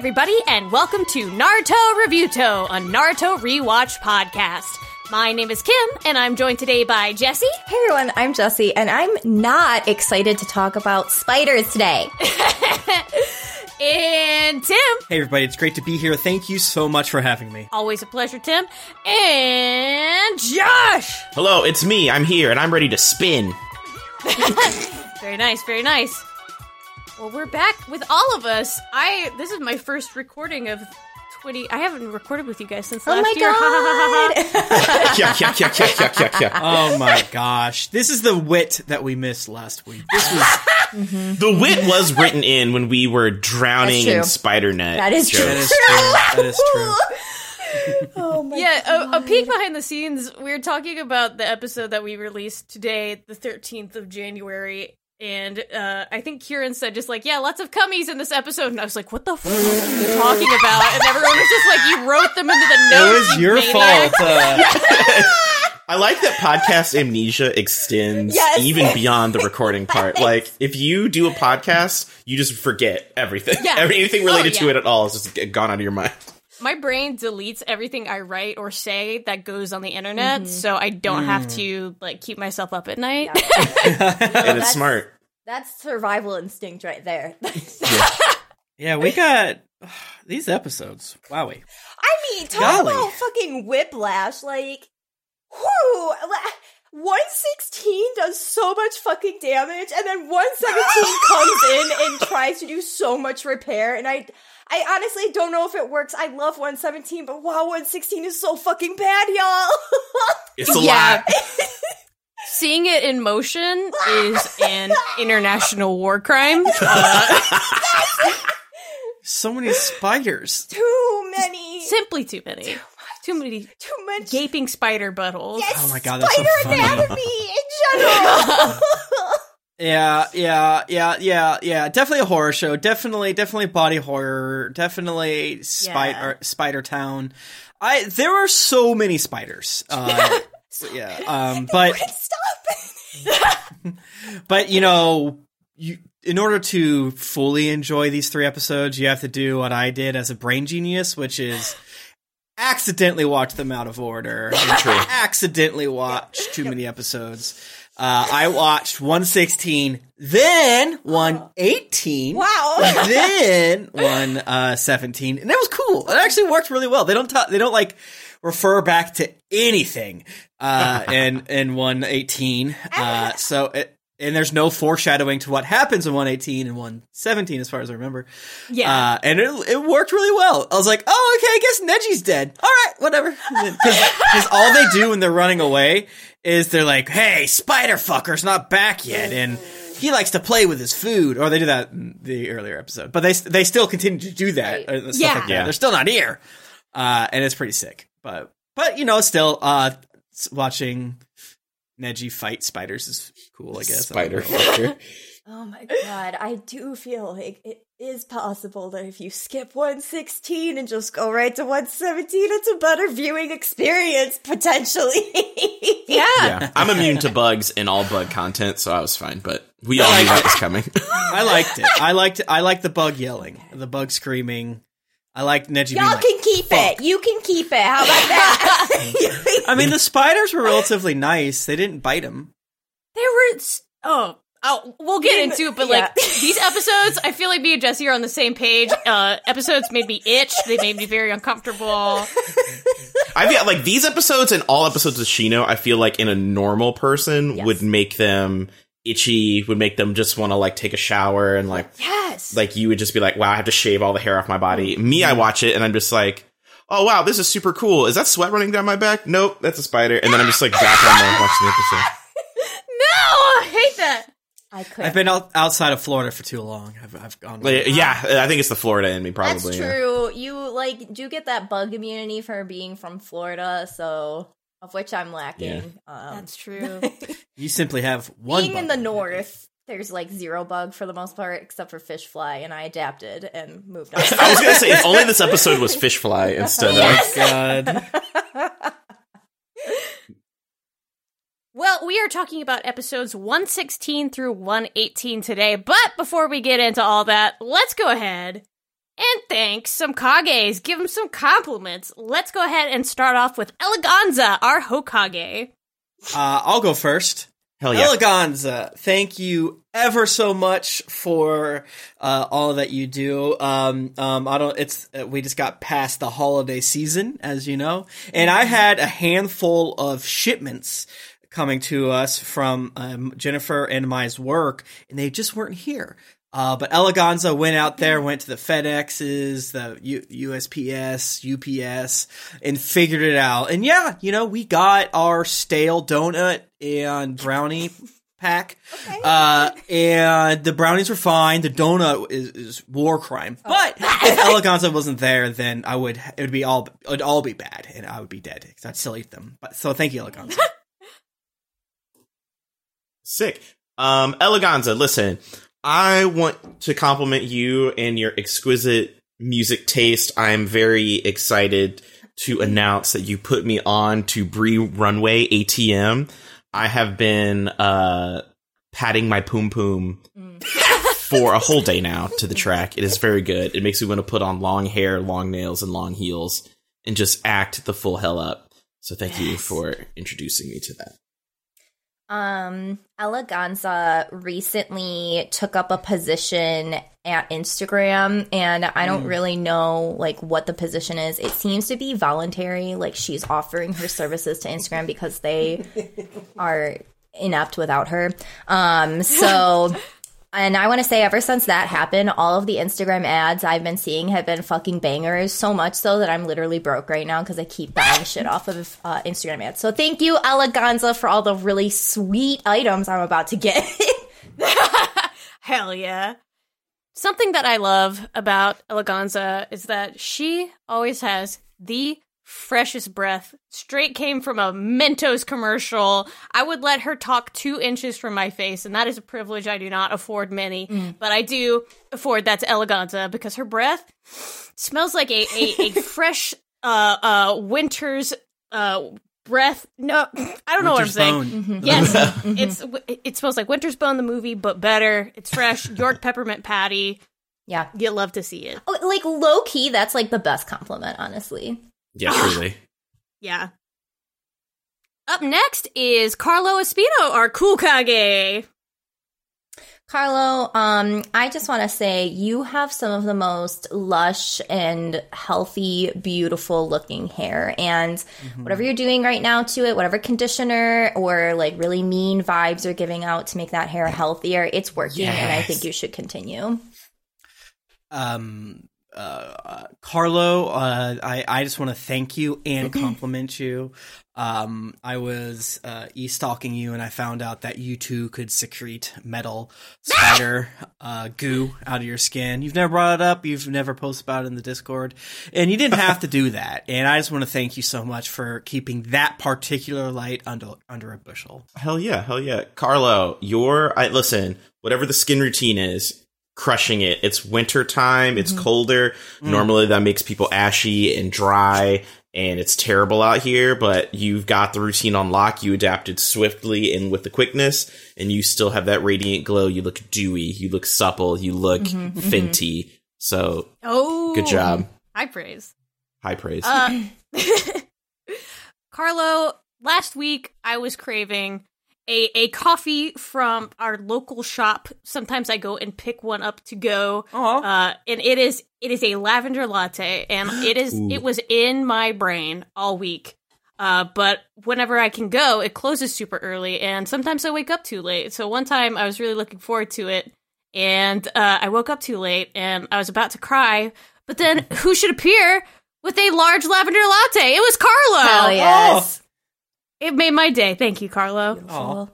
everybody, and welcome to Naruto Reviewto, a Naruto rewatch podcast. My name is Kym, and I'm joined today by Jessy Hey everyone, I'm Jessy, and I'm not excited to talk about spiders today. and Tim. Hey everybody, it's great to be here. Thank you so much for having me. Always a pleasure, Tim. And Josh. Hello, it's me. I'm here and I'm ready to spin. Very nice, very nice. Well, we're back with all of us. I this is my first recording of 20. I haven't recorded with you guys since Oh last my year. Ha. yeah, yeah, yeah, yeah, yeah, yeah, yeah. Oh my gosh, this is the wit that we missed last week. This was The wit was written in when we were drowning in spider net. That is true. that is true. That is true. oh my god. Yeah, a, a peek behind the scenes. We are talking about the episode that we released today, the 13th of January. And uh, I think Kieran said just like, yeah, lots of cummies in this episode. And I was like, what the fuck are you talking about? And everyone was just like, you wrote them into the notes. It was your maniac." fault. Uh, I like that podcast amnesia extends Yes. even beyond the recording part. Like, if you do a podcast, you just forget everything. Yeah. Anything related Oh, to it at all is just gone out of your mind. My brain deletes everything I write or say that goes on the internet, mm-hmm. so I don't have mm. to like keep myself up at night. And it's that's- smart. That's survival instinct right there. yeah, we got these episodes. Wowie. I mean, talk Golly. about fucking whiplash. Like, whoo, one sixteen does so much fucking damage, and then one seventeen comes in and tries to do so much repair. And I, I honestly don't know if it works. I love one seventeen, but wow, one sixteen is so fucking bad, y'all. It's a Yeah. lot. Seeing it in motion is an international war crime. Uh, So many spiders. Too many. simply too many. Too many Too much. gaping spider buttholes. Yes, Oh my God, that's so spider funny. anatomy in general. Yeah, yeah, yeah, yeah, yeah. Definitely a horror show. Definitely, definitely body horror. Definitely spider Spider Town. I there are so many spiders. Uh, yeah, um, but Stop. but you know, you in order to fully enjoy these three episodes, you have to do what I did as a brain genius, which is accidentally watched them out of order. True. accidentally watched too many episodes. Uh, I watched 116, then 118, Wow. then 117, and that was cool. It actually worked really well. They don't ta- they don't like refer back to anything uh, in in 118. Uh, so it, and there's no foreshadowing to what happens in 118 and 117 as far as I remember. Yeah. Uh, and it, it worked really well. I was like, oh, okay, I guess Neji's dead. All right, whatever. Because all they do when they're running away is they're like, hey, Spider Fucker's not back yet. And he likes to play with his food. Or they do that in the earlier episode. But they they still continue to do that. Right. uh, stuff Yeah. like that. Yeah. They're still not here. Uh, and it's pretty sick. But, but you know, still, uh, watching Neji fight spiders is cool, I guess. Spider fucker. Oh my god, I do feel like it is possible that if you skip 116 and just go right to 117, it's a better viewing experience, potentially. yeah. Yeah. I'm immune to bugs and all bug content, so I was fine, but we all knew that was coming. I liked it. I liked it. I liked the bug yelling, the bug screaming. I like Neji being Y'all like, can keep "Fuck." it. You can keep it. How about that? I mean, the spiders were relatively nice. They didn't bite him. They were s- oh oh we'll get into it, but like these episodes, I feel like me and Jessy are on the same page. Uh, episodes made me itch. They made me very uncomfortable. I feel like these episodes and all episodes of Shino, I feel like in a normal person Yes. would make them itchy, would make them just want to like take a shower and like Yes. like you would just be like, wow, I have to shave all the hair off my body. Mm-hmm. Me, I watch it and I'm just like, oh wow, this is super cool. Is that sweat running down my back? Nope, that's a spider. And then I'm just like back on the watching the episode. no, I hate that. I could. I've been out, outside of Florida for too long. I've, I've gone. Like, yeah, I think it's the Florida in me That's probably. yeah. true. You like do get that bug immunity for being from Florida, so of which I'm lacking. Um, That's true. You simply have one. being in the north, there's like zero bug for the most part, except for fish fly, and I adapted and moved on. I was gonna say if only this episode was fish fly instead of God. Well, we are talking about episodes 116 through 118 today, but before we get into all that, let's go ahead and thanks some Kages. Give them some compliments. Let's go ahead and start off with Eleganza, our Hokage. Uh, I'll go first. Hell yeah. Eleganza, thank you ever so much for uh, all that you do. Um, um, I don't. It's uh, we just got past the holiday season, as you know, and I had a handful of shipments coming to us from um, Jennifer and Mai's work, and they just weren't here. Uh, but Eleganza went out there, went to the FedExes, the U- USPS, UPS, and figured it out. And yeah, you know, we got our stale donut and brownie pack. Okay. Uh, and the brownies were fine. The donut is, is war crime. But if Eleganza wasn't there, then I would, it would be all, it would all be bad and I would be dead because I'd still eat them. But so thank you, Eleganza. Sick. Um, Eleganza, listen, I want to compliment you and your exquisite music taste. I'm very excited to announce that you put me on to Bree Runway ATM. I have been uh, patting my poom poom for a whole day now to the track. It is very good. It makes me want to put on long hair, long nails, and long heels and just act the full hell up. So thank you for introducing me to that. Um, Eleganza recently took up a position at Instagram, and I don't really know like what the position is. It seems to be voluntary, like she's offering her services to Instagram because they are inept without her. Um, so. And I want to say, ever since that happened, all of the Instagram ads I've been seeing have been fucking bangers. So much so that I'm literally broke right now because I keep buying shit off of uh, Instagram ads. So thank you, Eleganza, for all the really sweet items I'm about to get. Hell yeah. Something that I love about Eleganza is that she always has the freshest breath. Straight came from a Mentos commercial. I would let her talk two inches from my face, and that is a privilege I do not afford many, but I do afford that to Eleganza because her breath smells like a, a, a fresh uh uh winter's uh breath. No, I don't know what I'm Winter's saying. Bone. Yes, it's it smells like Winter's Bone the movie, but better. It's fresh. York peppermint patty. yeah. You love to see it. Oh, like low key, that's like the best compliment, honestly. Yeah, truly. Yeah. Up next is Carlo Espino, our cool Kage. Carlo, um, I just want to say you have some of the most lush and healthy, beautiful looking hair. And whatever you're doing right now to it, whatever conditioner or like really mean vibes you're giving out to make that hair healthier, it's working. And I think you should continue. um, uh, Carlo, uh, I, I just want to thank you and compliment you. Um, I was uh, e-stalking you and I found out that you too could secrete metal spider uh, goo out of your skin. You've never brought it up. You've never posted about it in the Discord, and you didn't have to do that. And I just want to thank you so much for keeping that particular light under under a bushel. Hell yeah, hell yeah. Carlo, your I listen, whatever the skin routine is, crushing it. It's winter time, it's mm-hmm. colder. Mm. Normally that makes people ashy and dry and it's terrible out here, but you've got the routine on lock. You adapted swiftly and with the quickness and you still have that radiant glow. You look dewy, you look supple, you look mm-hmm, mm-hmm. fenty. So, Oh, good job. High praise. High praise. Uh, Carlo, last week I was craving a, a coffee from our local shop. Sometimes I go and pick one up to go. Uh, and it is it is a lavender latte, and it is Ooh. it was in my brain all week. Uh, but whenever I can go, it closes super early, and sometimes I wake up too late. So one time I was really looking forward to it, and uh, I woke up too late, and I was about to cry. But then who should appear with a large lavender latte? It was Carlo. Hell yes. It made my day. Thank you, Carlo. Aw.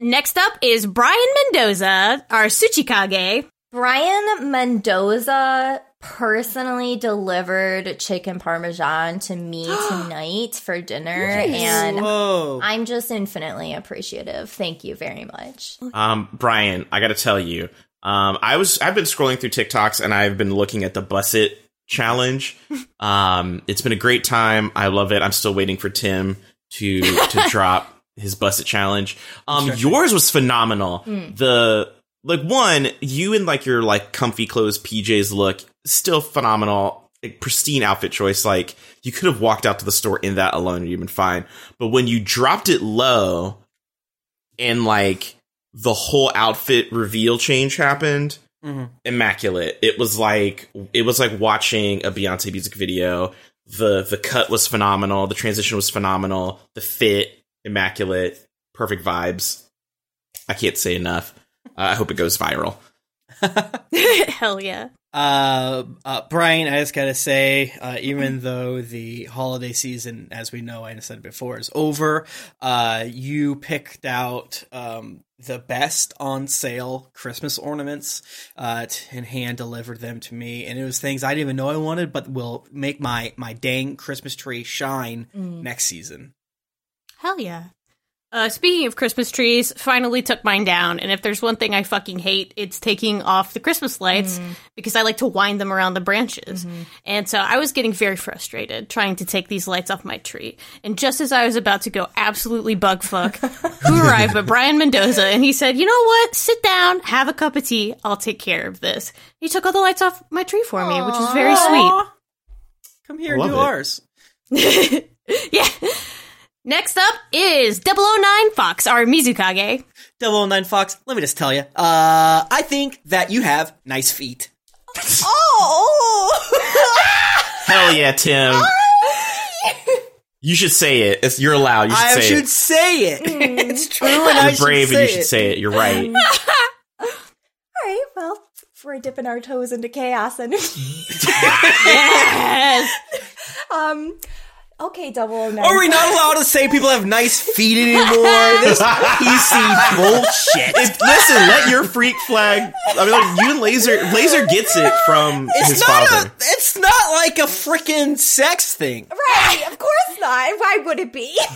Next up is Brian Mendoza, our Tsuchikage. Brian Mendoza personally delivered chicken parmesan to me tonight for dinner, and Whoa. I'm just infinitely appreciative. Thank you very much. Um, Brian, I got to tell you, um, I was I've been scrolling through TikToks and I've been looking at the Buss It challenge. Um, it's been a great time. I love it. I'm still waiting for Tim to to drop his Buss It challenge. Um, yours was phenomenal. The like one, you in like your like comfy clothes PJs look still phenomenal, like, pristine outfit choice. Like you could have walked out to the store in that alone and you'd been fine. But when you dropped it low and like the whole outfit reveal change happened, Mhm. immaculate. It was like it was like watching a Beyonce music video. The the cut was phenomenal. The transition was phenomenal. The fit immaculate. Perfect vibes. I can't say enough. Uh, I hope it goes viral. Hell yeah. Uh, uh, Brian, I just gotta say, uh, even though the holiday season, as we know, I said before, is over, uh, you picked out um, the best on sale Christmas ornaments uh, and hand delivered them to me, and it was things I didn't even know I wanted, but will make my my dang Christmas tree shine next season. Hell yeah. Uh, speaking of Christmas trees, finally took mine down, and if there's one thing I fucking hate, it's taking off the Christmas lights because I like to wind them around the branches. And so I was getting very frustrated trying to take these lights off my tree. And just as I was about to go absolutely bug fuck, who arrived but Brian Mendoza, and he said, You know what? Sit down, have a cup of tea, I'll take care of this. He took all the lights off my tree for me, which was very sweet. Come here, Love do it. ours. yeah. Next up is 009 Fox, our Mizukage. 009 Fox, let me just tell you, uh, I think that you have nice feet. Oh! Hell yeah, Tim. You should say it. It's, you're allowed. You should I say should it. say it. it's true, and I You're brave should and you should it. say it. You're right. All right, well, if we're dipping our toes into chaos and Yes. um okay, double O nine. Are we not allowed to say people have nice feet anymore? This PC bullshit. If- listen, let your freak flag. I mean, like, you and Laser. Laser gets it from It's his not father. a. It's not like a freaking sex thing. Right, of course not. Why would it be?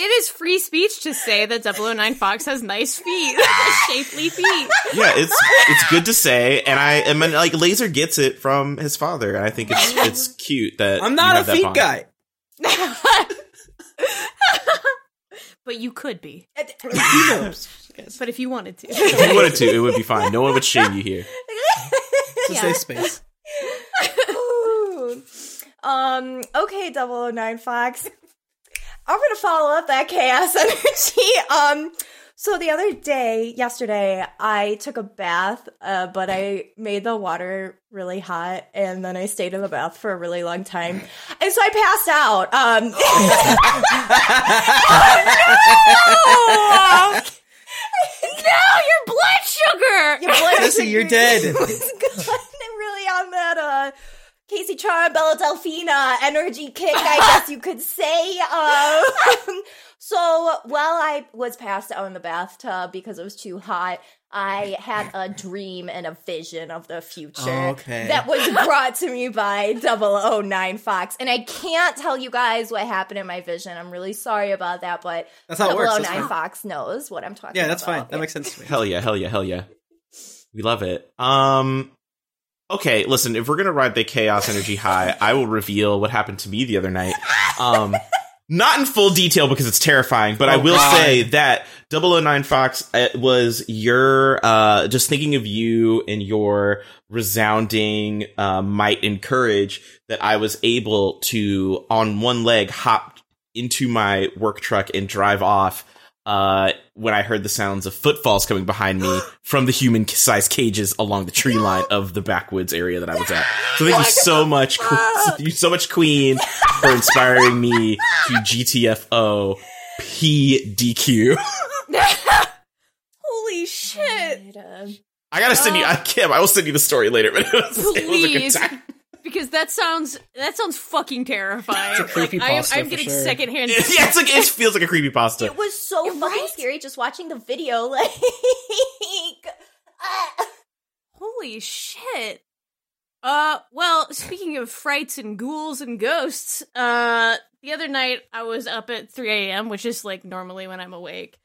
It is free speech to say that 009 Fox has nice feet, shapely feet. yeah, it's it's good to say, and I, I mean, like Laser gets it from his father, and I think it's it's cute that I'm not a have that feet bond. guy. But you could be. He knows. But if you wanted to. If you wanted to, it would be fine. No one would shame you here. It's a Yeah. safe space. Ooh. Um, okay, 009 Fox. I'm gonna follow up that chaos energy. Um, so the other day, yesterday, I took a bath, uh, but I made the water really hot, and then I stayed in the bath for a really long time, and so I passed out. Um, oh, no, your blood sugar! Your blood Jessy, you're dead. really on that uh Casey Charm Bella Delfina energy kick, I guess you could say. Um, so while I was passed out in the bathtub because it was too hot, I had a dream and a vision of the future Okay. that was brought to me by 009 Fox. And I can't tell you guys what happened in my vision. I'm really sorry about that, but That's how it works. 009 That's fine. Fox knows what I'm talking about. Yeah, that's fine. That makes sense to me. Hell yeah, hell yeah, hell yeah. We love it. Um okay, listen, if we're gonna ride the chaos energy high, I will reveal what happened to me the other night. Um not in full detail because it's terrifying, but I Oh, will God. say that 009 Fox it was your uh just thinking of you and your resounding uh, might and courage that I was able to on one leg hop into my work truck and drive off uh, when I heard the sounds of footfalls coming behind me from the human sized cages along the tree line of the backwoods area that I was at. So thank you so much, thank you so much, Queen, for inspiring me to GTFO PDQ. Holy shit. I gotta send you, I can't, I will send you the story later, but it was, it was a good time. Because that sounds that sounds fucking terrifying. It's a like, I am, I'm for getting sure. secondhand. yeah, it's like, it feels like a creepy pasta. It was so You're fucking right. scary just watching the video. Like, ah. Holy shit. Uh, well, speaking of frights and ghouls and ghosts, uh, the other night I was up at 3 a.m., which is like normally when I'm awake,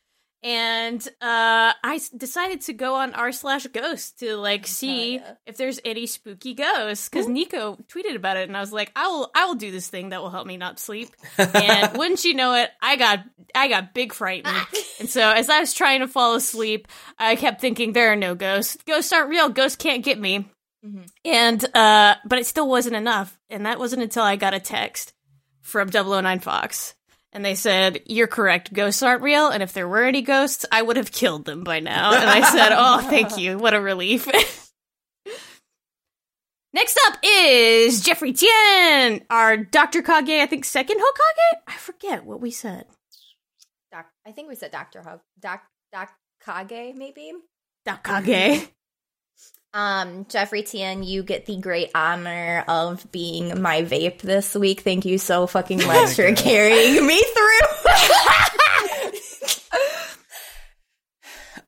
and uh, I decided to go on r slash ghost to like see yeah. if there's any spooky ghosts because Nico tweeted about it, and I was like, I will, I will do this thing that will help me not sleep. and wouldn't you know it, I got, I got big frightened. and so as I was trying to fall asleep, I kept thinking there are no ghosts. Ghosts aren't real. Ghosts can't get me. Mhm. And uh, but it still wasn't enough, and that wasn't until I got a text from 009 Fox. And they said, You're correct, ghosts aren't real, and if there were any ghosts, I would have killed them by now. And I said, Oh, thank you. What a relief. Next up is Jeffrey Tien, our Dr. Kage, I think second Hokage? I forget what we said. Doc, I think we said Doctor Hug, Doc, Doc Kage, maybe. Dr. Kage. Um, Jeffrey Tien, you get the great honor of being my vape this week. Thank you so fucking much for carrying me through.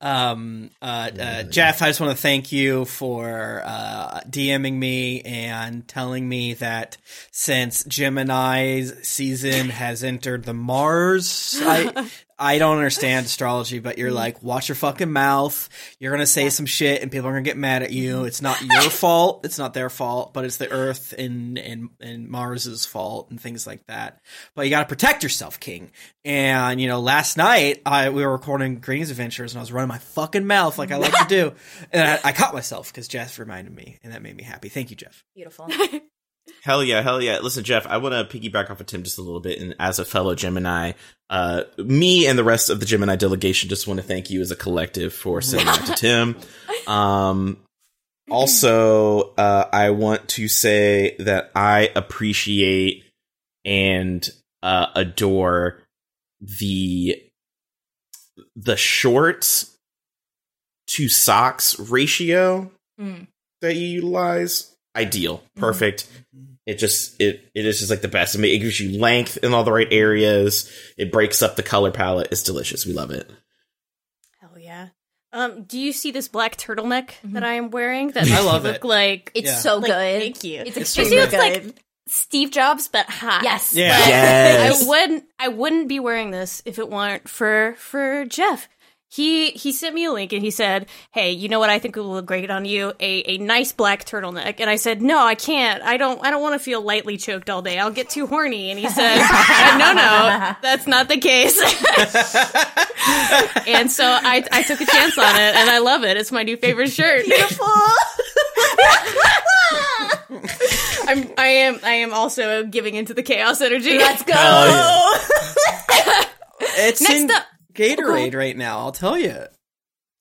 Um, uh, uh, Jeff, I just want to thank you for uh, DMing me and telling me that since Gemini's season has entered the Mars, I I don't understand astrology, but you're like, watch your fucking mouth. You're gonna say some shit, and people are gonna get mad at you. It's not your fault. It's not their fault, but it's the Earth and and and Mars's fault and things like that. But you got to protect yourself, King. And you know, last night I we were recording Greens Adventures, and I was running my fucking mouth like I like to do, and I, I caught myself because Jeff reminded me, and that made me happy. Thank you, Jeff. Beautiful. Hell yeah, hell yeah. Listen, Jeff, I want to piggyback off of Tim just a little bit. And as a fellow Gemini, uh, me and the rest of the Gemini delegation just want to thank you as a collective for sending that to Tim. Um, also, uh, I want to say that I appreciate and uh, adore the the shorts to socks ratio Mm. that you utilize. Ideal, perfect. It just it it is just like the best. I mean, it gives you length in all the right areas. It breaks up the color palette. It's delicious. We love it. Hell yeah. Um, do you see this black turtleneck that I am wearing? That I love look it. like It's Yeah. so Like, good. thank you. It's It extremely looks good. like Steve Jobs, but hot. yes. Yeah. Yes. I wouldn't. I wouldn't be wearing this if it weren't for for Jeff. He he sent me a link and he said, "Hey, you know what I think will look great on you? A a nice black turtleneck." And I said, "No, I can't. I don't. I don't want to feel lightly choked all day. I'll get too horny." And he said, uh, "No, no, that's not the case." and so I I took a chance on it, and I love it. It's my new favorite shirt. Beautiful. I'm I am I am also giving into the chaos energy. Let's go. Hell It's Next in up- Gatorade right now. I'll tell you.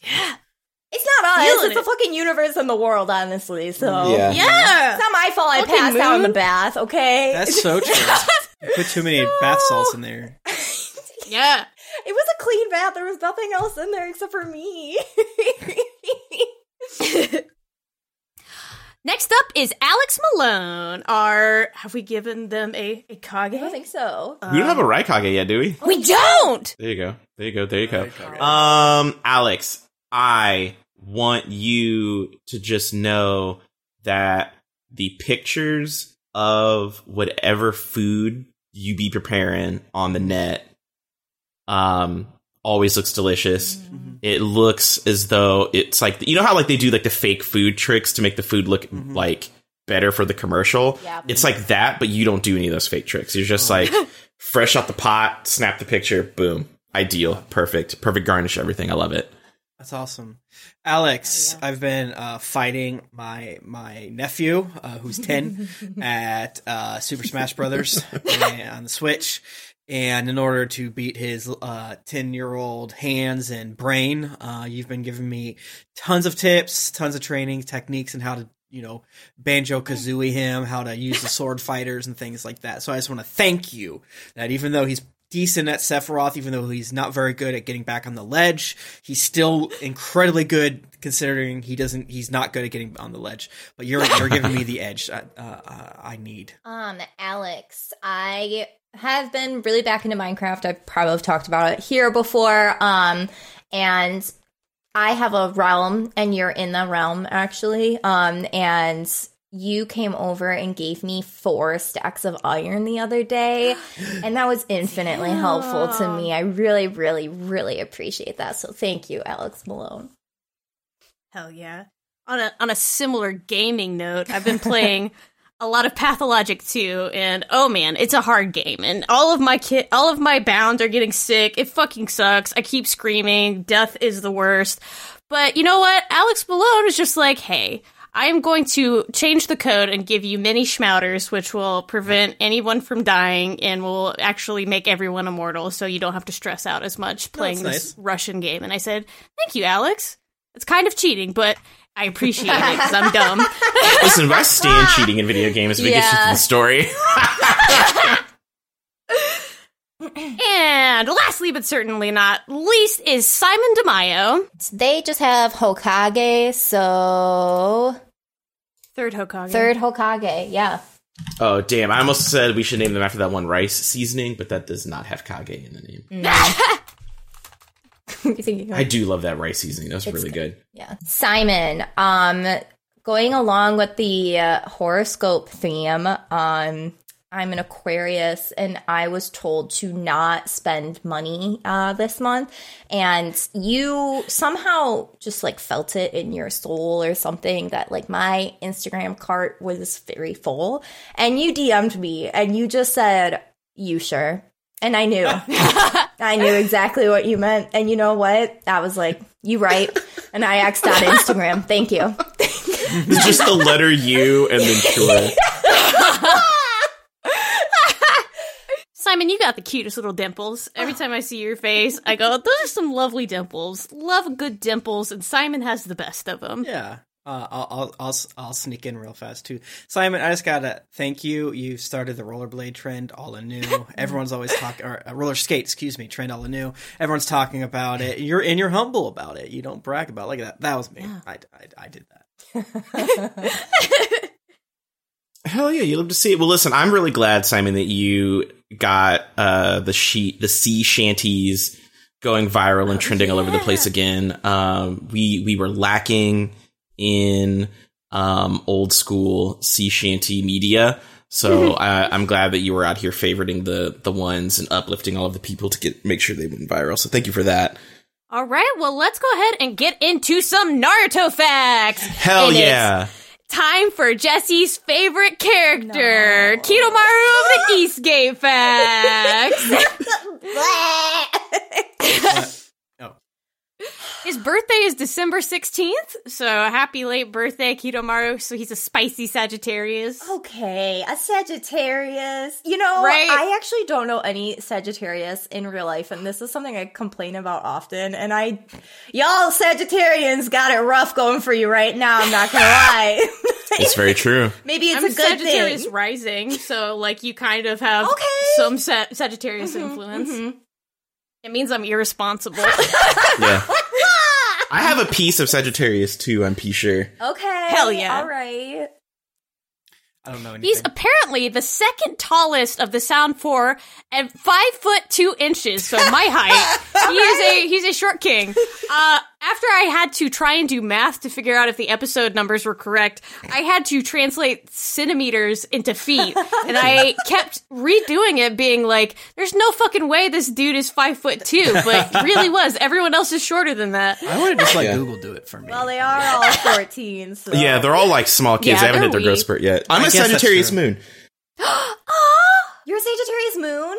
Yeah. It's not us. Feeling it's the fucking universe and the world, honestly. So Yeah. yeah. it's not my fault. I Fucking passed out in the bath. Okay. That's so true. Put too many bath salts in there. Yeah. It was a clean bath. There was nothing else in there except for me. Next up is Alex Malone. Our have we given them a a kage? I don't think so. we don't have a Raikage yet, do we? we don't. There you go. There you go. There you go. Raikage. Um, Alex, I want you to just know that the pictures of whatever food you be preparing on the net, um, always looks delicious. It looks as though it's like you know how like they do like the fake food tricks to make the food look like better for the commercial. Yeah. It's like that, but you don't do any of those fake tricks. You're just like fresh out the pot, snap the picture, boom, ideal, perfect, perfect garnish, everything. I love it. That's awesome, Alex. I've been uh, fighting my my nephew, uh, who's ten, at uh, Super Smash Brothers on the Switch, and in order to beat his ten year old hands and brain, uh, you've been giving me tons of tips, tons of training techniques, and how to you know banjo kazooie him, how to use the sword fighters and things like that. So I just want to thank you that even though he's decent at Sephiroth, even though he's not very good at getting back on the ledge. He's still incredibly good considering he doesn't. He's not good at getting on the ledge. But you're you're giving me the edge uh, uh, I need. Um, Alex, I have been really back into Minecraft. I probably have talked about it here before. Um, and I have a realm, and you're in the realm actually. Um, and you came over and gave me four stacks of iron the other day, and that was infinitely helpful to me. I really, really, really appreciate that. So thank you, Alex Malone. Hell yeah. On a on a similar gaming note, I've been playing a lot of Pathologic 2 and oh man, it's a hard game and all of my kit all of my bounds are getting sick. It fucking sucks. I keep screaming. Death is the worst. But you know what? Alex Malone is just like, "Hey, I am going to change the code and give you many shmowders, which will prevent anyone from dying and will actually make everyone immortal, so you don't have to stress out as much playing this nice. Russian game. And I said, Thank you, Alex. It's kind of cheating, but I appreciate it because I'm dumb. Listen, I stand cheating in video games if it gets you to the story. and lastly, but certainly not least, is Simon DeMaio, They just have Hokage, so third Hokage. third Hokage, yeah. oh, damn. I almost said we should name them after that one rice seasoning, but that does not have Kage in the name. I do love that rice seasoning. That was really good. Yeah. Simon, um, going along with the uh, horoscope theme, um, I'm an Aquarius and I was told to not spend money uh, this month. And you somehow just like felt it in your soul or something that like my Instagram cart was very full. And you DM'd me and you just said, You sure? And I knew. I knew exactly what you meant. And you know what? I was like, You right. And I X'd out Instagram. Thank you. It's just the letter U and then sure. Simon, you got the cutest little dimples. Every time I see your face, I go, those are some lovely dimples. Love good dimples, and Simon has the best of them. Yeah. Uh, I'll, I'll I'll I'll sneak in real fast too. Simon, I just gotta thank you. You started the rollerblade trend all anew. Everyone's always talking, or uh, roller skate, excuse me, trend all anew. Everyone's talking about it. You're and you're humble about it. You don't brag about. it. Look at that. That was me. I, I, I did that. Hell yeah, you love to see it. Well, listen, I'm really glad, Simon, that you got uh, the sheet, the sea shanties going viral and trending all over the place again. Um, we we were lacking in um, old school sea shanty media, so I, I'm glad that you were out here favoriting the the ones and uplifting all of the people to get make sure they went viral. So thank you for that. All right, well, let's go ahead and get into some Naruto facts. Hell And it's yeah! Time for Jessy's favorite character, Kidomaru of the Eastgate facts. His birthday is December 16th, so happy late birthday, Kidomaru. So he's a spicy Sagittarius. Okay, a Sagittarius. You know, Right. I actually don't know any Sagittarius in real life, and this is something I complain about often. And I, y'all Sagittarians got it rough going for you right now. I'm not gonna lie. It's very true. Maybe it's I'm a good Sagittarius thing. rising, so like you kind of have Okay. some Sa- Sagittarius mm-hmm, influence. Mm-hmm. It means I'm irresponsible. Yeah, I have a piece of Sagittarius too. I'm P sure. Okay. Hell yeah. All right. I don't know anything. He's apparently the second tallest of the Sound Four at five foot two inches, so my height. he is a he's a short king. Uh, after I had to try and do math to figure out if the episode numbers were correct, I had to translate centimeters into feet, and I kept redoing it, being like, "There's no fucking way this dude is five foot two, but really was. Everyone else is shorter than that." I want to just let Yeah. Google do it for me. Well, they are all 14. So. Yeah, they're all like small kids. Yeah, they haven't hit their growth spurt yet. I'm I a guess that's Sagittarius true. moon. You're a Sagittarius moon.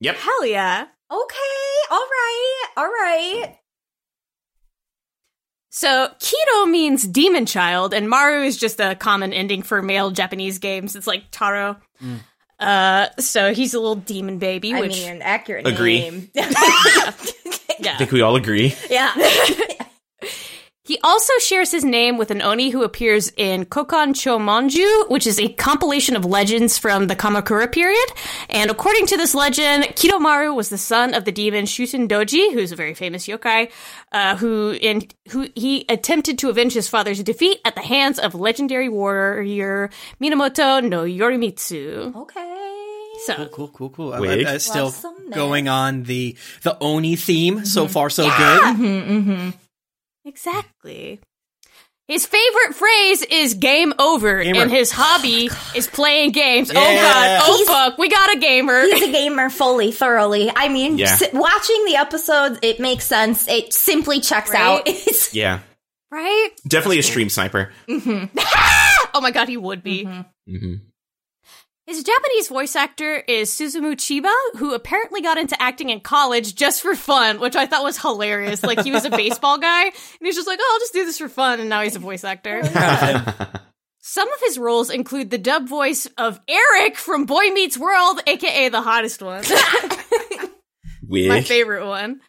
Yep. Hell yeah. Okay. All right. All right. So Kido means demon child, and Maru is just a common ending for male Japanese games. It's like Taro. Uh, so he's a little demon baby, I which mean, an accurate Agree. name. yeah. I think we all agree. yeah. He also shares his name with an Oni who appears in Kokon Chomonju, which is a compilation of legends from the Kamakura period. And according to this legend, Kidomaru was the son of the demon Shuten Doji, who's a very famous yokai, uh, who in who he attempted to avenge his father's defeat at the hands of legendary warrior Minamoto no Yorimitsu. Okay. So cool, cool, cool. I, Wig. I, I still Love some myth. going on the the Oni theme. So far, so good. Exactly. His favorite phrase is game over, Gamer. and his hobby is playing games. Oh god, oh He's- fuck, we got a gamer. He's a gamer fully, thoroughly. I mean, Yeah. s- watching the episodes, it makes sense. It simply checks Right? out. It's- Yeah, right? definitely a stream sniper. Oh my god, he would be. Mm hmm His Japanese voice actor is Susumu Chiba, who apparently got into acting in college just for fun, which I thought was hilarious. Like he was a baseball guy, and he's just like, "Oh, I'll just do this for fun," and now he's a voice actor. Some of his roles include the dub voice of Eric from Boy Meets World, aka the hottest one, Weird. my favorite one.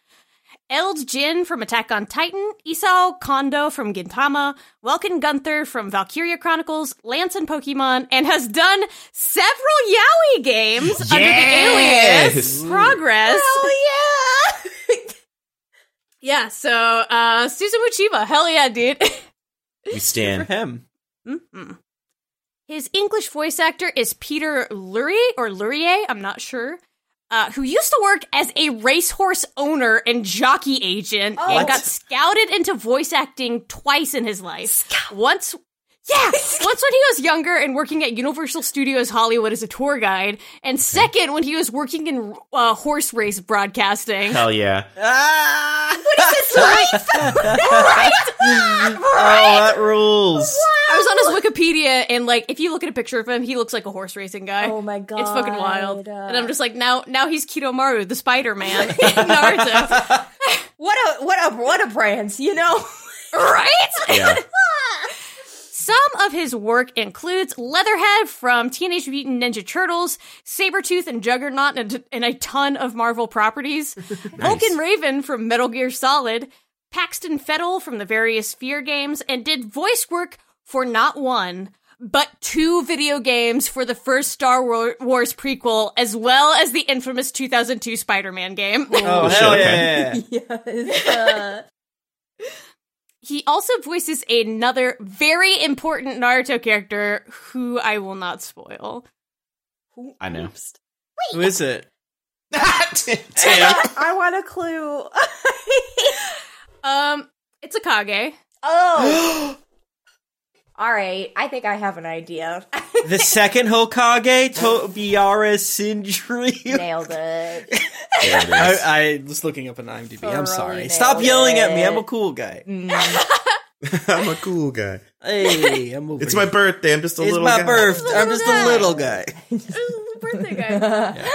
Eld Jin from Attack on Titan, Isao Kondo from Gintama, Welkin Gunther from Valkyria Chronicles, Lance in Pokemon, and has done several Yaoi games under the alias Yes. Progress. Hell yeah! Yeah, so uh Susumu Chiba, hell yeah, dude. We For stand. him. Mm-mm. His English voice actor is Peter Lurie or Lurie, I'm not sure. Uh, who used to work as a racehorse owner and jockey agent and What? got scouted into voice acting twice in his life. Once yeah, once when he was younger and working at Universal Studios Hollywood as a tour guide, and second when he was working in uh, horse race broadcasting. Hell yeah. Ah! It's life! Oh, that rules. I was on his Wikipedia, and like, if you look at a picture of him, he looks like a horse racing guy. Oh my god. It's fucking wild. Uh, And I'm just like, now now he's Kidomaru, the Spider Man in Naruto. what a what a what a brand, you know? right? Yeah. Some of his work includes Leatherhead from Teenage Mutant Ninja Turtles, Sabretooth and Juggernaut, and, and a ton of Marvel properties. Vulcan Raven from Metal Gear Solid, Paxton Fettel from the various Fear games, and did voice work for not one, but two video games for the first Star Wars prequel, as well as the infamous 2002 Spider Man game. Oh, shit, hell okay. yeah. yes. Uh, He also voices another very important Naruto character who I will not spoil. I know. Who is it? Damn. I want a clue. Um, it's a Kage. oh. All right, I think I have an idea. The second Hokage, Tobirama Senju. Nailed it. There it is. I, I was looking up an IMDb. I'm sorry. Stop nailed yelling at me. I'm a cool guy. Mm. I'm a cool guy. Hey, I'm over It's here. my birthday. I'm just a It's little my guy. birthday. I'm just a little guy. birthday guy.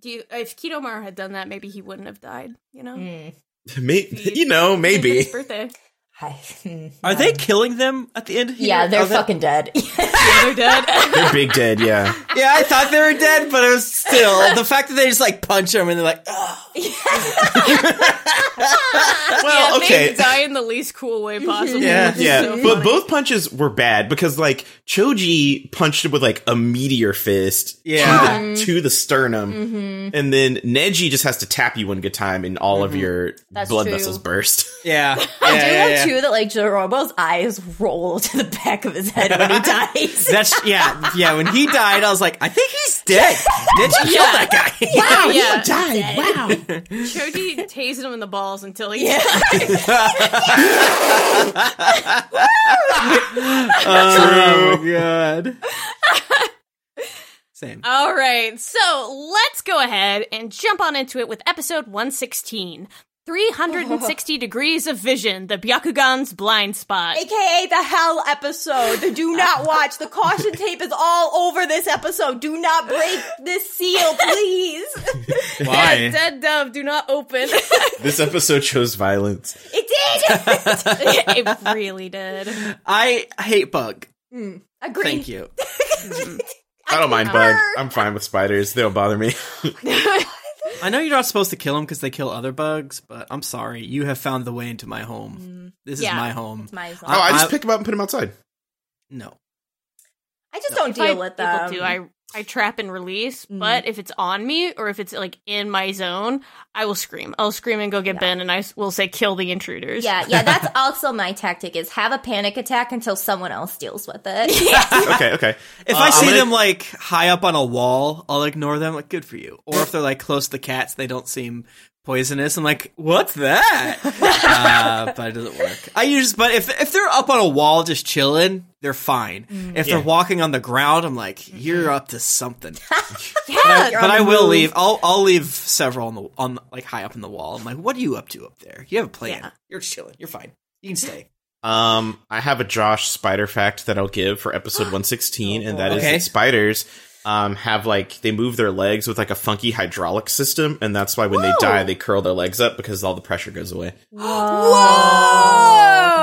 Do you, if Kidomaru had done that, maybe he wouldn't have died. You know, mm. Maybe, you know, maybe. Birthday. Hi. Are they killing them at the end? Here? Yeah, they're Are they- fucking dead. Yeah, they're dead. They're big dead, yeah. Yeah, I thought they were dead, but it was still the fact that they just like punch them and they're like, oh. Well, yeah, okay. They die in the least cool way possible. Yeah. which is Yeah, so but funny. both punches were bad because like Choji punched him with like a meteor fist Yeah. to, the, to the sternum, mm-hmm. and then Neji just has to tap you one good time, and all of mm-hmm. your That's blood true. vessels burst. Yeah, yeah, I do yeah, love yeah. Too that like Jirobo's eyes roll to the back of his head when he dies. That's yeah, yeah. When he died, I was like, I think he's dead. Did you kill that guy? Wow, yeah. died! Wow. Choji tased him in the balls until he Yeah. oh my god. Same. All right, so let's go ahead and jump on into it with episode 116 360 Degrees of Vision, the Byakugan's blind spot. AKA the hell episode. The do not watch. The caution tape is all over this episode. Do not break this seal, please. Yeah, Why? dead dove, do not open. This episode shows violence. It did. it really did. I hate bug. Agree. Thank you. I don't mind bug. I'm fine with spiders. They don't bother me. I know you're not supposed to kill them because they kill other bugs, but I'm sorry. You have found the way into my home. Mm. This Yeah. is my home. It's my song. Oh, I just I- pick them up and put them outside. No. I just don't If I deal with able them. to, I I trap and release, Mhm. but if it's on me or if it's like in my zone, I will scream. I'll scream and go get Ben, and I will say, "Kill the intruders." yeah, yeah, that's also my tactic is have a panic attack until someone else deals with it. Okay, okay. If Uh, I see gonna- them like high up on a wall, I'll ignore them. Like, good for you. Or if they're like close to the cats, they don't seem poisonous. I'm like, what's that? uh, but it doesn't work. I use, but if if they're up on a wall just chilling, they're fine. If Yeah. they're walking on the ground, I'm like, you're up to something. Yeah, You're but I will move. leave. I'll I'll leave several on the on like high up in the wall. I'm like, what are you up to up there? You have a plan. Yeah. You're chilling. You're fine. You can stay. Um, I have a Josh spider fact that I'll give for episode 116, and that is Okay. that spiders um have like they move their legs with like a funky hydraulic system, and that's why when they die they curl their legs up because all the pressure goes away.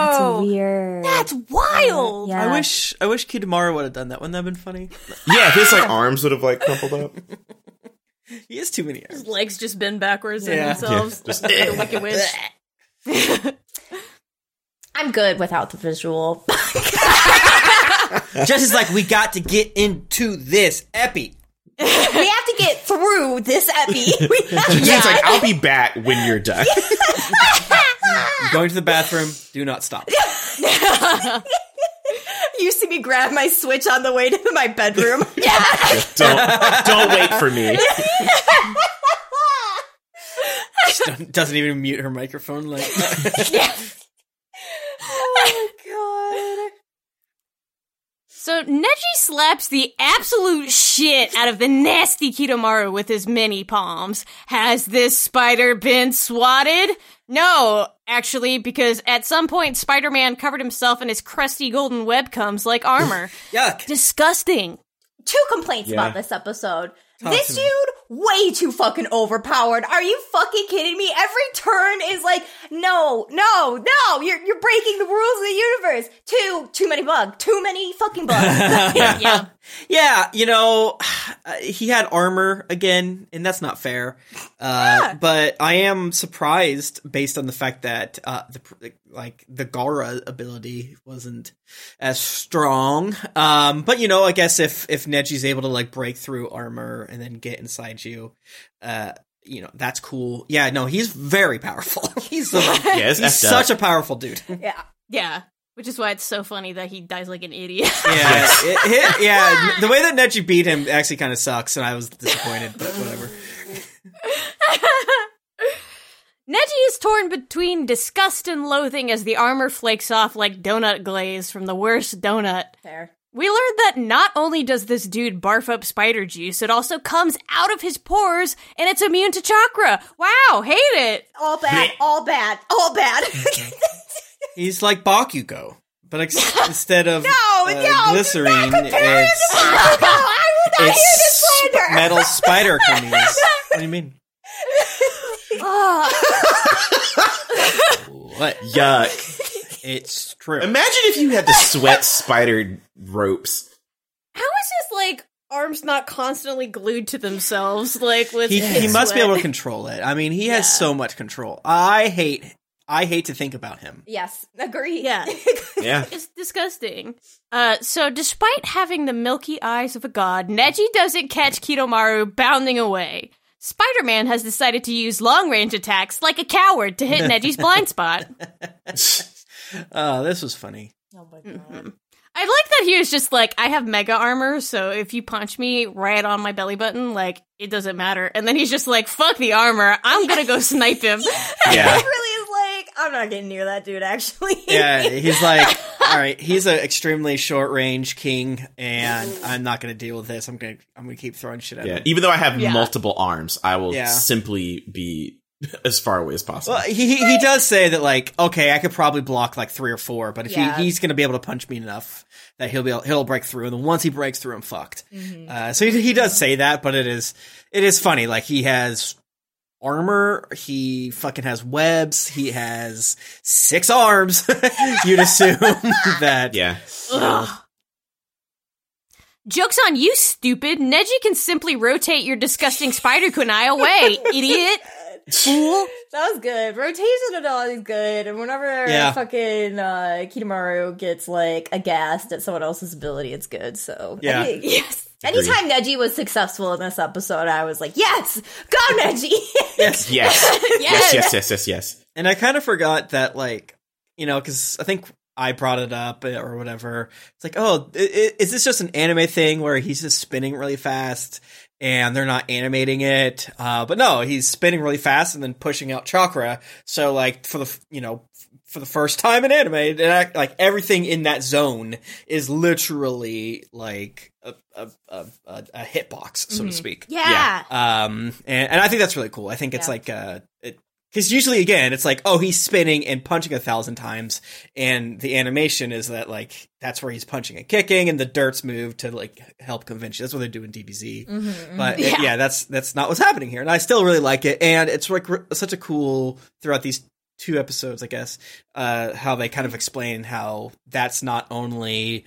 That's Whoa! weird. That's wild. Yeah. I wish I wish Kidomaru would have done that. Wouldn't that have been funny? Yeah, his like arms would have like crumpled up. He has too many His legs just bend backwards in themselves. Yeah, just- like a wicked witch. I'm good without the visual. Just as like we got to get into this epi. we have to get through this epi. We have like I'll be back when you're done. You're going to the bathroom. Do not stop. You see me grab my switch on the way to my bedroom. yeah. don't don't wait for me. Just doesn't even mute her microphone. Like So Neji slaps the absolute shit out of the nasty Kidomaru with his mini palms. Has this spider been swatted? No, actually, because at some point Spider-Man covered himself in his crusty golden web comes like armor. yuck. Disgusting. Two complaints Yeah. about this episode. Talk this dude, me. Way too fucking overpowered. Are you fucking kidding me? Every turn is like, no, no, no, you're you're breaking the rules of the universe. Too too many bugs. Too many fucking bugs. Yeah. Yeah, you know, he had armor again, and that's not fair. Uh, But I am surprised based on the fact that uh, the like the Gaara ability wasn't as strong. Um, but you know, I guess if if Neji's able to like break through armor and then get inside you, uh, you know, that's cool. Yeah, no, he's very powerful. he's a, Yeah, he's such up. a powerful dude. yeah. Yeah. Which is why it's so funny that he dies like an idiot. Yeah, it, it- yeah. The way that Neji beat him actually kind of sucks, and I was disappointed. But whatever. Neji is torn between disgust and loathing as the armor flakes off like donut glaze from the worst donut. Fair. We learned that not only does this dude barf up spider juice, it also comes out of his pores and it's immune to chakra. Wow, hate it. All bad. All bad. All bad. He's like Bakugo, but ex- instead of No, uh, no, glycerine, not compare it it's to Bakugo. I will not hear this it's slander. metal spider cummies. What do you mean? What? Yuck. It's true. Imagine if you had to sweat spider ropes. How is his like arms not constantly glued to themselves? Like with He, his he must be able to control it. I mean, he has so much control. I hate. I hate to think about him. Yes, agree. Yeah. Yeah. It's disgusting. Uh, so despite having the milky eyes of a god, Neji doesn't catch Kidomaru bounding away. Spider-Man has decided to use long-range attacks like a coward to hit Neji's blind spot. Oh, this was funny. oh my mm-hmm. god. I like that he was just like, I have mega armor, so if you punch me right on my belly button, like, it doesn't matter. And then he's just like, fuck the armor, I'm gonna go snipe him. Yeah. He really is like, I'm not getting near that dude. Actually. Yeah, he's like, all right, he's an extremely short range king, and I'm not going to deal with this. I'm going to, I'm going to keep throwing shit at Yeah. him. Even though I have Yeah. multiple arms, I will Yeah. simply be as far away as possible. Well, he he he does say that like, okay, I could probably block like three or four, but if Yeah. he, he's going to be able to punch me enough that he'll be able, he'll break through, and then once he breaks through, I'm fucked. Uh, so he he does say that, but it is it is funny. Like he has armor, he fucking has webs, he has six arms. You'd assume that yeah. Ugh. Joke's on you, stupid. Neji can simply rotate your disgusting spider kunai away, idiot. Fool. That was good. Rotation and all is good. And whenever Yeah. fucking uh, Kidomaru gets like aghast at someone else's ability, it's good. So Yeah. Yes. anytime Neji was successful in this episode, I was like, yes, go Neji. yes, Yes. yes. Yes. Yes. Yes. Yes. Yes. And I kind of forgot that, like, you know, because I think I brought it up uh, or whatever. It's like, oh, is this just an anime thing where he's just spinning really fast and they're not animating it. Uh, but no, he's spinning really fast and then pushing out chakra. So like for the you know for the first time in anime, it act, like everything in that zone is literally like a a, a, a, hitbox, so to speak. Yeah. Um, and, and I think that's really cool. I think it's Yeah. like uh, it because usually again it's like oh he's spinning and punching a thousand times, and the animation is that like that's where he's punching and kicking, and the dirt's move to like help convince you. That's what they do in DBZ. Mm-hmm, But it- Yeah. yeah, that's that's not what's happening here, and I still really like it. And it's like r- such a cool throughout these two episodes, I guess, uh, how they kind of explain how that's not only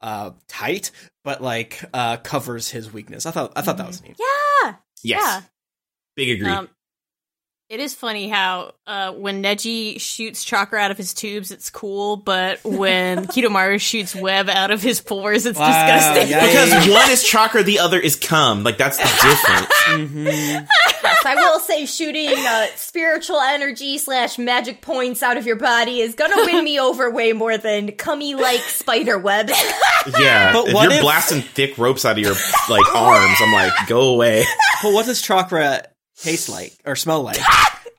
uh tight, but like uh covers his weakness. I thought I thought that was neat. Yeah. Yes. Yeah. Big agree. Um, it is funny how uh, when Neji shoots chakra out of his tubes, it's cool, but when Kidomaru shoots web out of his pores, it's Wow, disgusting. yeah. because one is chakra, the other is cum. Like that's the difference. hmm Yes, I will say shooting uh, spiritual energy slash magic points out of your body is gonna win me over way more than cummy like spider webs. Yeah. But if what you're if- blasting thick ropes out of your like arms, I'm like, go away. But what does chakra taste like or smell like?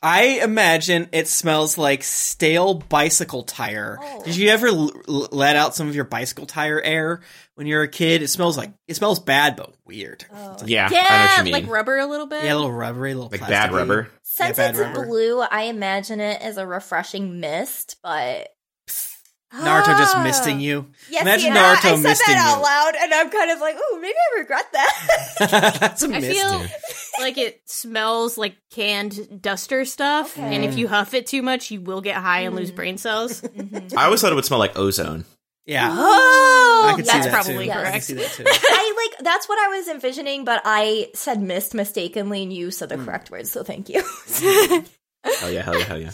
I imagine it smells like stale bicycle tire. Oh. Did you ever l- l- let out some of your bicycle tire air when you were a kid? It smells like it smells bad but weird. Oh. It's like, Yeah. I know what yeah, you mean. like rubber a little bit. yeah, a little rubbery, a little like bad rubber. Since bad it's rubber. blue, I imagine it as a refreshing mist, but Naruto just misting you. Yes, Imagine see, and I- Naruto I, said misting that out you. loud, and I'm kind of like, "Ooh, maybe I regret that." That's a I mist. I feel like it smells like canned duster stuff, Okay. and if you huff it too much, you will get high and lose brain cells. I always thought it would smell like ozone. yeah. oh, I could see that's that probably too. I can correct. see that too. I like that's what I was envisioning, but I said mist mistakenly, and you said the Hmm. correct word, so thank you. Hell yeah, hell yeah, hell yeah.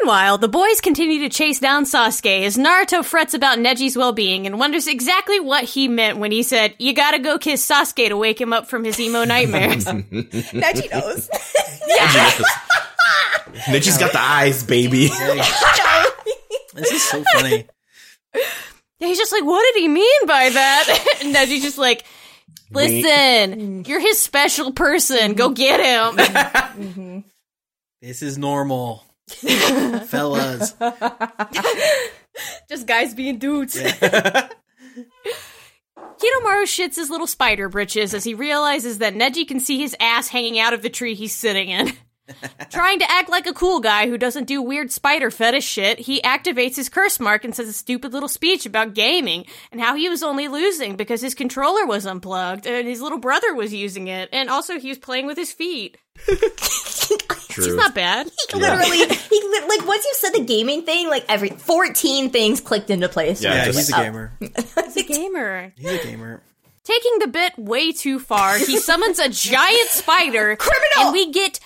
Meanwhile, the boys continue to chase down Sasuke as Naruto frets about Neji's well-being and wonders exactly what he meant when he said, "You gotta go kiss Sasuke to wake him up from his emo nightmares." Neji knows. Neji's got the eyes, baby. This is so funny. Yeah, he's just like, what did he mean by that? and Neji's just like, listen, you're his special person. Go get him. This is normal. Fellas. just guys being dudes. Kidomaru shits his little spider britches as he realizes that Neji can see his ass hanging out of the tree he's sitting in. Trying to act like a cool guy who doesn't do weird spider fetish shit, he activates his curse mark and says a stupid little speech about gaming and how he was only losing because his controller was unplugged and his little brother was using it, and also he was playing with his feet. True. It's not bad. Literally, he li- like once you said the gaming thing, like every fourteen things clicked into place. Yeah, Yeah, just- he's a oh. gamer. He's a gamer. He's a gamer. Taking the bit way too far, he summons a giant spider. Criminal! And we get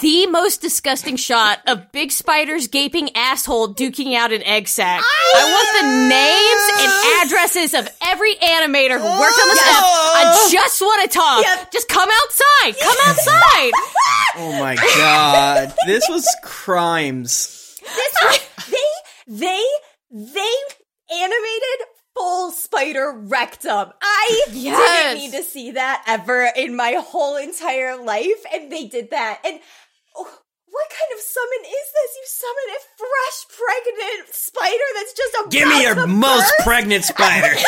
the most disgusting shot of Big Spider's gaping asshole duking out an egg sack. I want the names and addresses of every animator who worked on this Yes. app. I just want to talk. Yep. Just come outside. Come outside. Oh my god. This was crimes. This was, they they they animated full spider rectum. I Yes. didn't need to see that ever in my whole entire life, and they did that. And oh, what kind of summon is this? You summon a fresh pregnant spider that's just about Give me your most birth? pregnant spider.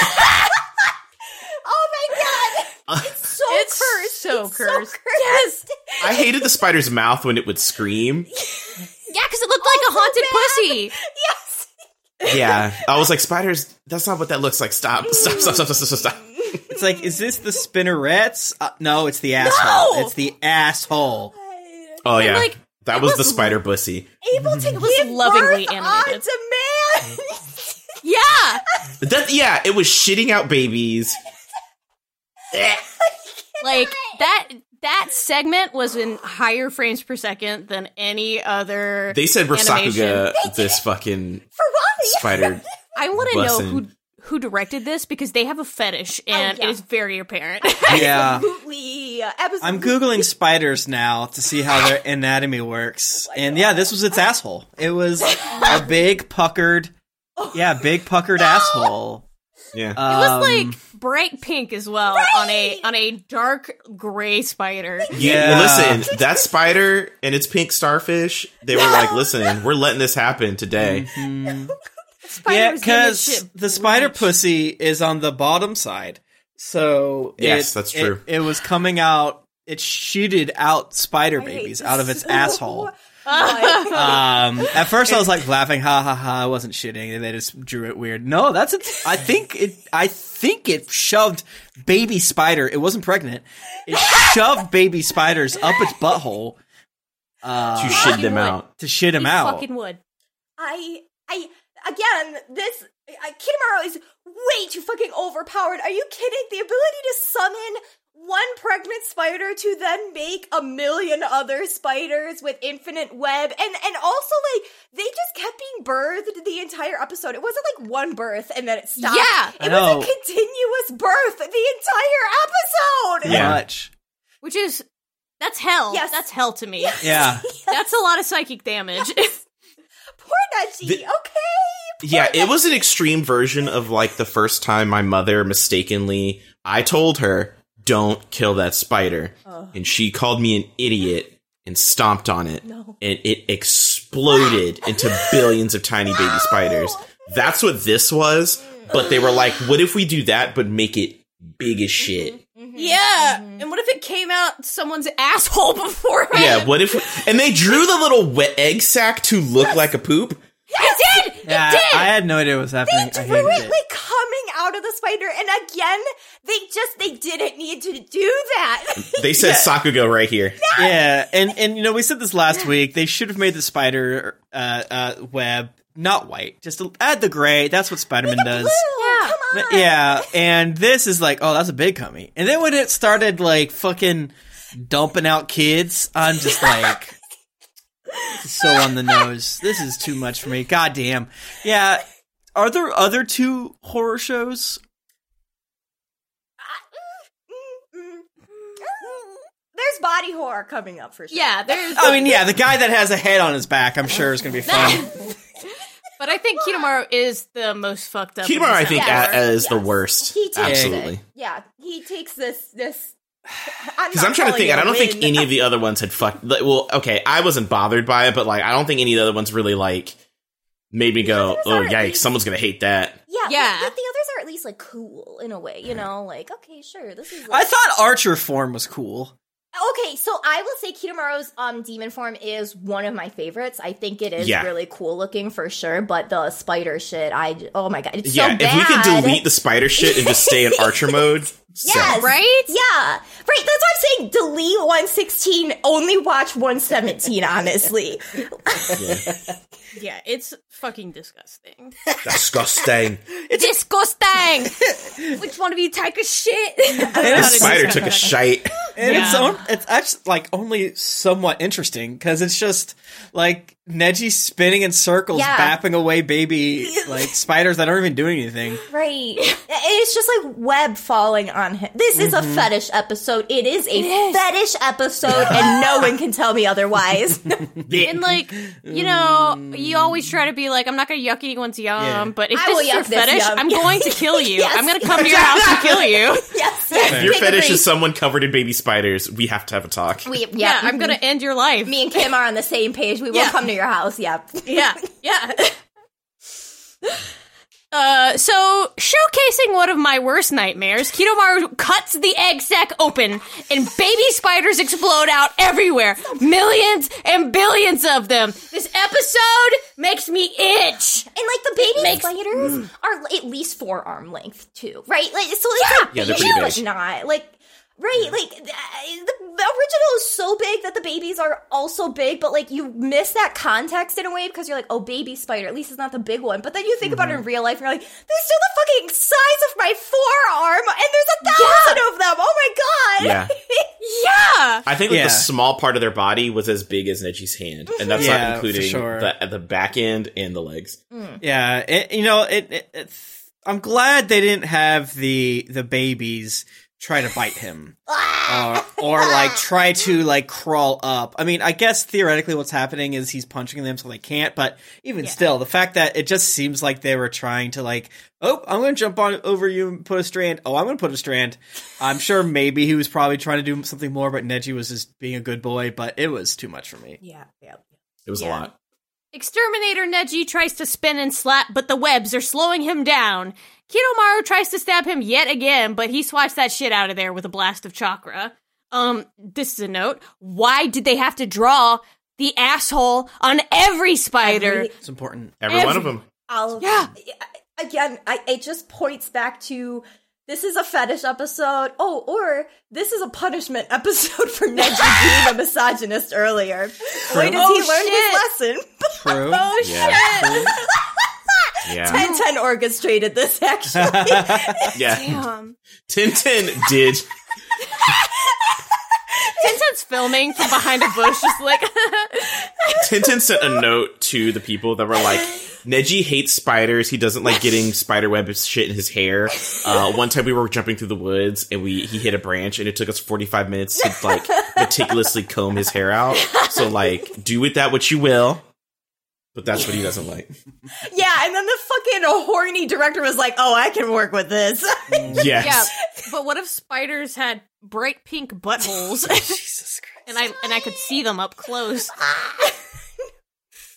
Oh my god! Uh, it's so It's cursed. so It's cursed. So cursed. Yes. I hated the spider's mouth when it would scream. Yeah, because it looked like oh a Oh, so haunted bad. pussy. Yes. Yeah. I was like, spiders, that's not what that looks like. Stop. Stop, stop, stop, stop, stop, stop. It's like, is this the spinnerets? Uh, no, it's the asshole. No! It's the asshole. Oh, yeah. like, that it was the spider bussy. Able to was give lovingly birth animated. on demand. Yeah. That, yeah, it was shitting out babies. like that that segment was in higher frames per second than any other They said animation. Rasakuga, this fucking For Robbie. spider. I want to know who who directed this because they have a fetish and yeah. it is very apparent. Yeah. Absolutely. Absolutely. I'm Googling spiders now to see how their anatomy works. And yeah, this was its asshole. It was a big puckered, yeah, big puckered asshole. Yeah. it was Um, like bright pink as well on a on a dark gray spider. Yeah. Yeah. listen, that spider and its pink starfish, they were like, listen, we're letting this happen today. Spider yeah, was getting this because the spider bleached. pussy is on the bottom side. So Yes, it- that's true. It, was coming out. It shooted out spider I babies out of its so asshole. much. Um, at first I was like laughing, ha ha ha. I wasn't shitting, and they just drew it weird. No, that's it. I think it. I think it shoved baby spider. It wasn't pregnant. It shoved baby spiders up its butthole uh, To shit them out. to shit him You out. fucking would. I, I, again, this, uh, Kidomaru is way too fucking overpowered. Are you kidding? The ability to summon one pregnant spider to then make a million other spiders with infinite web, and and also like they just kept being birthed the entire episode. It wasn't like one birth and then it stopped. Yeah. I it know. was a continuous birth the entire episode. Yeah. Much. Which is that's hell. Yes. That's hell to me. Yeah. That's a lot of psychic damage. Poor Neji. The- okay. Poor Yeah, it was an extreme version of like the first time my mother mistakenly, I told her, don't kill that spider. And she called me an idiot and stomped on it. No. And it exploded into billions of tiny baby spiders. That's what this was. But they were like, what if we do that, but make it big as mm-hmm. shit? Mm-hmm. yeah. Mm-hmm. And what if it came out someone's asshole before? Yeah, what if. And they drew the little wet egg sack to look like a poop. It did. Yeah, it did. I had no idea what was happening. I drew hated it it. like coming out of the spider, and again, they just they didn't need to do that. They said Sakuga right here. Yeah, and and you know we said this last week. They should have made the spider uh, uh, web not white. Just add the gray. That's what Spider Man does. Blue, come on. Yeah, and this is like, oh, that's a big cummy. And then when it started like fucking dumping out kids, I'm just like, this is so on the nose. This is too much for me. God damn. Yeah. Are there other two horror shows? There's body horror coming up for sure. yeah. There's. I mean, yeah, the guy that has a head on his back, I'm sure is going to be fun. But I think Kidomaru is the most fucked up. in Kidomaru, I think, episode. a- is the worst. He takes Absolutely. it. Yeah, he takes this this. Because I'm trying to think, and I don't think any of the other ones had fucked. like, Well, okay, I wasn't bothered by it, but like, I don't think any of the other ones really like made me go, "Oh, are yikes! least- Someone's gonna hate that." Yeah, Yeah. The, the others are at least like cool in a way, you know. Like, okay, sure, this is. I thought Archer form was cool. okay, so I will say Kidomaru's um demon form is one of my favorites. I think it is Yeah. really cool looking for sure. But the spider shit, I oh my god, it's yeah, so bad. if we could delete the spider shit and just stay in Archer mode, so- Yes. Right? Yeah. Right. That's why I'm saying delete 116, only watch 117, honestly. Yeah, it's fucking disgusting. disgusting. disgusting. Which one of you take a shit? And it's Spider took a shite. And it's on, it's actually like only somewhat interesting because it's just like Neji spinning in circles, Yeah. bapping away baby like spiders that aren't even doing anything. Right. It's just like web falling on him. This is a fetish episode. It is a fetish episode, and no one can tell me otherwise. and like, you know, you always try to be like, I'm not gonna yuck anyone's yum, Yeah. but if I this will is your fetish, yum. I'm going to kill you. Yes. I'm gonna come to your house and kill you. yes. yes. If your fetish is someone covered in baby spiders, we have to have a talk. We, yeah, Yeah, I'm mhm. gonna end your life. Me and Kim are on the same page. We will Yeah. come to your house. Yep. Yeah, yeah. Uh, so showcasing one of my worst nightmares, Kidomaru cuts the egg sac open and baby spiders explode out everywhere. Millions and billions of them. This episode makes me itch. And like the baby makes- spiders are at least forearm length too, right? Like so, it's like Yeah, they're pretty big. not like right. Like uh, the, the original is so big that the babies are also big, but like you miss that context in a way because you're like, oh, baby spider. At least it's not the big one. But then you think about it in mm-hmm. real life, and you're like, they're still the fucking size of my forearm, and there's a thousand of them. Oh my god! Yeah. Yeah. I think like Yeah. the small part of their body was as big as Neji's hand, and that's mm-hmm. Yeah, not including sure. the the back end and the legs. Mm. Yeah, it, you know, it, it, it's I'm glad they didn't have the the babies try to bite him. Uh, or like try to like crawl up. I mean, I guess theoretically what's happening is he's punching them so they can't, but even Yeah. still, the fact that it just seems like they were trying to like, oh, I'm going to jump on over you and put a strand. Oh, I'm going to put a strand. I'm sure maybe he was probably trying to do something more, but Neji was just being a good boy, but it was too much for me. Yeah, yeah. It was a lot. Exterminator Neji tries to spin and slap, but the webs are slowing him down. Kidomaru tries to stab him yet again, but he swats that shit out of there with a blast of chakra. Um, this is a note. Why did they have to draw the asshole on every spider? Every- It's important. Every one of them. All of Yeah. Again, I, it just points back to this is a fetish episode. Oh, or this is a punishment episode for Neji being a misogynist earlier. Boy, does Oh, he learn his lesson. True. Oh Yeah. shit! Yeah. Tenten orchestrated this, actually. Yeah. Damn. Tenten did. Tenten's filming from behind a bush, just like Tenten sent a note to the people that were like, Neji hates spiders. He doesn't like getting spider web shit in his hair. Uh, one time we were jumping through the woods and we he hit a branch and it took us 45 minutes to like meticulously comb his hair out. So like, do with that what you will. But that's what he doesn't like. yeah, and then the fucking horny director was like, oh, I can work with this. Yes. yeah. But what if spiders had bright pink buttholes, Jesus Christ. and I and I could see them up close?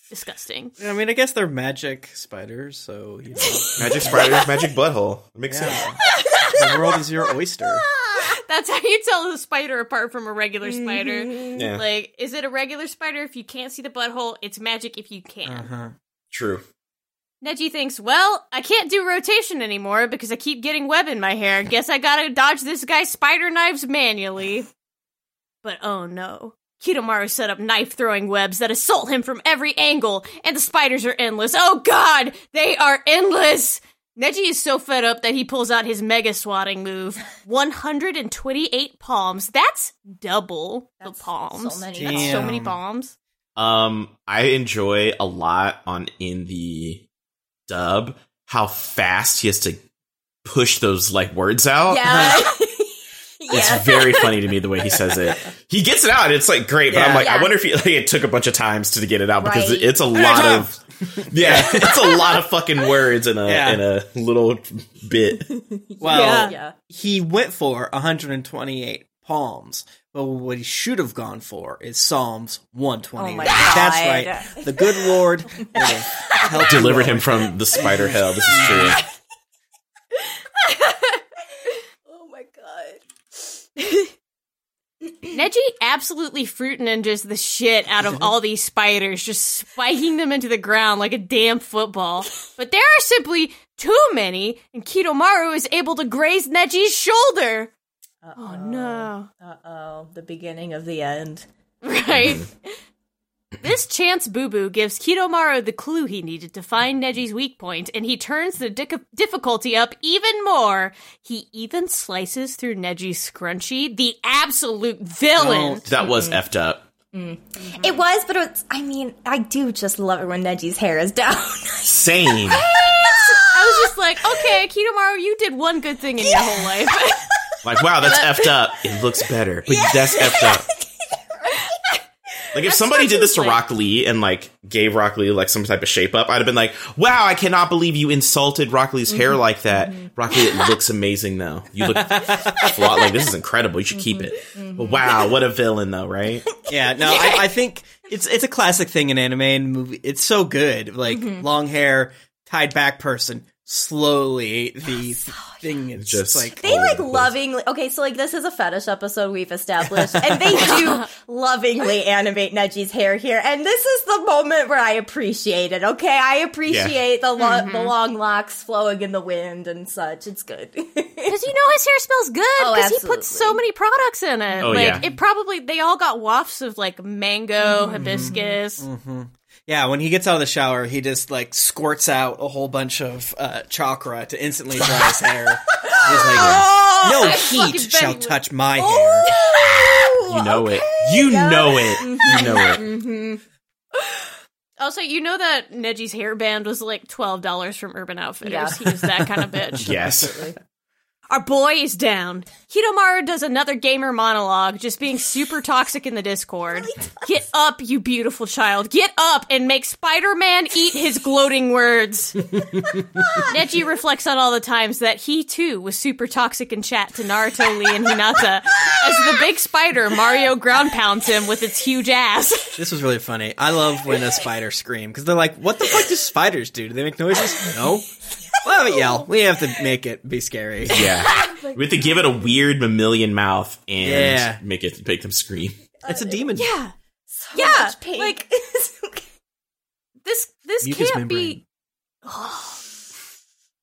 Disgusting. I mean, I guess they're magic spiders, so you know, Magic spiders, magic butthole. It makes yeah. sense. the world is your oyster. That's how you tell a spider apart from a regular spider. Yeah. Like, is it a regular spider if you can't see the butthole? It's magic if you can. Uh-huh. True. Neji thinks, well, I can't do rotation anymore because I keep getting web in my hair. Guess I gotta dodge this guy's spider knives manually. But oh no. Kidomaru set up knife throwing webs that assault him from every angle, and the spiders are endless. Oh god, they are endless! Neji is so fed up that he pulls out his mega swatting move. 128 palms. That's double That's the palms. so many That's so many palms. Um, I enjoy a lot on in the dub how fast he has to push those like words out. yeah. It's yeah. very funny to me the way he says it. He gets it out. It's like great, but I'm Yeah. like, I wonder if he, like, it took a bunch of times to get it out because Right. it's a lot of yeah, it's a lot of fucking words in a Yeah. in a little bit. Well, Yeah. yeah. he went for 128 palms, but what he should have gone for is Psalms 128. Oh That's God. right. The good Lord would have helped you Delivered him from the spider hell. This is true. Oh my god. Neji absolutely fruit ninjas the shit out of all these spiders, just spiking them into the ground like a damn football. But there are simply too many, and Kidomaru is able to graze Neji's shoulder. Oh no. Uh oh. The beginning of the end. Right? This chance boo boo gives Kidomaru the clue he needed to find Neji's weak point, and he turns the dic- difficulty up even more. He even slices through Neji's scrunchie, the absolute villain. Don't. That was mm-hmm. effed up. Mm-hmm. It was, but it's, I mean, I do just love it when Neji's hair is down. Same. I was just like, okay, Kidomaru, you did one good thing in your whole life. Like, wow, that's effed up. It looks better, but that's effed up. Like if somebody did this to like- Rock Lee and like gave Rock Lee like some type of shape up, I'd have been like, "Wow, I cannot believe you insulted Rock Lee's hair like that." Rock Lee, it looks amazing though. You look flaw- like this is incredible. You should keep it. But wow, what a villain though, right? Yeah, no, I, I think it's it's a classic thing in anime and movie. It's so good. Like long hair, tied back person, slowly the thing is Just- just like They like the lovingly okay, so like this is a fetish episode we've established, and they do lovingly animate Neji's hair here, and this is the moment where I appreciate it. Okay, I appreciate the lo- the mm-hmm. long locks flowing in the wind and such. It's good. Because you know his hair smells good. Oh, Because he puts so many products in it. Oh, like yeah. it probably they all got wafts of like mango, mm-hmm. hibiscus. Mm-hmm. Yeah. When he gets out of the shower, he just like squirts out a whole bunch of uh, chakra to instantly dry his hair. He's like, no I heat shall bet he touch my hair. You know it. You know it. You know it. Also, you know that Neji's hairband was like twelve dollars from Urban Outfitters. Yeah. He was that kind of bitch. Yes. Our boy is down. Kidomaru does another gamer monologue, just being super toxic in the Discord. Get up, you beautiful child. Get up and make Spider Man eat his gloating words. Neji reflects on all the times that he too was super toxic in chat to Naruto, Lee, and Hinata. As the big spider, Mario ground pounds him with its huge ass. This was really funny. I love when a spider scream because they're like, "What the fuck do spiders do? Do they make noises? No. Well, have it yell. We have to make it be scary. Yeah. we have to give it a weird mammalian mouth and Yeah. make it make them scream. It's a demon. Yeah. So Yeah, much pink. like- This this Mucous can't membrane. be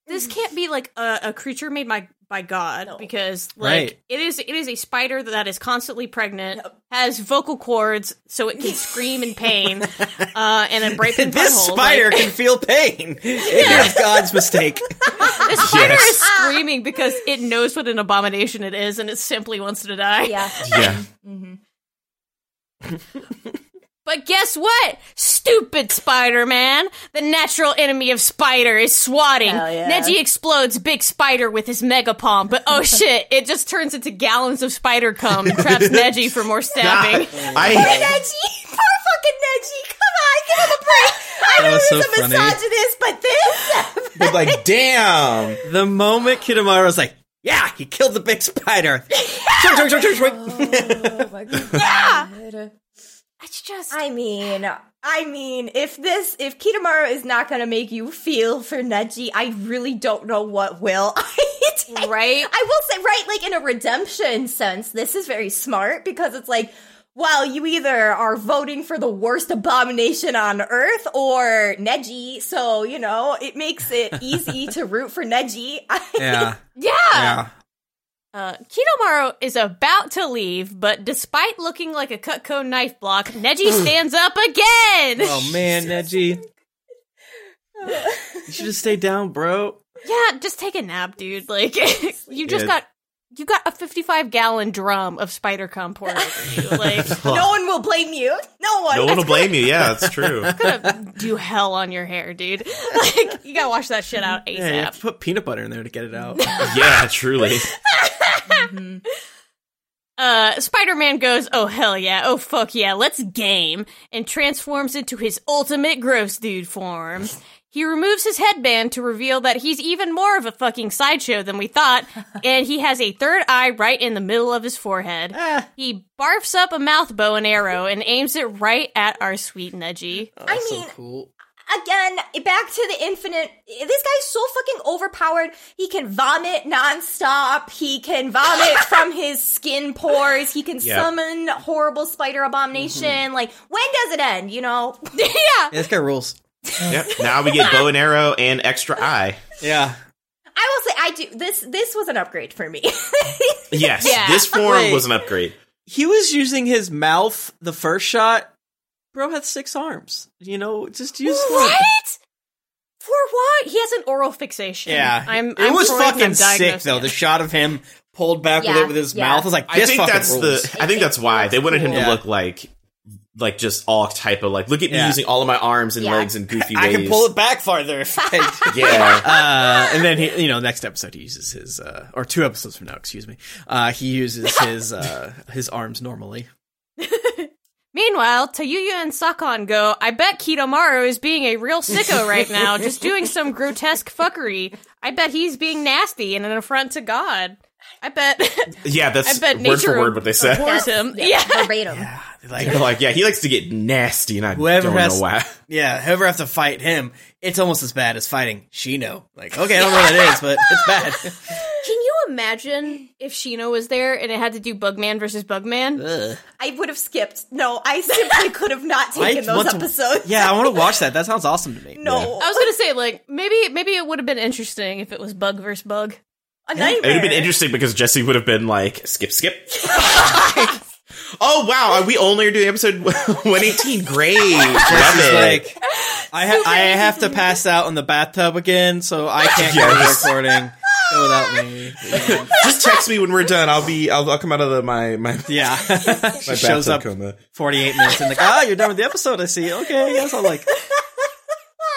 This can't be like a, a creature made by by God No. because like Right. it is it is a spider that is constantly pregnant, Yep. has vocal cords so it can scream in pain, uh, and a break in This butthole. spider Like, can feel pain. It is God's mistake. this spider Yes. is screaming because it knows what an abomination it is and it simply wants to die. yeah. Yeah. hmm But guess what? Stupid Spider Man! The natural enemy of Spider is swatting. Yeah. Neji explodes Big Spider with his mega palm, but oh shit, it just turns into gallons of spider cum and traps Neji for more stabbing. I Neji, poor fucking Neji. Come on, give him a break. I That know was he's so a funny. misogynist, but this. was like, damn. The moment Kidomaru was like, "Yeah, he killed the big spider." Oh god. Yeah. It's just I mean, I mean, if this, if Kidomaru is not gonna make you feel for Neji, I really don't know what will. right. I will say, right, like in a redemption sense, this is very smart because it's like, well, you either are voting for the worst abomination on earth or Neji, so, you know, it makes it easy to root for Neji. Yeah, Yeah. yeah. Uh, Kidomaru is about to leave, but despite looking like a Cutco knife block, Neji stands up again. Oh man, Neji, you should have stayed down, bro. Yeah, just take a nap, dude. Like you just Yeah. got you got a 55 gallon drum of spider cum poured over you. Like no one will blame you. No one. No one will blame you. Yeah, that's true. gonna do hell on your hair, dude. Like you gotta wash that shit out ASAP. Yeah, you have to put peanut butter in there to get it out. Yeah, truly. Uh, Spider-Man goes, "Oh hell yeah! Oh fuck yeah! Let's game!" and transforms into his ultimate gross dude form. He removes his headband to reveal that he's even more of a fucking sideshow than we thought, and he has a third eye right in the middle of his forehead. Ah. He barfs up a mouth bow and arrow and aims it right at our sweet Neji. Oh, I so mean- cool. Again, back to the infinite. This guy's so fucking overpowered. He can vomit nonstop. He can vomit from his skin pores. He can Yeah. summon horrible spider abomination. Mm-hmm. Like, when does it end? You know? yeah, Yeah, this guy rules. Yep. Now we get bow and arrow and extra eye. Yeah, I will say, I do. This this was an upgrade for me. Yes, Yeah. this form Wait. was an upgrade. he was using his mouth the first shot. Bro had six arms. You know, just use one. right. For what? He has an oral fixation. Yeah, I'm. It I'm was Freud and I'm fucking sick though. it. The shot of him pulled back with Yeah, it with his yeah. mouth. I was like, I think fucking that's rules. the. I think that's why they wanted him to look like, like just all type of like. Look at me Yeah. using all of my arms and Yeah. legs and goofy I ways. can pull it back farther. if I- Yeah. uh, and then he, you know, next episode he uses his, uh, or two episodes from now, excuse me. Uh, he uses his, uh, his arms normally. Meanwhile, Tayuya and Sakon go, I bet Kidomaru is being a real sicko right now, just doing some grotesque fuckery. I bet he's being nasty and an affront to God. I bet yeah, that's I bet word nature for word what they said. abhors him. Yeah. verbatim. Like, They're like, yeah, he likes to get nasty, and I Whoever don't has- know why. yeah, whoever have to fight him, it's almost as bad as fighting Shino. Like, okay, I don't know what it is, but it's bad. Can you imagine if Shino was there and it had to do Bugman versus Bugman? Ugh. I would have skipped. No, I simply could have not taken I those want to- episodes. yeah, I want to watch that. That sounds awesome to me. No. I was gonna say, like, maybe maybe it would have been interesting if it was Bug versus Bug. A It nightmare. would have been interesting because Jesse would have been like, skip, skip. oh wow, Are we only are doing episode 118. Great, love It's it. like I ha- I have to pass out in the bathtub again, so I can't go to the Yes. recording. Go without me. Yeah. Just text me when we're done. I'll be. I'll, I'll come out of the, my my Yeah. my she shows up coma. 48 minutes and like, ah, you're done with the episode, I see. Okay, yes, I'll like.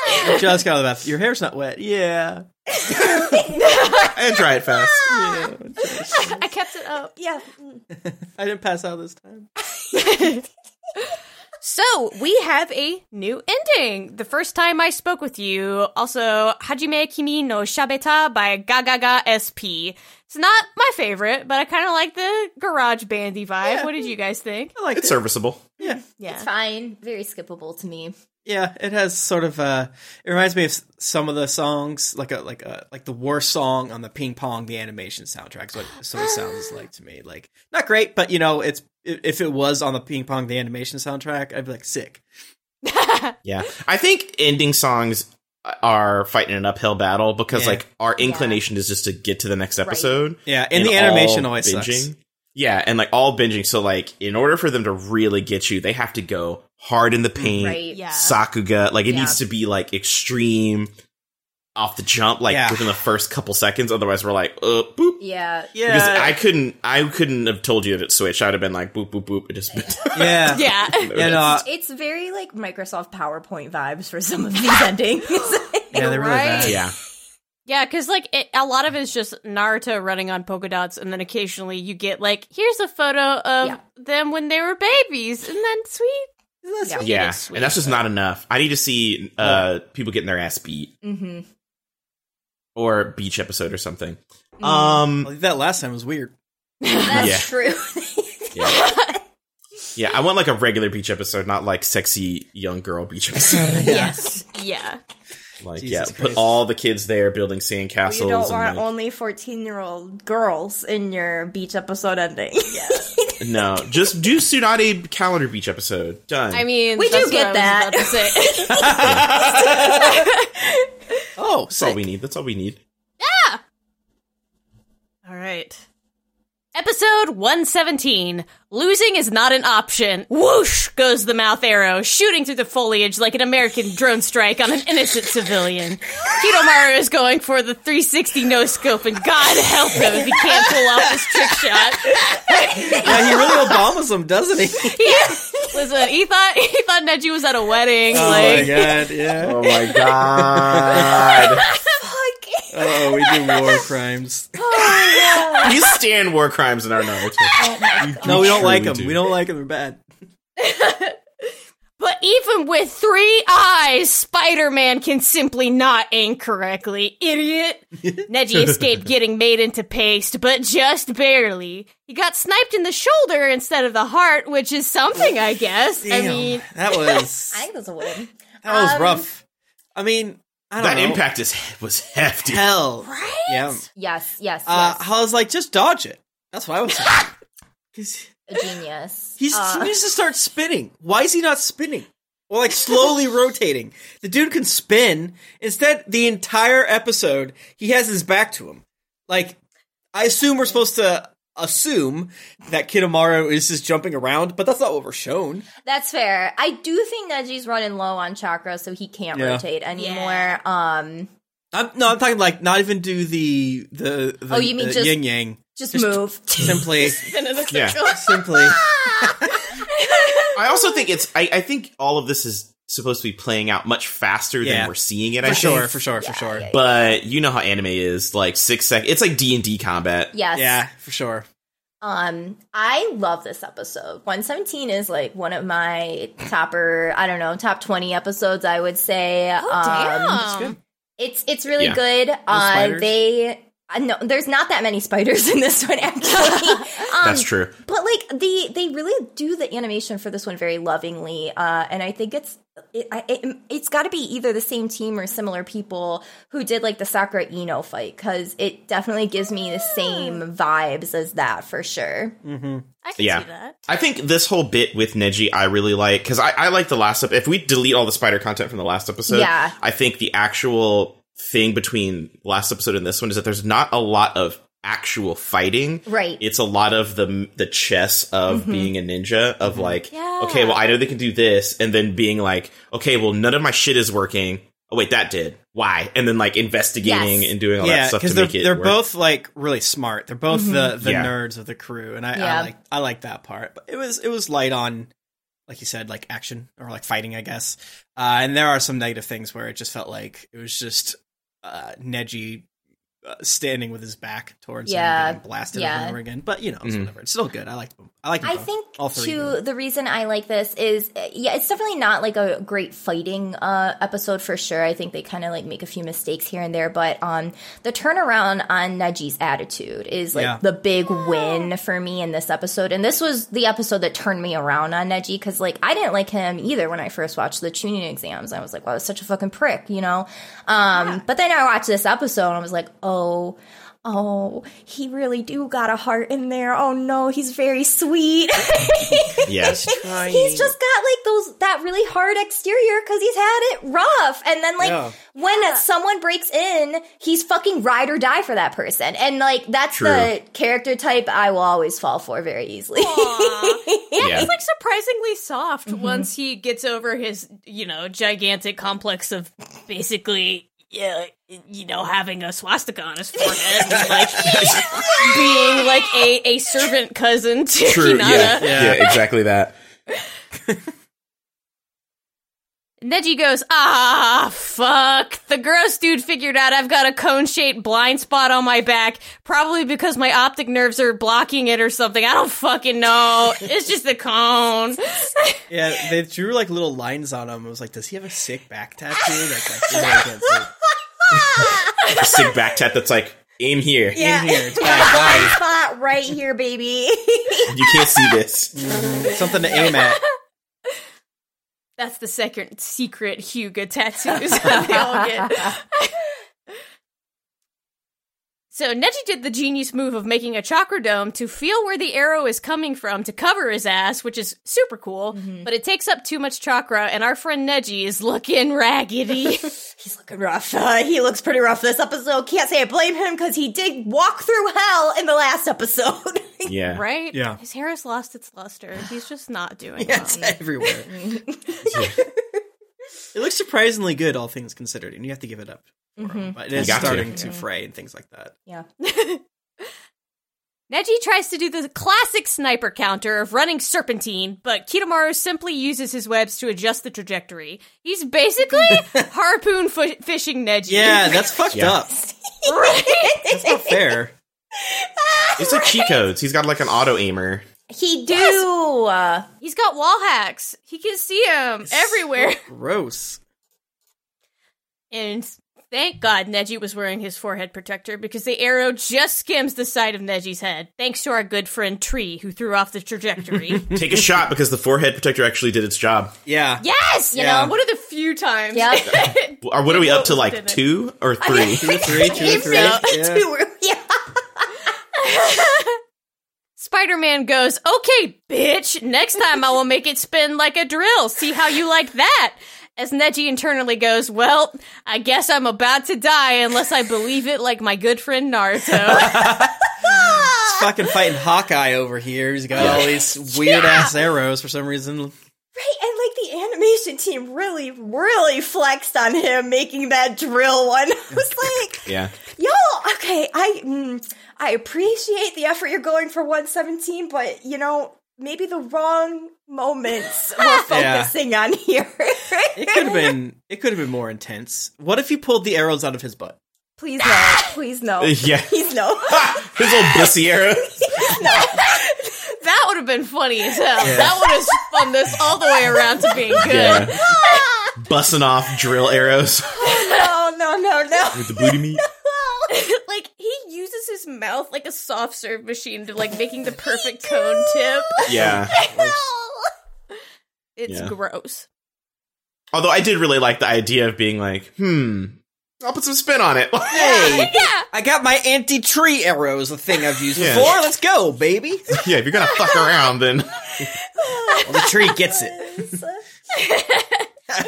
I just got out of the bath. Your hair's not wet. Yeah. and try it fast. I kept it up. Yeah. I didn't pass out this time. So we have a new ending. The first time I spoke with you, also Hajimete Kimi to Shabetta by Gagaga SP. It's not my favorite, but I kind of like the garage bandy vibe. What did you guys think? I like It's it. serviceable. Yeah, Yeah, It's fine. Very skippable to me. yeah. It has sort of uh It reminds me of some of the songs, like a like a like the worst song on the Ping Pong the animation soundtrack. Is what it sort of sounds like to me. Like not great, but you know, it's i- if it was on the Ping Pong the animation soundtrack, I'd be like sick. Yeah. I think ending songs are fighting an uphill battle because Yeah. like our inclination is just to get to the next episode. Yeah, and, the all animation always sucks. Yeah, and like all binging. So like in order for them to really get you, they have to go hard in the paint. Right. yeah. Sakuga. Like it Yeah. needs to be like extreme off the jump, like Yeah. within the first couple seconds. Otherwise we're like, uh boop. Yeah. Yeah, Because I couldn't I couldn't have told you that it switched. I'd have been like boop boop boop. It just yeah, yeah. Yeah, no, uh, It's very like Microsoft PowerPoint vibes for some of these endings. yeah, they're really Right? bad. Yeah. Yeah, because like it, a lot of it is just Naruto running on polka dots, and then occasionally you get like, here's a photo of Yeah. them when they were babies, and then sweet. Yeah. Yeah. Sweet, And that's just not enough. I need to see uh people getting their ass beat. hmm Or beach episode or something. Mm. Um Well, that last time was weird. That's Yeah. true. yeah. yeah, I want like a regular beach episode, not like sexy young girl beach episode. Yes. yeah. Like Jesus yeah, put all the kids there building sandcastles you don't and want like- only 14 year old girls in your beach episode ending. No, just do Tsunade calendar beach episode. Done. I mean, We do get that. about to say. Oh, that's all we need. That's all we need. Yeah. All right. Episode 117. Losing is not an option. Whoosh goes the mouth arrow, shooting through the foliage like an American drone strike on an innocent civilian. Kidomaru is going for the 360 no scope, and God help him if he can't pull off this trick shot. Yeah, he really Obamas them, doesn't he? Yeah. Listen, he thought he thought Neji was at a wedding. Oh like, my god, yeah. Oh my god. Oh, we do war crimes. we stand war crimes in our Naruto. No, we don't like them. do. We don't like them. They're bad. But even with three eyes, Spider Man can simply not aim correctly. Idiot! Neji escaped getting made into paste, but just barely. He got sniped in the shoulder instead of the heart, which is something, I guess. I mean, that was I think that's a win. that was Um, rough. I mean, I don't That know. impact is was hefty. hell. right? Yeah. Yes, yes, Uh, yes. I was like, just dodge it. That's what I was saying. 'Cause a genius. He's, Uh, he needs to start spinning. Why is he not spinning? Or like slowly rotating. The dude can spin. Instead, the entire episode, he has his back to him. Like, I assume we're supposed to assume that Kidomaru is just jumping around, but that's not what we're shown. That's fair. I do think Neji's running low on chakra, so he can't Yeah. rotate anymore. Um, I'm, no, I'm talking like not even do the the, the Oh, you mean the just- yin yang. just, Just- move. Simply, Yeah. simply. I also think it's. I, I think all of this is supposed to be playing out much faster Yeah. than we're seeing it. I For think. sure, for sure, for sure. yeah, But you know how anime is. Like six seconds. It's like D and D combat. yes. Yeah, for sure. Um, I love this episode. 117 is like one of my topper, I don't know, top 20 episodes, I would say. Oh, Um, damn. It's it's really Yeah. good. Uh, spiders? they uh, no, there's not that many spiders in this one actually. um, That's true. But like they they really do the animation for this one very lovingly, uh, and I think it's it, it, it's got to be either the same team or similar people who did like the Sakura Ino fight because it definitely gives me the same vibes as that for sure. Mm-hmm. I can Yeah. see that. I think this whole bit with Neji, I really like because I, I like the last. ep- If we delete all the spider content from the last episode, Yeah. I think the actual thing between last episode and this one is that there's not a lot of actual fighting. Right. It's a lot of the the chess of Mm-hmm. being a ninja of like, Yeah. okay, well I know they can do this, and then being like, okay, well none of my shit is working. Oh wait, that did. Why? And then like investigating Yes. and doing all that Yeah, stuff to because they're make it. they're work. both like really smart. They're both the the Yeah. nerds of the crew, and I, Yeah. I like I like that part. But it was it was light on, like you said, like action or like fighting, I guess. Uh, and there are some negative things where it just felt like it was just uh, Neji uh, standing with his back towards Yeah, him, getting blasted yeah. over and over again. But you know, it's whatever. It's still good. I like them. I like. Them I both. think all three. too. The reason I like this is, yeah, it's definitely not like a great fighting uh, episode for sure. I think they kind of like make a few mistakes here and there, but um, the turnaround on Neji's attitude is like Yeah. the big win for me in this episode. And this was the episode that turned me around on Neji because like I didn't like him either when I first watched the chunin exams. I was like, wow, it's such a fucking prick, you know. Um, but then I watched this episode and I was like, oh. Oh, oh, he really do got a heart in there. Oh no, he's very sweet. Yes. he's just got like those that really hard exterior because he's had it rough. And then like Yeah. when someone breaks in, he's fucking ride or die for that person. And like that's True. the character type I will always fall for very easily. Yeah, Yeah. he's like surprisingly soft Mm-hmm. once he gets over his, you know, gigantic complex of basically, yeah, you know, having a swastika on his forehead, and, like being like a, a servant cousin to True. Hinata. Yeah. yeah. Exactly that. Neji goes, ah, fuck. The gross dude figured out I've got a cone shaped blind spot on my back, probably because my optic nerves are blocking it or something. I don't fucking know. It's just a cone. Yeah, they drew like little lines on him. I was like, does he have a sick back tattoo? That's like, really, I can't see. A sick back tat that's like aim here. yeah. In here, it's back. Blind spot right here, baby. You can't see this. Nice. Something to aim at. That's the second secret Hyuga tattoos that they all get. So Neji did the genius move of making a chakra dome to feel where the arrow is coming from to cover his ass, which is super cool, but it takes up too much chakra, and our friend Neji is looking raggedy. He's looking rough. Uh, he looks pretty rough this episode. Can't say I blame him because he did walk through hell in the last episode. Yeah. right? Yeah. His hair has lost its luster. He's just not doing Yeah, well. it's everywhere. It looks surprisingly good, all things considered, and you have to give it up. for mm-hmm. him. But it is got to. starting to fray and things like that. yeah. Neji tries to do the classic sniper counter of running serpentine, but Kidomaru simply uses his webs to adjust the trajectory. He's basically harpoon f- fishing Neji. Yeah, that's fucked Yeah. up. right? That's not fair. It's like cheat codes. He's got like an auto aimer. He do. Uh, He's got wall hacks. He can see him everywhere. Gross. And thank God Neji was wearing his forehead protector because the arrow just skims the side of Neji's head, thanks to our good friend Tree, who threw off the trajectory. Take a shot because the forehead protector actually did its job. Yeah. yes! You Yeah. know, one of the few times. Yeah. Or what are we up to? Like two or three? Two or three, two or three. Yeah. two- yeah. Spider Man goes, Okay, bitch, next time I will make it spin like a drill. See how you like that? As Neji internally goes, Well, I guess I'm about to die unless I believe it like my good friend Naruto. He's fucking fighting Hawkeye over here. He's got all these weird ass arrows for some reason. Right, and like the animation team really, really flexed on him making that drill one. I was like, Yeah. y'all, okay, I mm, I appreciate the effort you're going for 117, but you know, maybe the wrong moments we're Yeah. focusing on here. It could have been. It could have been more intense. What if he pulled the arrows out of his butt? Please no, please no, Yeah. please no. His old bussy arrow. that would have been funny as hell. That would have spun this all the way around to being good. Yeah. Busting off drill arrows no, oh, no, no, no. with the booty meat. like he uses his mouth like a soft serve machine to like making the perfect cone tip. Yeah. It's Yeah. gross. Although I did really like the idea of being like, hmm, I'll put some spin on it. Hey, Yeah. I got my anti-tree arrows, a thing I've used Yeah. before. Let's go, baby. yeah, if you're gonna fuck around, then Well, the tree gets it. Is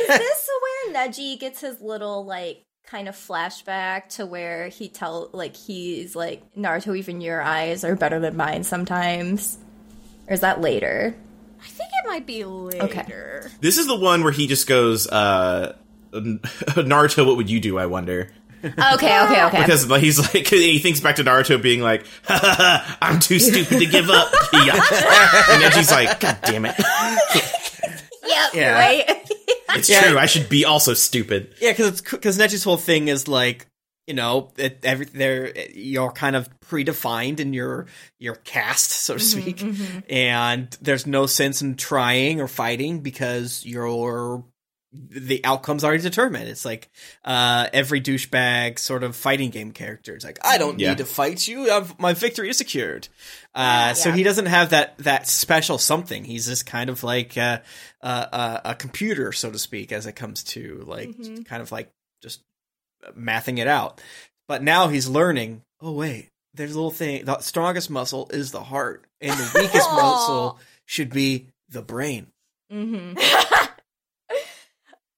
this where Neji gets his little like kind of flashback to where he tell like he's like Naruto even your eyes are better than mine sometimes? Or is that later? I think it might be later. okay. this is the one where he just goes, uh, Naruto, what would you do? I wonder. Okay, okay, okay. Because like, he's like, he thinks back to Naruto being like, ha, ha, ha, I'm too stupid to give up. And then she's like, God damn it. Yep, Yeah. right. It's Yeah. true. I should be also stupid. Yeah, because because Neji's whole thing is like you know, it, every there you're kind of predefined in your your cast, so to Mm-hmm, speak, and there's no sense in trying or fighting because you're the outcome's already determined. It's like uh, every douchebag sort of fighting game character. It's like I don't Yeah. need to fight you. I've, my victory is secured. Uh, So he doesn't have that that special something. He's just kind of like uh, uh, uh, a computer, so to speak, as it comes to like Mhm. kind of like just mathing it out. But now he's learning. Oh wait, there's a little thing. The strongest muscle is the heart, and the weakest muscle should be the brain. Mm-hmm.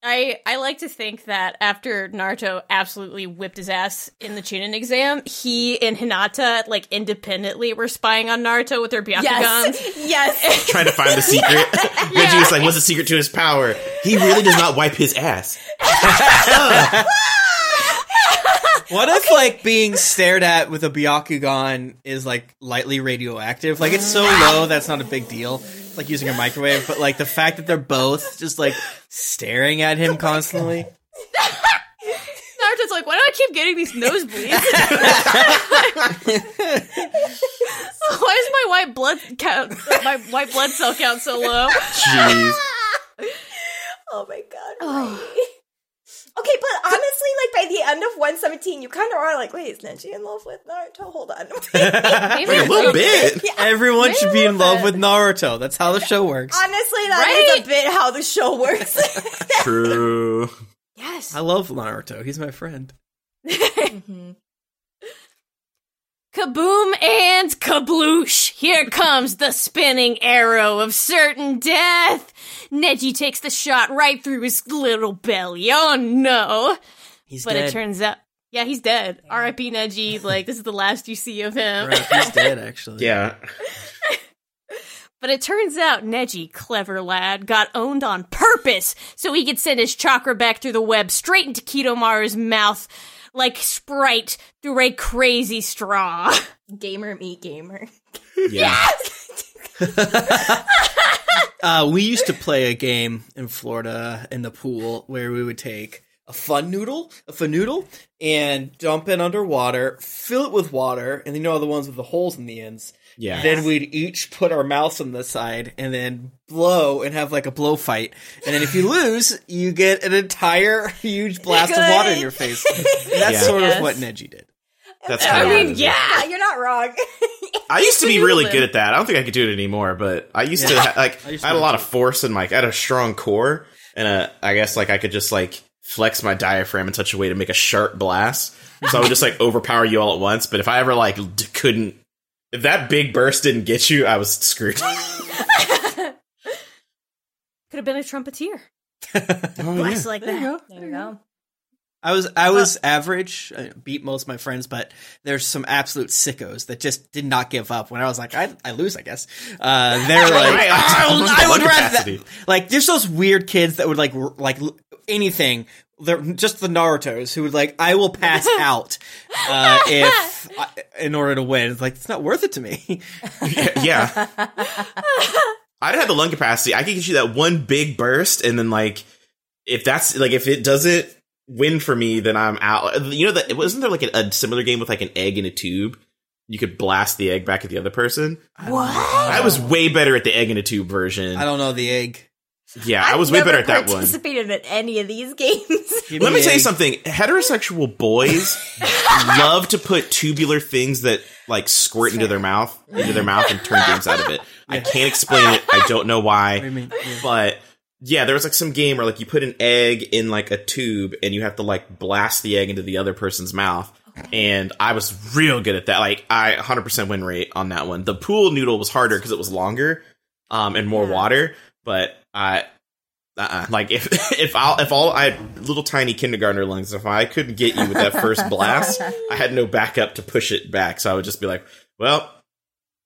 I I like to think that after Naruto absolutely whipped his ass in the Chunin exam, he and Hinata like independently were spying on Naruto with their Byakugans. Yes. Yes. Trying to find the secret. Neji's like, what's the secret to his power? He really does not wipe his ass. What if like being stared at with a Byakugan is like lightly radioactive? Like it's so low that's not a big deal. It's like using a microwave, but like the fact that they're both just like staring at him oh constantly. Naruto's like, why do I keep getting these nosebleeds? why is my white blood count, my white blood cell count so low? Jeez. oh my god. Oh. Right. Okay, but honestly, like by the end of 117, you kind of are like, wait, is Neji in love with Naruto? Hold on. Maybe Like a little bit. Everyone Maybe should be in love bit. with Naruto. That's how the show works. honestly, that is Right? a bit how the show works. True. yes. I love Naruto. He's my friend. Mhm. Kaboom and kabloosh! Here comes the spinning arrow of certain death. Neji takes the shot right through his little belly. Oh no! He's But dead. it turns out, yeah, he's dead. R.I.P. Neji. Like this is the last you see of him. Right, he's dead actually. Yeah. But it turns out Neji, clever lad, got owned on purpose so he could send his chakra back through the web straight into Kidomaru's mouth like Sprite through a crazy straw. gamer meet gamer. Yeah. Uh, we used to play a game in Florida in the pool where we would take a fun noodle, a fun noodle, and dump it underwater, fill it with water, and you know the ones with the holes in the ends. Yeah. Then we'd each put our mouths on the side and then blow and have like a blow fight. And then if you lose, you get an entire huge blast of water in your face. And that's Yeah. sort Yes. of what Neji did. That's I of mean, yeah. you're not wrong. I used to be really good at that. I don't think I could do it anymore, but I used to Yeah. ha- like I used I had a lot of force in my I had a strong core and uh, I guess like I could just like flex my diaphragm in such a way to make a sharp blast. So I would just like overpower you all at once. But if I ever like d- couldn't, if that big burst didn't get you, I was screwed. Could have been a trumpeter. oh, Blast like There you that. go. there you go. I was I was average, I beat most of my friends, but there's some absolute sickos that just did not give up. When I was like, I, I lose, I guess. Uh, they're like, Right, "I'll- I would rather that. Like, there's those weird kids that would like r- like l- anything. They're just the Naruto's who would like, I will pass out uh, if I, in order to win. It's like it's not worth it to me. yeah. I didn't have the lung capacity. I could get you that one big burst, and then like if that's like if it doesn't win for me, then I'm out. You know that wasn't there like a, a similar game with like an egg in a tube? You could blast the egg back at the other person. What? I was way better at the egg in a tube version. I don't know the egg. Yeah, I I've was way better at that one. Participated in any of these games. Let me tell you something. Heterosexual boys love to put tubular things that like squirt into their mouth, into their mouth and turn games out of it. I can't explain it. I don't know why. What do you mean? Yeah. But yeah, there was like some game where like you put an egg in like a tube and you have to like blast the egg into the other person's mouth. And I was real good at that. Like I 100% win rate on that one. The pool noodle was harder because it was longer um and more Yeah. water, but I uh-uh. like if if I if all I little tiny kindergartner lungs, if I couldn't get you with that first blast, I had no backup to push it back. So I would just be like, well,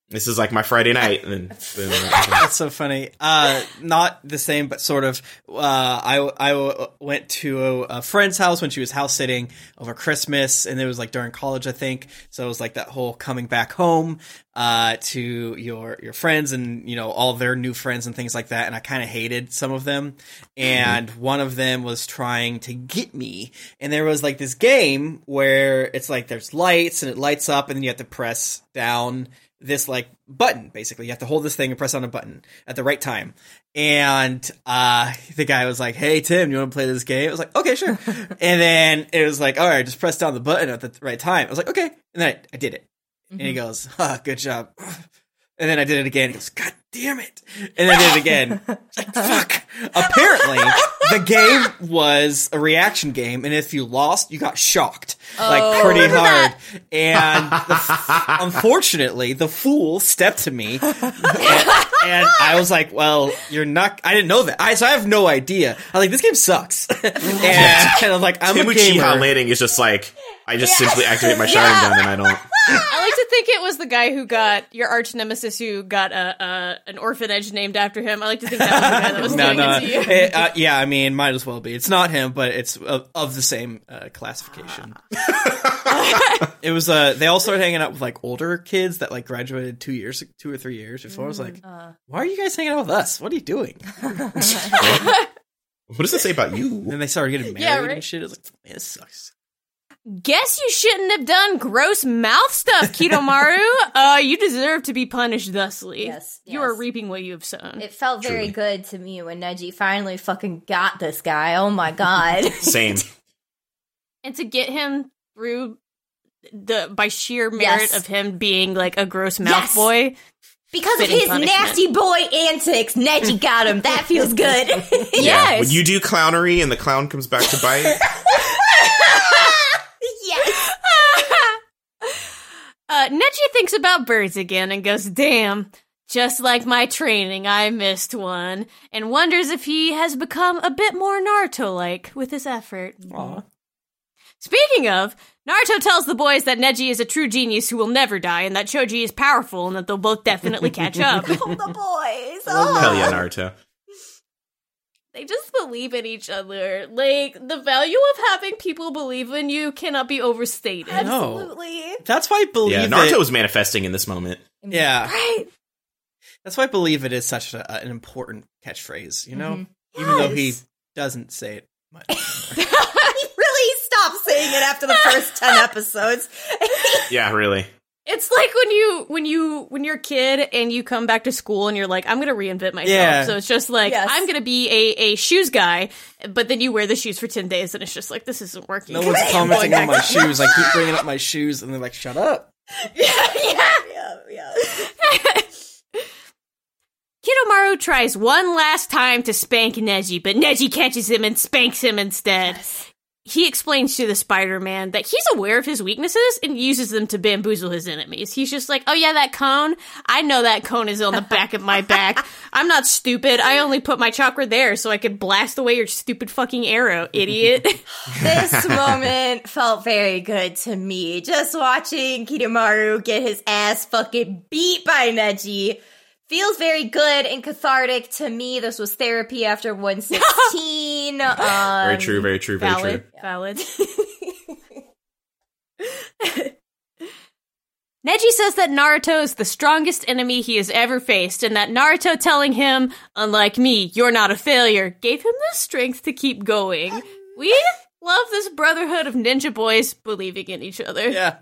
This is like my Friday night. And then, then That's so funny. Uh, not the same, but sort of. Uh, I I went to a, a friend's house when she was house sitting over Christmas, and it was like during college, I think. So it was like that whole coming back home uh, to your your friends and you know all their new friends and things like that. And I kind of hated some of them, and one of them was trying to get me. And there was like this game where it's like there's lights and it lights up, and then you have to press down this like button basically. You have to hold this thing and press on a button at the right time. And uh the guy was like hey tim you want to play this game? I was like okay sure. And then it was like all right just press down the button at the right time. I was like okay. And then i, I did it. And he goes ah, good job and then i did it again. He goes god damn it. And then I did it again. Like, fuck. Apparently the game was a reaction game and if you lost you got shocked like oh. pretty oh, hard. that. and the f- unfortunately the fool stepped to me and, and i was like well you're not i didn't know that. I so i have no idea. I was like this game sucks. And, and i'm like i'm a Timuchi gamer. Landing is just like I just simply activate my Sharingan and I don't. I like to think it was the guy who got your arch nemesis who got a, a an orphanage named after him. I like to think that was the guy that was no, doing no. it to you. It, uh, yeah, I mean, might as well be. It's not him, but it's of, of the same uh, classification. it was. Uh, they all started hanging out with like older kids that like graduated two years, two or three years before. I was like, why are you guys hanging out with us? What are you doing? What does it say about you? And they started getting married Yeah, right. and shit. I was like, man, this sucks. Guess you shouldn't have done gross mouth stuff, Kidomaru. uh, you deserve to be punished thusly. Yes, You are reaping what you have sown. It felt very Truly. good to me when Neji finally fucking got this guy. Oh my god. Same. and to get him through the by sheer merit Yes. of him being like a gross mouth Yes. boy. because of his punishment. nasty boy antics, Neji got him. That feels good. Yeah. When you do clownery and the clown comes back to bite, yes. Uh, Neji thinks about birds again and goes, damn, just like my training, I missed one, and wonders if he has become a bit more Naruto like with his effort. Aw. Speaking of, Naruto tells the boys that Neji is a true genius who will never die, and that Choji is powerful, and that they'll both definitely catch up. Oh, the boys. Oh. hell yeah, Naruto. They just believe in each other. Like, the value of having people believe in you cannot be overstated. No. Absolutely. That's why I believe Yeah, it. Naruto was manifesting in this moment. Yeah, Right? that's why I believe it is such a, an important catchphrase. You know, Mhm. even though he doesn't say it much. he really stopped saying it after the first 10 episodes. Yeah, really. It's like when you when you when you're a kid and you come back to school and you're like, I'm gonna reinvent myself. Yeah. So it's just like Yes. I'm gonna be a, a shoes guy, but then you wear the shoes for ten days and it's just like this isn't working. No one's commenting on my shoes. I keep bringing up my shoes, and they're like, "Shut up." yeah, yeah, yeah. Kidomaru tries one last time to spank Neji, but Neji catches him and spanks him instead. He explains to the Spider-Man that he's aware of his weaknesses and uses them to bamboozle his enemies. He's just like, "Oh yeah, that cone. I know that cone is on the back of my back. I'm not stupid. I only put my chakra there so I could blast away your stupid fucking arrow, idiot." This moment felt very good to me. Just watching Kidomaru get his ass fucking beat by Neji feels very good and cathartic to me. This was therapy after 116. um, Very true, very true, very valid, true. valid. Neji says that Naruto is the strongest enemy he has ever faced, and that Naruto telling him, unlike me, you're not a failure, gave him the strength to keep going. We love this brotherhood of ninja boys believing in each other. Yeah,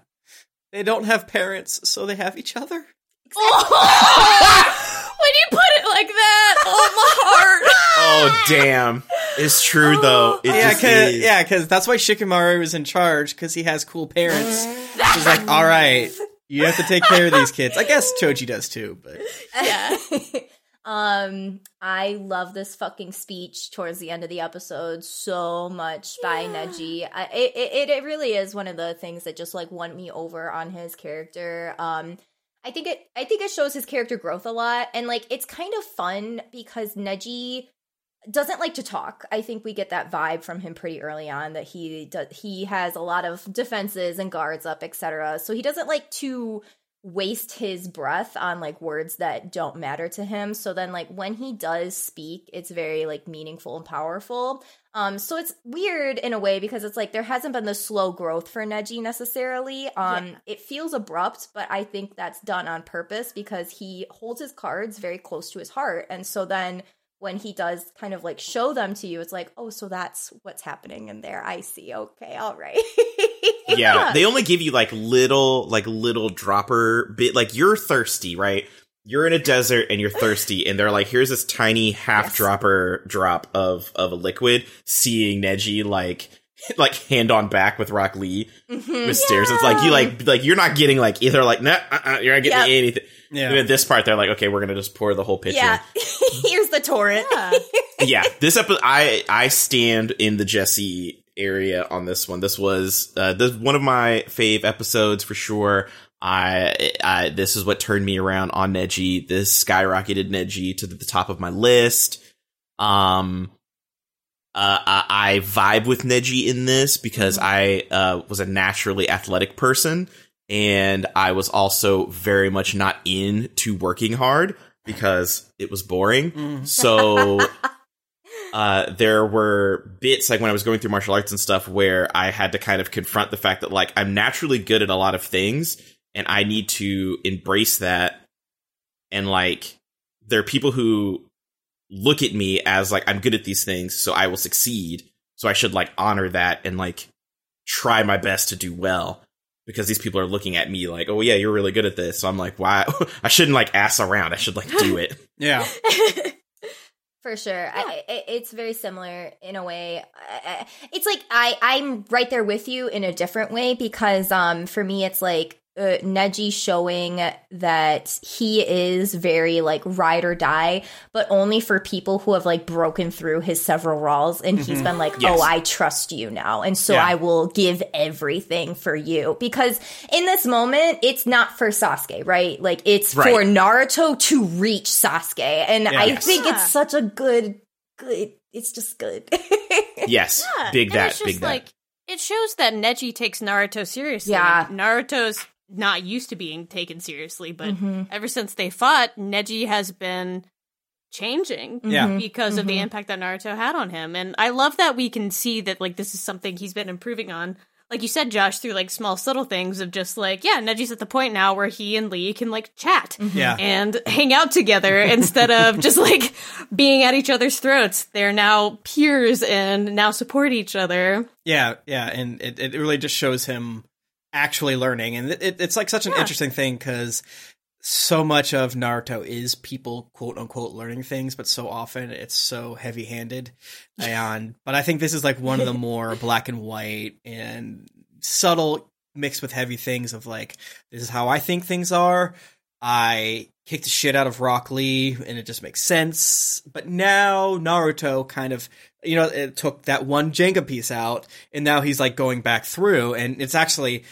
they don't have parents, so they have each other. Oh! when you put it like that, oh my heart. Oh damn! It's true though. It Yeah, just cause, is. yeah, because that's why Shikamaru is in charge because he has cool parents. He's like, all right, you have to take care of these kids. I guess Choji does too, but Yeah. um, I love this fucking speech towards the end of the episode so much by Neji. I, it, it it really is one of the things that just like won me over on his character. Um, I think it I think it shows his character growth a lot, and like it's kind of fun because Neji doesn't like to talk. I think we get that vibe from him pretty early on that he does he has a lot of defenses and guards up, etc. So he doesn't like to waste his breath on like words that don't matter to him. So then like when he does speak, it's very like meaningful and powerful. Um so it's weird in a way because it's like there hasn't been the slow growth for Neji necessarily. Um Yeah. it feels abrupt, but I think that's done on purpose because he holds his cards very close to his heart. And so then when he does kind of like show them to you, it's like, oh, so that's what's happening in there. I see. Okay, all right. yeah, they only give you like little like little dropper bit like you're thirsty right you're in a desert and you're thirsty and they're like here's this tiny half Yes. dropper drop of of a liquid seeing neji like like hand on back with rock lee Mhm. with stairs it's like you like like you're not getting like either like nah uh-uh, you're not getting Yep. anything Yeah. and at this part they're like okay we're gonna just pour the whole pitcher Yeah. Here's the torrent. Yeah. yeah, this episode, I I stand in the Jessy area on this one. This was uh, this one of my fave episodes for sure. I, I this is what turned me around on Neji. This skyrocketed Neji to the top of my list. Um, uh, I, I vibe with Neji in this because I uh, was a naturally athletic person, and I was also very much not into working hard because it was boring. Mm. So uh, there were bits like when I was going through martial arts and stuff where I had to kind of confront the fact that like I'm naturally good at a lot of things and I need to embrace that. And like there are people who look at me as like I'm good at these things, so I will succeed. So I should like honor that and like try my best to do well. Because these people are looking at me like, oh yeah, you're really good at this. So I'm like, why? I shouldn't like ass around. I should like do it. Yeah. For sure, I, I, it's very similar in a way. I- I- It's like I I'm right there with you in a different way because um for me it's like uh, Neji showing that he is very like ride or die, but only for people who have like broken through his several walls, and he's been like, Yes. "Oh, I trust you now, and so Yeah. I will give everything for you." Because in this moment, it's not for Sasuke, right? Like it's Right. for Naruto to reach Sasuke, and I Yes. think Yeah. it's such a good, good. It's just good. Yes, Yeah, big that, it's just big that. like it shows that Neji takes Naruto seriously. Yeah. Naruto's not used to being taken seriously, but Mhm. ever since they fought, Neji has been changing Yeah. Mhm. because of the Mhm. impact that Naruto had on him. And I love that we can see that like this is something he's been improving on. Like you said, Josh, through like small subtle things of just like, yeah, Neji's at the point now where he and Lee can like chat Yeah. and hang out together instead of just like being at each other's throats. They're now peers and now support each other. Yeah, yeah, and it, it really just shows him actually learning, and it, it's like such an Yeah. interesting thing because so much of Naruto is people quote unquote learning things, but so often it's so heavy handed. And but I think this is like one of the more black and white and subtle mixed with heavy things of like this is how I think things are. I kicked the shit out of Rock Lee, and it just makes sense. But now Naruto kind of, you know, it took that one Jenga piece out, and now he's like going back through, and it's actually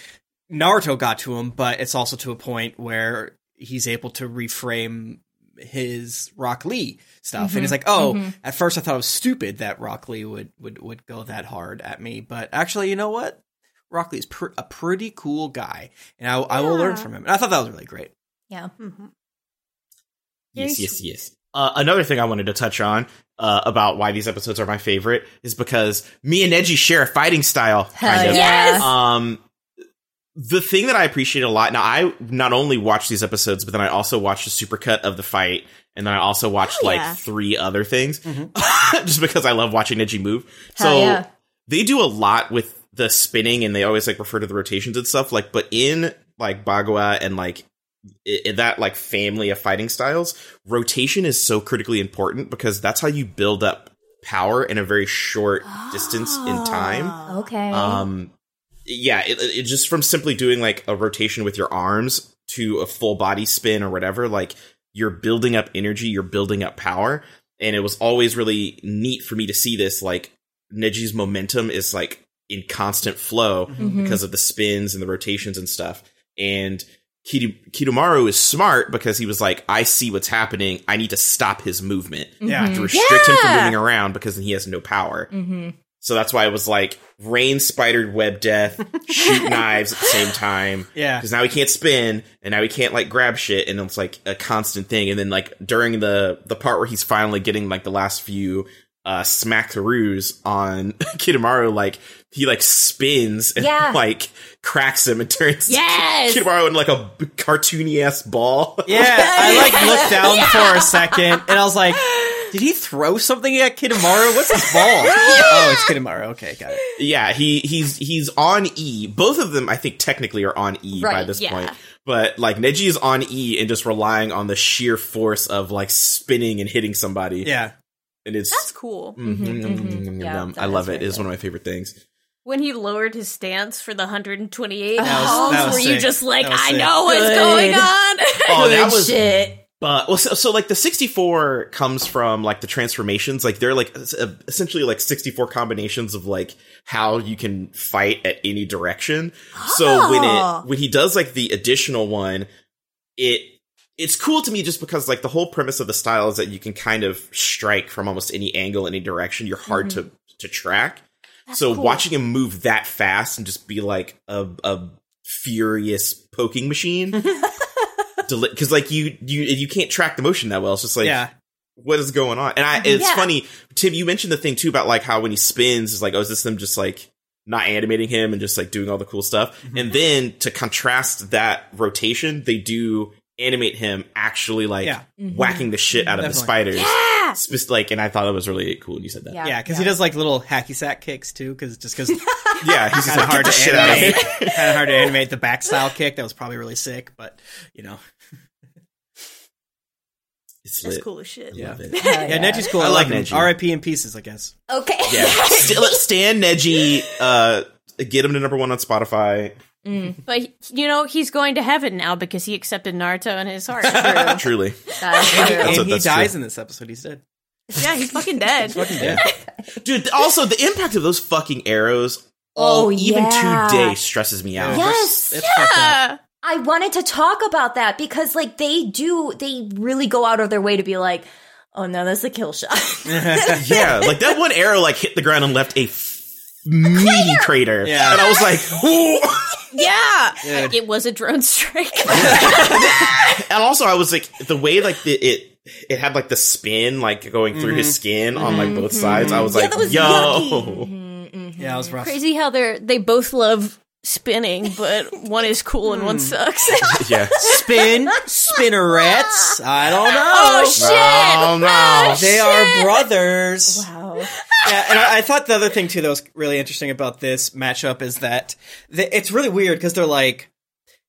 Naruto got to him, but it's also to a point where he's able to reframe his Rock Lee stuff, and he's like, oh, mhm. at first I thought it was stupid that Rock Lee would would would go that hard at me, but actually, you know what? Rock Lee's pr- a pretty cool guy, and I, I will learn from him. And I thought that was really great. yeah. Mm-hmm. Yes, yes, yes. Uh, another thing I wanted to touch on uh, about why these episodes are my favorite is because me and Neji share a fighting style. Hell kind of. yes. Um, the thing that I appreciate a lot now, I not only watched these episodes, but then I also watched a supercut of the fight, and then I also watched Hell like yeah. three other things, Mhm. just because I love watching Neji move. Hell so yeah. they do a lot with the spinning, and they always like refer to the rotations and stuff. Like, but in like Bagua and like i i- that like family of fighting styles, rotation is so critically important because that's how you build up power in a very short distance in time. Okay. Um, yeah, it, it just from simply doing like a rotation with your arms to a full body spin or whatever, like you're building up energy, you're building up power, and it was always really neat for me to see this. Like Neji's momentum is like in constant flow Mhm. because of the spins and the rotations and stuff, and. Kido- Kidomaru is smart because he was like, I see what's happening. I need to stop his movement. Yeah. I have to restrict him from moving around because then he has no power. Mhm. So that's why it was like rain, spider, web death, shoot knives at the same time. Yeah. Because now he can't spin, and now he can't like grab shit, and it's like a constant thing. And then like during the the part where he's finally getting like the last few uh smack throughs on Kidomaru, like he like spins and Yeah. like cracks him and turns Yes! Kidomaru into like a b- cartoony ass ball. Yeah, I like looked down for a second and I was like, did he throw something at Kidomaru? What's his ball? oh, it's Kidomaru. Okay, got it. Yeah, he he's he's on E. Both of them, I think, technically are on E by this yeah. point. But like Neji is on E and just relying on the sheer force of like spinning and hitting somebody. Yeah. and it's That's cool. Mm, Mhm, mm, mm, mhm. mm, Yeah, mm, that I love it. It is one of my favorite things. When he lowered his stance for the 128 That was- balls, that was were you sick. just like, I sick. know what's Good. going on? Oh, that was shit. But well, so, so like the 64 comes from like the transformations. Like they're like uh, essentially like 64 combinations of like how you can fight at any direction. So when Oh. it when he does like the additional one, it it's cool to me just because like the whole premise of the style is that you can kind of strike from almost any angle, any direction. You're hard to to track. So cool. watching him move that fast and just be like a a furious poking machine because like you you you can't track the motion that well. It's just like yeah. what is going on? And I it's Yeah. funny, Tim. You mentioned the thing too about like how when he spins, is like oh, is this them just like not animating him and just like doing all the cool stuff? Mm-hmm. And then to contrast that rotation, they do animate him actually like Yeah. whacking the shit out of the spiders. Yeah! Spec- like, and I thought it was really cool when you said that. Yeah. Yeah, because he does like little hacky sack kicks too, because just because Yeah, he's kind of hard hard to shit animate, kind of hard to animate the back style kick. That was probably really sick, but you know, It's That's lit. cool as shit. I Yeah. love it. Hell yeah, Neji's cool. I I, like like. Neji. R.I.P. in pieces, I guess. Okay. Yeah, St- let Stan Neji, uh, get him to number one on Spotify. Mm. But, you know, he's going to heaven now because he accepted Naruto in his heart. Truly, That's true. That's and what- he dies true. in this episode. He's dead. yeah, he's fucking dead. Fucking dead. dude. Also, the impact of those fucking arrows. all Oh, even yeah. today stresses me out. Yes. it's- it's. Yeah. I wanted to talk about that because, like, they do, they really go out of their way to be like, oh no, that's a kill shot. yeah, like that one arrow like hit the ground and left a f- meaty crater. Yeah. and I was like, "Ooh." Yeah. Dude. It was a drone strike. and also I was like, the way like the, it it had like the spin like going through his mm-hmm. skin on like both mm-hmm. sides. I was Yeah, like, was yo. yucky. Mm-hmm. Yeah, it was rough. Crazy how they're they both love spinning, but one is cool and one mm. sucks. Yeah. Spin spinnerets. I don't oh, know. oh shit! Oh, no. Oh, they are brothers. wow. Yeah, and I, I thought the other thing too that was really interesting about this matchup is that the, it's really weird because they're like,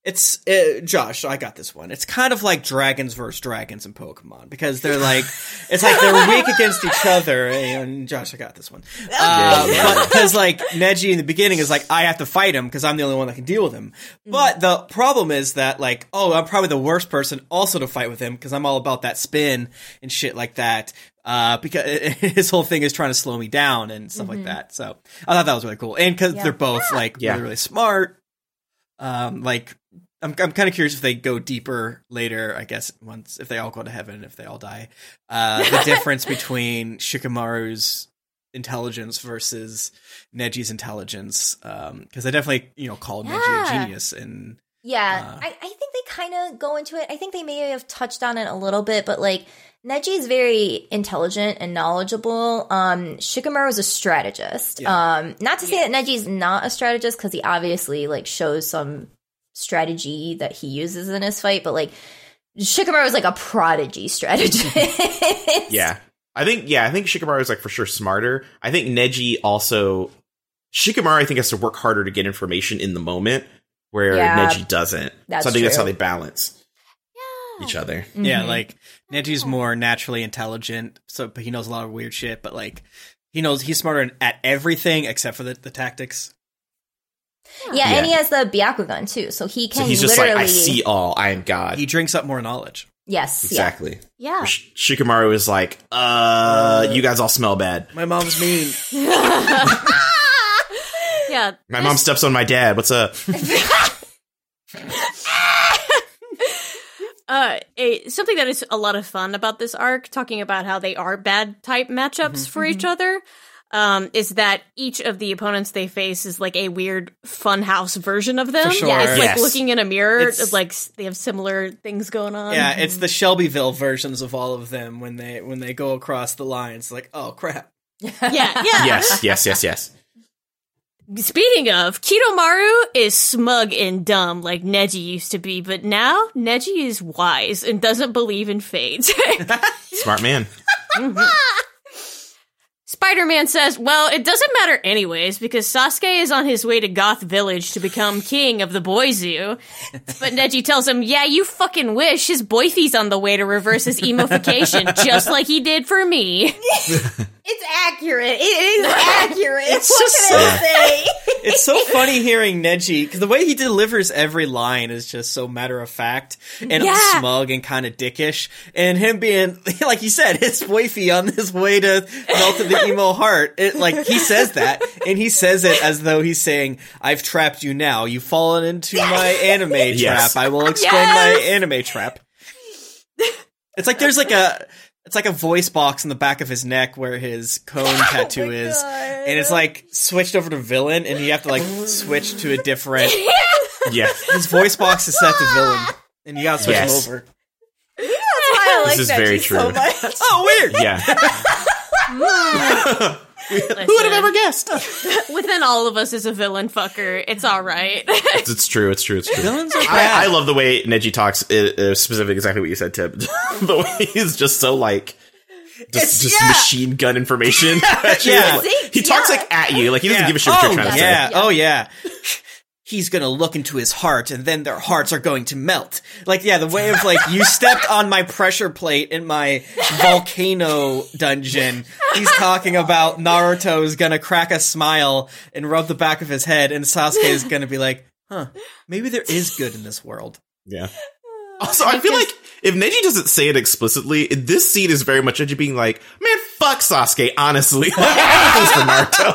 it's uh, Josh. I got this one. It's kind of like dragons versus dragons in Pokemon because they're like, it's like they're weak against each other. And Josh, I got this one. Uh, Because like Neji in the beginning is like, I have to fight him because I'm the only one that can deal with him. But the problem is that like, oh, I'm probably the worst person also to fight with him because I'm all about that spin and shit like that. Uh, because his whole thing is trying to slow me down and stuff like that. So I thought that was really cool. And because Yeah. they're both like Yeah. really, really smart. Um, like I'm, I'm kind of curious if they go deeper later. I guess once if they all go to heaven, if they all die, uh, the difference between Shikamaru's intelligence versus Neji's intelligence. Um, because they definitely you know call Neji a genius and Yeah, Uh, I, I think they kind of go into it. I think they may have touched on it a little bit, but like Neji is very intelligent and knowledgeable. Um, Shikamaru is a strategist. Yeah. Um, not to say that Neji is not a strategist because he obviously like shows some strategy that he uses in his fight, but like Shikamaru is like a prodigy strategist. Yeah. I think yeah, I think Shikamaru is like for sure smarter. I think Neji also Shikamaru I think has to work harder to get information in the moment where Yeah. Neji doesn't. That's so I think that's how they balance each other. yeah, Mhm. like Neji's more naturally intelligent, so but he knows a lot of weird shit. But like he knows he's smarter at everything except for the, the tactics. yeah, Yeah. and he has the Byakugan too, so he can So he's just like I see all, I am God. He drinks up more knowledge. yes, exactly. Yeah. Sh- Shikamaru is like, uh, you guys all smell bad. My mom's mean. yeah. My mom steps on my dad. What's up? Uh, a, something that is a lot of fun about this arc, talking about how they are bad type matchups for each other. um, is that each of the opponents they face is like a weird funhouse version of them. For sure. Yeah, it's like Yes. looking in a mirror, It's- like they have similar things going on. Yeah, it's the Shelbyville versions of all of them when they when they go across the lines. Like, oh crap. yeah, yeah. Yes, yes, yes, yes. Speaking of, Kidomaru is smug and dumb like Neji used to be, but now Neji is wise and doesn't believe in fate. Smart man. Spider Man says, Well, it doesn't matter anyways, because Sasuke is on his way to Goth Village to become king of the Boy Zoo. But Neji tells him, Yeah, you fucking wish. His boyfie's on the way to reverse his emofication, just like he did for me. It's accurate. It is accurate. It's what just can I say? It's so funny hearing Neji because the way he delivers every line is just so matter of fact and Yeah. smug and kind of dickish. And him being like you said, his wifey on his way to melt the emo heart. It like he says that, and he says it as though he's saying, "I've trapped you now. You've fallen into my anime Yes. trap. I will explain Yes. my anime trap." It's like there's like a. It's like a voice box in the back of his neck where his cone oh tattoo Oh is, God. and it's like switched over to villain, and you have to like switch to a different. Yeah. His voice box is set to villain, and you gotta switch Yes. him over. That's why I like is Neji very so much. Oh, weird. Yeah. Who would have ever guessed? Within all of us is a villain fucker. It's all right. It's, it's true. It's true. It's true. Villains are bad. I, I love the way Neji talks. Uh, uh, specific, exactly what you said, Tip. the way he's just so like. Just, It's- just yeah. machine gun information. Yeah. Like, he talks Yeah. like at you, like he doesn't Yeah. give a shit what oh, you're trying to yeah. Oh yeah. He's gonna look into his heart, and then their hearts are going to melt. Like, yeah, the way of like you stepped on my pressure plate in my volcano dungeon. He's talking about Naruto is gonna crack a smile and rub the back of his head, and Sasuke is gonna be like, "Huh, maybe there is good in this world." Yeah. Also, I feel like if Neji doesn't say it explicitly, this scene is very much Neji being like, "Man, fuck Sasuke." Honestly, This for Naruto.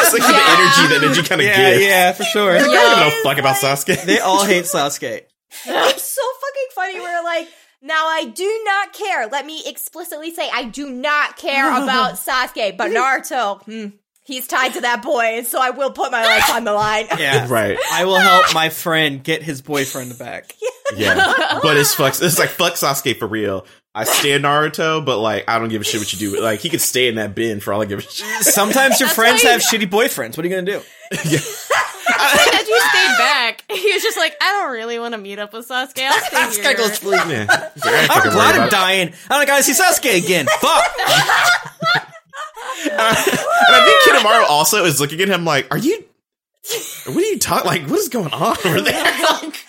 It's like the energy that Neji kind of Yeah, gives. yeah, for sure. I don't give no fuck about Sasuke. They all hate Sasuke. It's so fucking funny. We're like, now I do not care. Let me explicitly say, I do not care about Sasuke, but Naruto, hmm, he's tied to that boy, and so I will put my life on the line. Yeah, right. I will help my friend get his boyfriend back. Yeah, but it's fuck. It's like fuck Sasuke for real. I stand Naruto, but like I don't give a shit what you do. Like he could stay in that bin for all I give a shit. Sometimes your friends why have shitty boyfriends. What are you gonna do? yeah. As you stayed back. He was just like, I don't really want to meet up with Sasuke. I'll stay This here. guy goes sleep. Yeah. Like, I ain't I'm glad I'm dying. I don't gotta see Sasuke again. Fuck. And I think Kidomaru also is looking at him like, "Are you? What are you talking? Like, what is going on over there?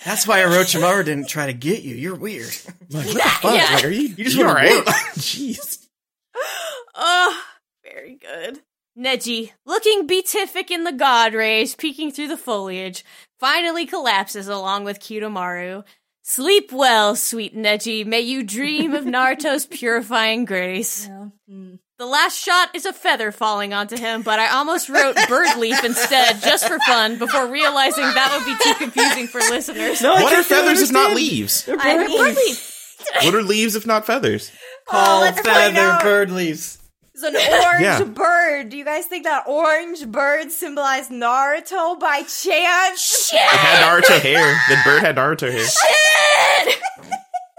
That's why Orochimaru didn't try to get you. You're weird. Like, what the fuck? Yeah. Like, are you? You just you wanna alright? Jeez. Oh, very good. Neji, looking beatific in the god rays, peeking through the foliage, finally collapses along with Kidomaru. Sleep well, sweet Neji. May you dream of Naruto's purifying grace. Hmm. The last shot is a feather falling onto him, but I almost wrote bird leaf instead, just for fun, before realizing that would be too confusing for listeners. No, What are feathers if not understand. leaves? I mean, Bird leaf. What are leaves if not feathers? Oh, Called feather bird leaves. It's an orange Yeah. bird. Do you guys think that orange bird symbolized Naruto by chance? It had Naruto hair. The bird had Naruto hair. Shit!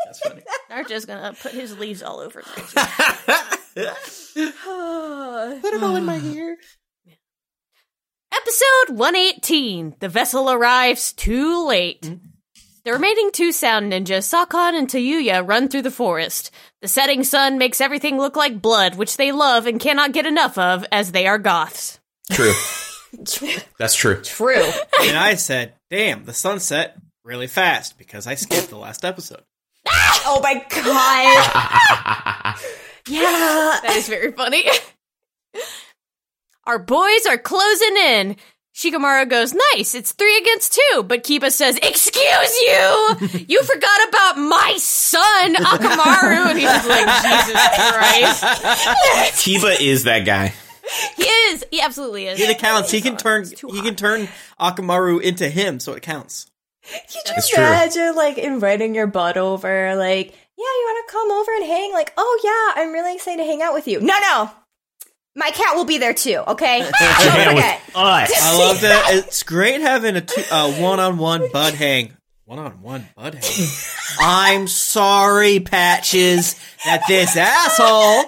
That's funny. Naruto's gonna put his leaves all over Neji. Put it all in my hair. Episode 118. The vessel arrives too late. Mm-hmm. The remaining two sound ninjas, Sakon and Tayuya, run through the forest. The setting sun makes everything look like blood, which they love and cannot get enough of, as they are goths. True. That's true. True. And I said, "Damn, the sunset really fast because I skipped the last episode." Oh my god. yeah. That is very funny. Our boys are closing in. Shikamaru goes, nice, it's three against two. But Kiba says, excuse you! You forgot about my son, Akamaru. And he's just like, Jesus Christ. Kiba is that guy. He is. He absolutely is. It counts. He can turn. He can turn Akamaru into him, so it counts. Can you It's just true. imagine like inviting your butt over, like, yeah, you wanna come over and hang? Like, oh yeah, I'm really excited to hang out with you. No, no. My cat will be there too. Okay. Don't Hang out with forget. I love that. It's great having a two, uh, one-on-one bud hang. One-on-one bud hang. I'm sorry, Patches, that this asshole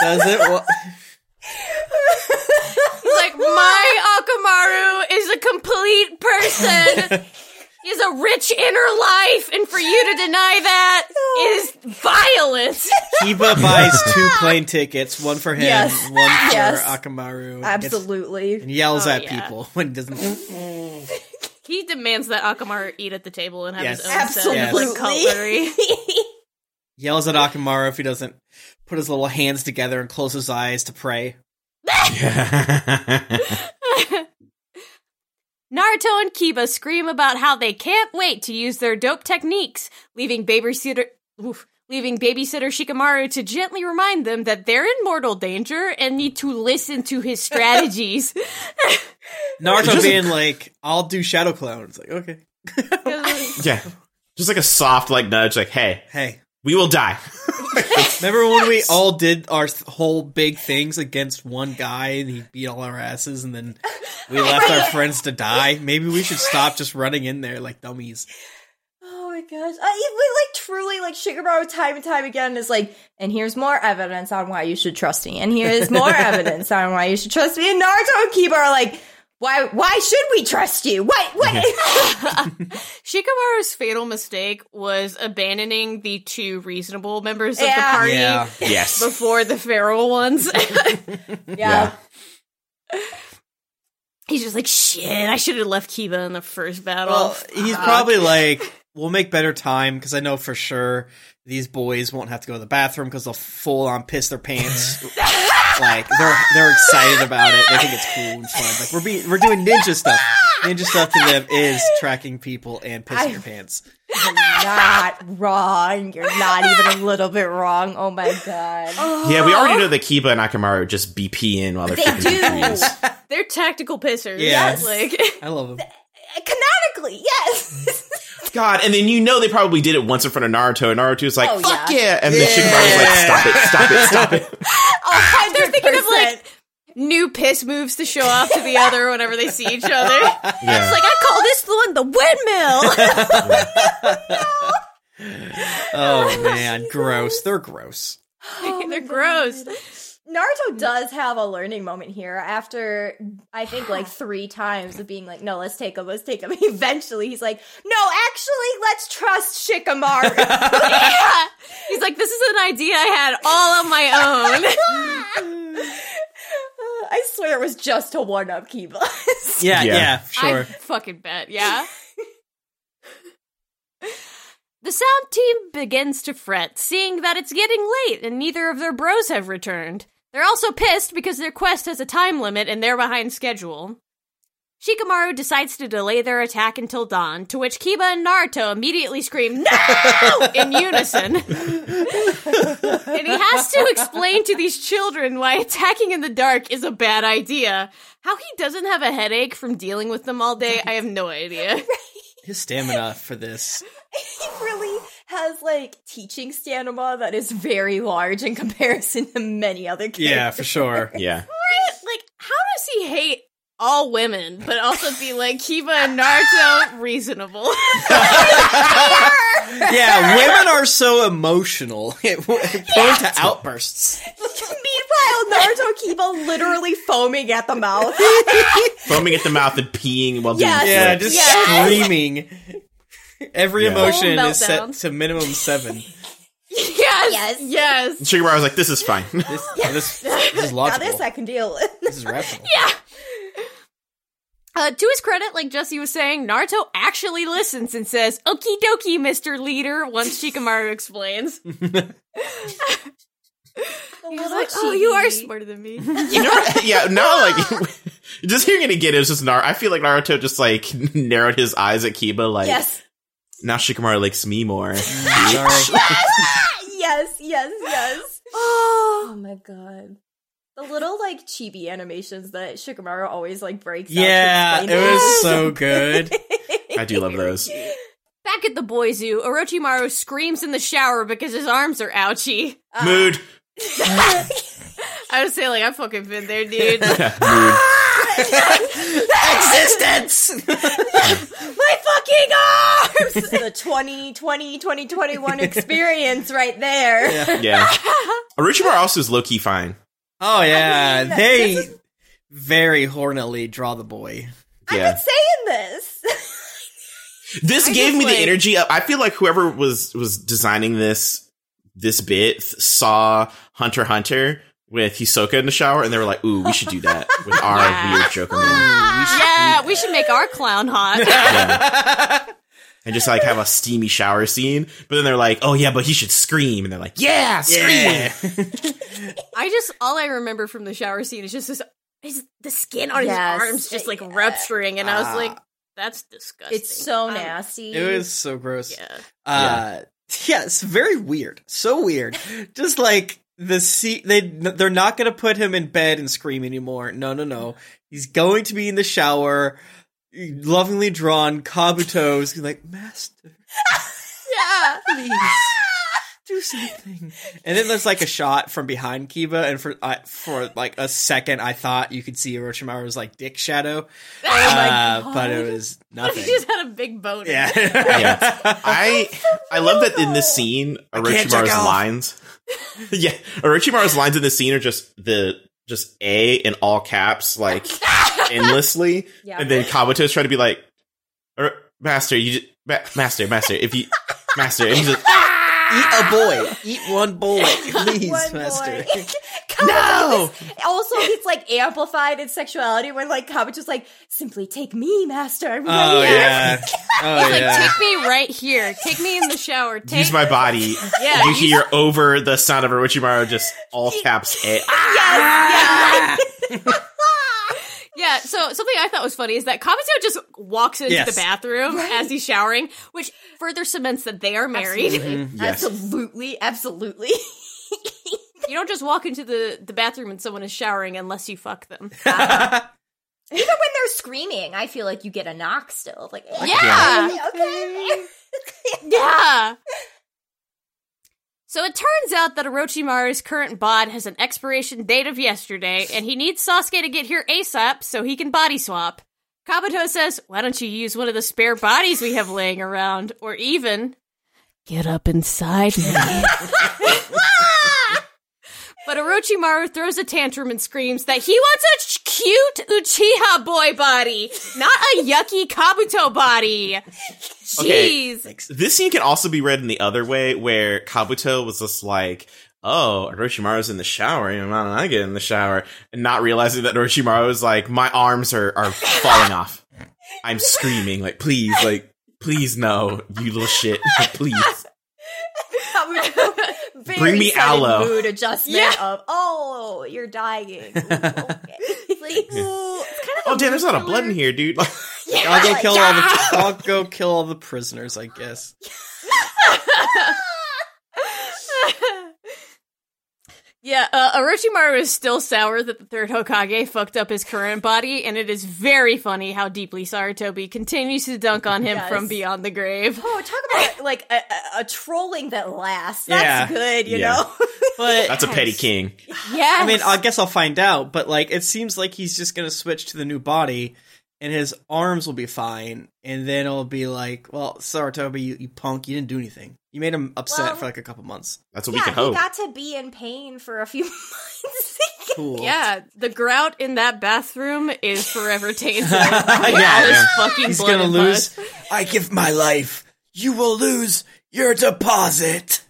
doesn't. Wa- like, my Akamaru is a complete person. He has a rich inner life, and for you to deny that is violence. Kiba buys two plane tickets, one for him, Yes. one for Yes. Akamaru. Gets- Absolutely. and yells Oh, at yeah. people when he doesn't. He demands that Akamaru eat at the table and have Yes. his own set of Absolutely. like, cutlery. yells at Akamaru if he doesn't put his little hands together and close his eyes to pray. Naruto and Kiba scream about how they can't wait to use their dope techniques, leaving babysitter oof, leaving babysitter Shikamaru to gently remind them that they're in mortal danger and need to listen to his strategies. Naruto being like, "I'll do Shadow Clone." It's like, okay, yeah. Just like a soft like nudge, like, hey, hey. We will die. Remember when we all did our th- whole big things against one guy and he beat all our asses and then we left our friends to die? Maybe we should stop just running in there like dummies. Oh my gosh. Uh, I even like truly like Shikamaru time and time again is like, and here's more evidence on why you should trust me. And here is more evidence on why you should trust me. And Naruto and Kiba are like, why why should we trust you? What what Shikamaru's fatal mistake was abandoning the two reasonable members of the party Yeah. yes. before the feral ones. Yeah. He's just like, shit, I should have left Kiba in the first battle. Well, he's Fuck." probably like, we'll make better time because I know for sure these boys won't have to go to the bathroom because they'll full on piss their pants. Like they're they're excited about it. They think it's cool and fun. Like we're being we're doing ninja stuff. Ninja stuff to them is tracking people and pissing I- your pants. You're not wrong. You're not even a little bit wrong. Oh my god. Yeah, we already know that Kiba and Akamaru just be peeing while they're They do. BPs. They're tactical pissers. Yes. Like, I love them. Uh, canonically, yes. God, and then you know they probably did it once in front of Naruto, and Naruto's like, Oh, fuck yeah. yeah. And then Shikamaru's like, stop it, stop it, stop it. Oh, A they're thinking of like new piss moves to show off to the other whenever they see each other. Yeah. It's like, I call this the one the windmill. Oh man, gross. They're gross. They're gross. Naruto mm. does have a learning moment here after I think like three times of being like, no, let's take him, let's take him. Eventually he's like, no, actually, let's trust Shikamaru. yeah. He's like, this is an idea I had all on my own. I swear it was just to one up Kiba. Yeah, Yeah. yeah, sure. I fucking bet, yeah. the sound team begins to fret, seeing that it's getting late and neither of their bros have returned. They're also pissed because their quest has a time limit and they're behind schedule. Shikamaru decides to delay their attack until dawn, to which Kiba and Naruto immediately scream, No! in unison. and he has to explain to these children why attacking in the dark is a bad idea. How he doesn't have a headache from dealing with them all day, I have no idea. His stamina for this. he really has like teaching stamina that is very large in comparison to many other characters. Yeah, for sure. Yeah. Right? Like, how does he hate all women, but also be like Kiba and Naruto reasonable? Yeah, women are so emotional, prone to outbursts. Meanwhile, Naruto Kiba literally foaming at the mouth. Foaming at the mouth and peeing while Yes. doing Yeah, just Yes. screaming. Every Yeah. emotion is set to minimum seven. yes, Yes. yes. Shikamaru's like, this is fine. This, this, this is now logical. this I can deal with. this is rational. Yeah. Uh, to his credit, like Jesse was saying, Naruto actually listens and says, Okie dokie, Mr. Leader, once Shikamaru explains. He's like, oh, you are smarter than me. You know, yeah, now like just hearing it again, it was just Naruto. I feel like Naruto just like narrowed his eyes at Kiba, like Yes. Now Shikamaru likes me more. Sorry. yes, yes, yes. Oh. oh my god. The little like chibi animations that Shikamaru always like breaks out Yeah, it was so good. I do love those. Back at the boy zoo, Orochimaru screams in the shower because his arms are ouchy. Mood. I would say like I fucking been there, dude. Mood. Existence. My fucking arms! the 2020, 2021 experience right there. Yeah. Orochimaru also is low key fine. Oh yeah, mean, they is- very hornily draw the boy. I've been saying this. This I gave just, me the like- energy. Of, I feel like whoever was was designing this this bit saw Hunter Hunter with Hisoka in the shower, and they were like, "Ooh, we should do that with our Yeah. weird Joker man." yeah, we should make our clown hot. Yeah. And just like have a steamy shower scene, but then they're like, "Oh yeah, but he should scream," and they're like, "Yeah, scream!" Yeah. I just all I remember from the shower scene is just this is the skin on Yes. his arms just like Yeah. rupturing, and I was Ah. like, that's disgusting. It's so Um, nasty. It was so gross. Yeah. Uh, yeah, it's very weird. So weird. Just like the se- they they're not going to put him in bed and scream anymore. No, no, no. He's going to be in the shower, lovingly drawn. Kabuto's like, Master, Yeah. please do something. And then there's like a shot from behind Kiba, and for uh, for like a second, I thought you could see Orochimaru's like dick shadow, Oh my uh, God. but it was What if nothing. he just had a big boner? Yeah. I I love that in this scene, can't Orochimaru's lines. yeah, Orochimaru's lines in this scene are just the just A in all caps, like endlessly, Yeah. and then Kabuto's trying to be like, "Er, "Master, you just, ma- master, master, if you, master," and he's just, Eat a boy. Eat one boy, please, One master. boy. No! is- also, it's like amplified in sexuality when like Kabuto's like, simply take me, master. I'm Oh right yeah. Oh He's like, take me right here. Take me in the shower. Take "Use my body." Yeah, you hear over the sound of Orochimaru just all caps A. Yes, yeah. Ah! Yeah, so something I thought was funny is that Kabuto just walks into Yes. the bathroom as he's showering, which further cements that they are married. Absolutely. Mm-hmm. Mm-hmm. Yes. Absolutely, absolutely. You don't just walk into the, the bathroom and someone is showering unless you fuck them. Even when they're screaming, I feel like you get a knock still. Like, Yeah. okay. Yeah. So it turns out that Orochimaru's current bod has an expiration date of yesterday, and he needs Sasuke to get here ASAP so he can body swap. Kabuto says, Why don't you use one of the spare bodies we have laying around? Or even, Get up inside me. but Orochimaru throws a tantrum and screams that he wants a ch- cute Uchiha boy body, not a yucky Kabuto body. Okay. Jeez. This scene can also be read in the other way, where Kabuto was just like, "Oh, Orochimaru's in the shower, and why don't I get in the shower?" and not realizing that Orochimaru is like, "My arms are are falling off. I'm screaming, like, please, like, please, no, you little shit, please." Kabuto, very Bring me aloe. Mood adjustment Yeah. of oh, you're dying. okay. Like, Oh, damn, there's a lot of blood in here, dude. I'll go like, kill all the. I'll go kill all the prisoners. I guess. Yeah, uh, Orochimaru is still sour that the third Hokage fucked up his current body, and it is very funny how deeply Sarutobi continues to dunk on him Yes. from beyond the grave. oh, talk about like a, a, a trolling that lasts. That's Yeah. good, you Yeah. know. But That's a petty king. Yeah, I mean, I guess I'll find out. But like, it seems like he's just gonna switch to the new body, and his arms will be fine. And then it'll be like, well, Sarutobi, you, you punk, you didn't do anything. You made him upset Well- for like a couple months. That's what we yeah, can he got to be in pain for a few months. Cool. yeah, the grout in that bathroom is forever tainted. Yeah, All yeah. fucking He's gonna lose. pus. I give my life. You will lose your deposit.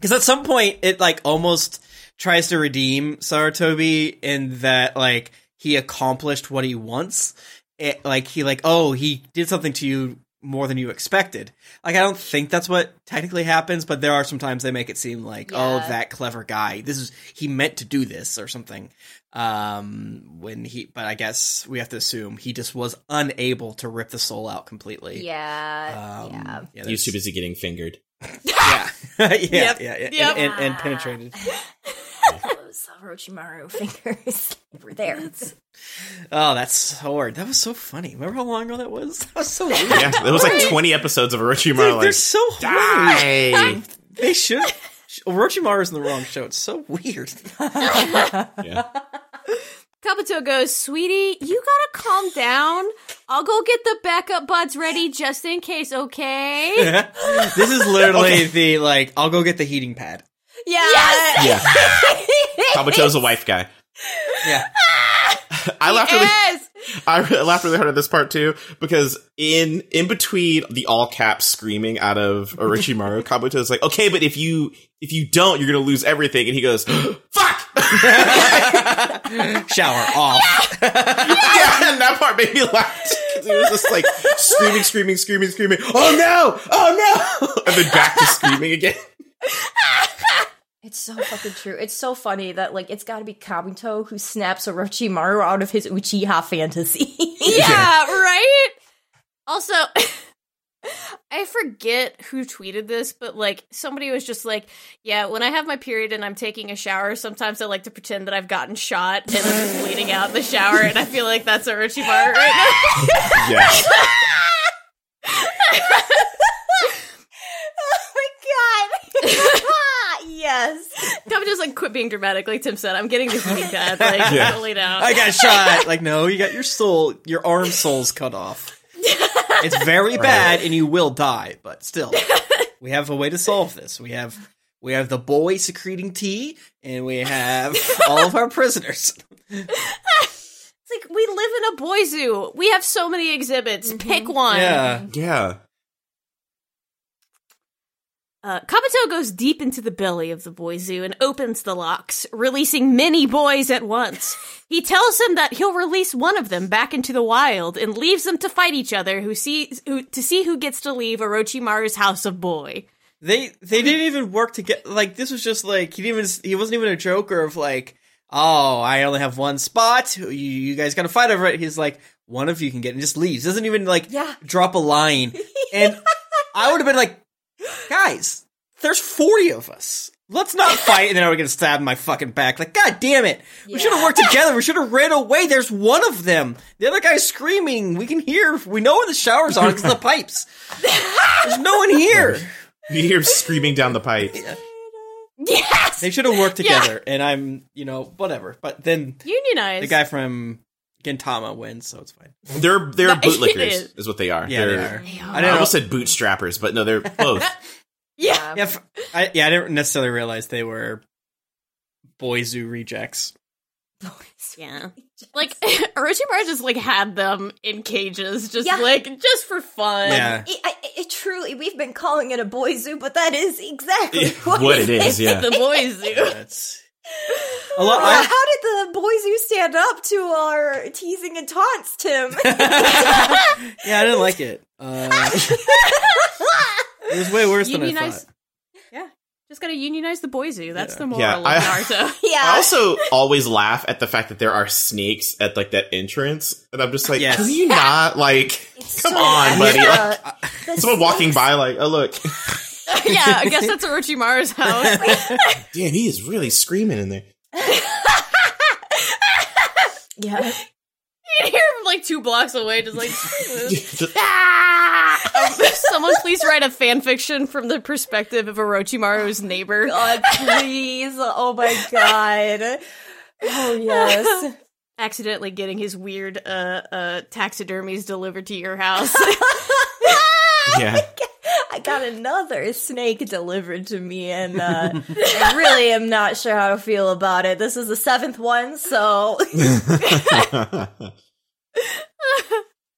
Because at some point, it like almost tries to redeem Sarutobi in that like he accomplished what he wants. It, like he like oh he did something to you more than you expected. Like I don't think that's what technically happens, but there are sometimes they make it seem like oh that clever guy. This is he meant to do this or something. Um when he but I guess we have to assume he just was unable to rip the soul out completely. yeah, Um, yeah. yeah, He was too busy getting fingered. yeah, yeah, Yep. yeah, yeah, Yep. And, and, and penetrated. Those Orochimaru fingers were there. Oh, that sword. That was so funny. Remember how long ago that was? That was so weird. Yeah, there was like 20 episodes of Orochimaru. Dude, they're like, so hard. die. They should. Orochimaru's in the wrong show. It's so weird. Yeah. Kabuto goes, Sweetie, you gotta calm down. I'll go get the backup buds ready just in case, okay? this is literally the like. I'll go get the heating pad. Yeah. Yeah. Kabuto's a wife guy. Yeah. I laughed really! I laughed really hard at this part too because in in between the all caps screaming out of Orochimaru, Kabuto's like, "Okay, but if you if you don't, you're gonna lose everything." And he goes, "Fuck!" Shower off. yeah, and that part made me laugh because he was just like screaming, screaming, screaming, screaming. Oh no! Oh no! And then back to screaming again. It's so fucking true. It's so funny that like it's got to be Kabuto who snaps Orochimaru out of his Uchiha fantasy. Yeah, right? Also, I forget who tweeted this, but like somebody was just like, yeah, when I have my period and I'm taking a shower, sometimes I like to pretend that I've gotten shot and I'm just bleeding out in the shower, and I feel like that's Orochimaru right now. Yes. oh my god. Yes. I'm just like quit being dramatic, like Tim said. I'm getting this heating pad, like Yeah. totally down. I got shot. Like, no, you got your soul, your arm soles cut off. It's very bad, and you will die. But still, we have a way to solve this. We have we have the boy secreting tea, and we have all of our prisoners. It's like we live in a boy zoo. We have so many exhibits. Pick mm-hmm. one. Yeah, Yeah. Uh, Kabuto goes deep into the belly of the boy zoo and opens the locks, releasing many boys at once. He tells him that he'll release one of them back into the wild and leaves them to fight each other who sees who, to see who gets to leave Orochimaru's house of boy. they they didn't even work to get Like this was just like he didn't even he wasn't even a joker of like, oh, I only have one spot. You, you guys got to fight over it. He's like, one of you can get, and just leaves. Doesn't even like Yeah. drop a line. And I would have been like, guys, there's 40 of us. Let's not fight. And then I would get stabbed in my fucking back. Like, god damn it. We should have worked together. We should have ran away. There's one of them. The other guy's screaming. We can hear. We know where the shower's on because the pipes. There's no one here. You hear him screaming down the pipe. Yes, They should have worked together. And I'm, you know, whatever. But then unionize. the guy from Gintama wins, so it's fine. They're they're That- bootlickers, is. is. what they are. Yeah, they're, they are. They I are. I don't almost said bootstrappers, but no, they're both. yeah. Yeah, f- I, yeah, I didn't necessarily realize they were Boy Zoo rejects. Yeah. Like Orochimaru just like had them in cages, just Yeah. like just for fun. Yeah. It, I, it truly, we've been calling it a boy zoo, but that is exactly Yeah, what, what it is, yeah. The boy zoo. That's a lot. How I, did the boy zoo stand up to our teasing and taunts, Tim? yeah, I didn't like it. Uh, it was way worse than I Unionize. thought. Yeah. Just gotta unionize the boy zoo. That's Yeah. the moral Yeah, of I- Naruto. yeah. I also always laugh at the fact that there are snakes at like that entrance, and I'm just like, Yes. can you not like? It's Come so on, buddy. bad. Like, The someone walking by, like, oh look, yeah, I guess that's Orochimaru's house. damn, he is really screaming in there. Yeah. You can hear him like two blocks away, just like. Ah! Um, someone please write a fan fiction from the perspective of Orochimaru's neighbor. God, please. Oh my god. Oh, yes. Accidentally getting his weird uh uh taxidermies delivered to your house. yeah, I got another snake delivered to me, and uh, I really am not sure how to feel about it. This is the seventh one, so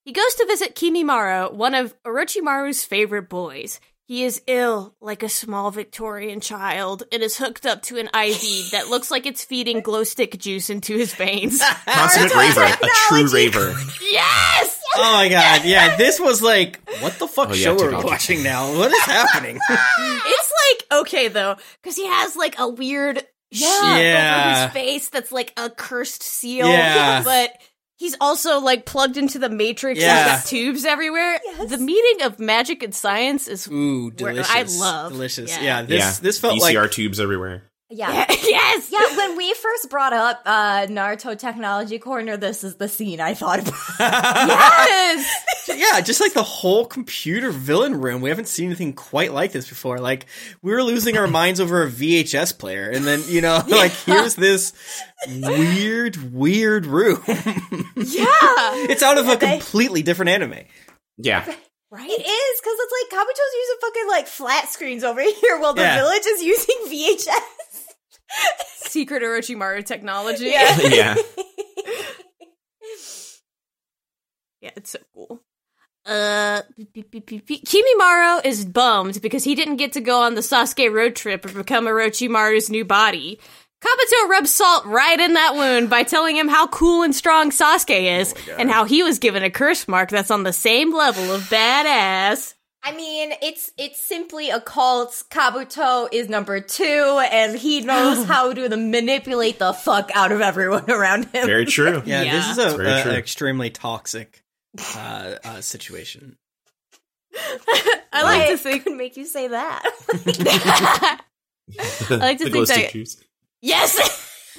He goes to visit Kimimaro, one of Orochimaru's favorite boys. He is ill, like a small Victorian child, and is hooked up to an IV that looks like it's feeding glow stick juice into his veins. consummate raver, a true raver. yes! Oh my god! Yeah, this was like, what the fuck Oh, yeah, show are we watching now? What is happening? It's like, okay though, because he has like a weird sheet Yeah. over his face that's like a cursed seal. Yeah. But he's also like plugged into the matrix Yeah. and tubes everywhere. Yes. The meeting of magic and science is Ooh, Where- delicious! I love- delicious. yeah. Yeah, this yeah, this felt ECR like tubes everywhere. Yeah. yes. Yeah, when we first brought up uh, Naruto Technology Corner, this is the scene I thought about. Yes. yeah, just like the whole computer villain room. We haven't seen anything quite like this before. Like we were losing our minds over a VHS player, and then you know, like here's this weird, weird room. yeah. it's out of a they- completely different anime. Yeah. Right? It is, because it's like Kabuto's using fucking like flat screens over here while the Yeah. village is using VHS. Secret Orochimaru technology. Yeah. Yeah. Yeah, it's so cool. Uh, beep, beep, beep, beep. Kimimaro is bummed because he didn't get to go on the Sasuke road trip or become Orochimaru's new body. Kabuto rubs salt right in that wound by telling him how cool and strong Sasuke is, and how he was given a curse mark that's on the same level of badass. I mean, it's it's simply a cult. Kabuto is number two, and he knows how to manipulate the fuck out of everyone around him. Very true. Yeah, Yeah. this is a, a- an extremely toxic uh, uh, situation. I like to What think. could make you say that. I like to the think glow that- juice. yes.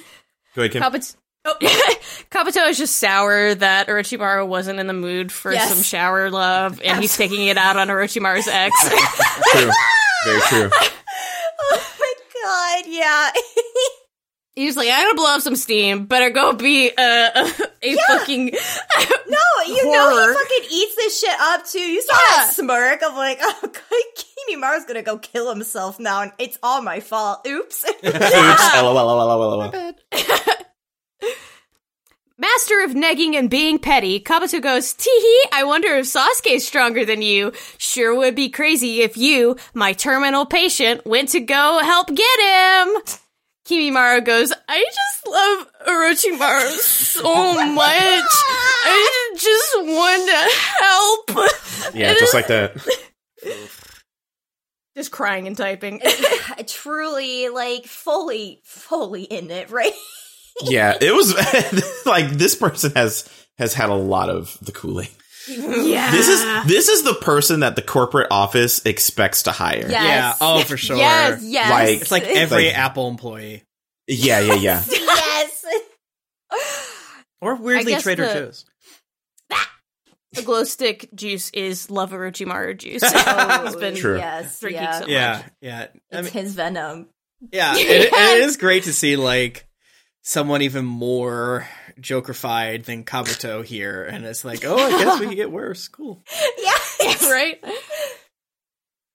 Go ahead, Kim. Kabuto. Oh, Kabuto is just sour that Orochimaru wasn't in the mood for Yes. some shower love, and he's taking it out on Orochimaru's ex. true. Very true. oh my god, yeah. he's like, "I'm gonna blow up some steam. Better go be uh, a, a fucking No, you know he fucking eats this shit up too. You saw Yeah. that smirk of like, oh, God, Kimimaro's gonna go kill himself now, and it's all my fault. Oops. Oops. LOL, LOL, LOL. Master of negging and being petty." Kabuto goes, "Teehee, I wonder if Sasuke's stronger than you. Sure would be crazy if you, my terminal patient, went to go help get him." Kimimaro goes, I just love Orochimaru so oh much. I just want to help. Yeah, just like that. Just crying and typing. Truly, like, fully, fully in it, right? Yeah, it was like this person has has had a lot of the Kool Aid. yeah. This is this is the person that the corporate office expects to hire. Yeah. Yeah, oh for sure. Yes. Yes. Like- It's like every Like- Apple employee. yeah, yeah, yeah. yes. Or weirdly Trader the- Joe's. the glow stick juice is love Orochimaru juice. Oh, He's been True. Yes. drinking yeah. some- Yeah, yeah. I It's mean, his venom. yeah, it, it is great to see like someone even more Jokerfied than Kabuto here, and it's like, oh, I guess we could get worse. Cool. Yeah. right?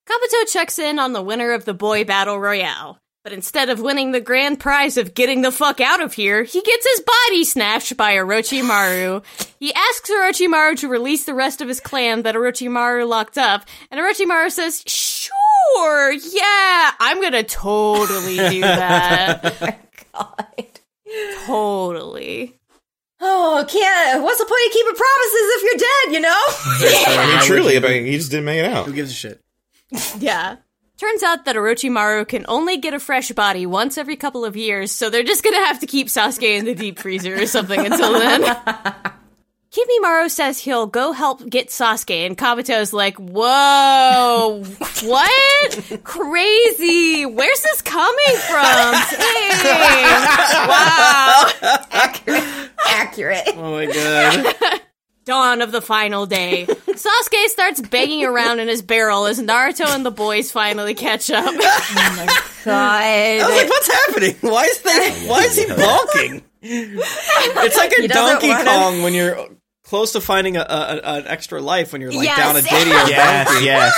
Kabuto checks in on the winner of the boy battle royale. But instead of winning the grand prize of getting the fuck out of here, he gets his body snatched by Orochimaru. he asks Orochimaru to release the rest of his clan that Orochimaru locked up, and Orochimaru says, Sure, yeah, I'm gonna totally do that. Oh God. Totally. Oh, can't. What's the point of keeping promises if you're dead? You know. I mean, truly, but he just didn't make it out. Who gives a shit? Yeah. Turns out that Orochimaru can only get a fresh body once every couple of years, so they're just gonna have to keep Sasuke in the deep freezer or something until then. Kimimaro says he'll go help get Sasuke, and Kabuto's like, Whoa, what? Crazy. Where's this coming from? Dang. Wow. Accurate. Accurate. Oh my god. Dawn of the final day. Sasuke starts banging around in his barrel as Naruto and the boys finally catch up. Oh my god. I was like, what's happening? Why is that? Why is he bonking? It's like a Donkey wanna- Kong when you're close to finding a, a, an extra life when you're like Yes. down a ditty or Yes, yes.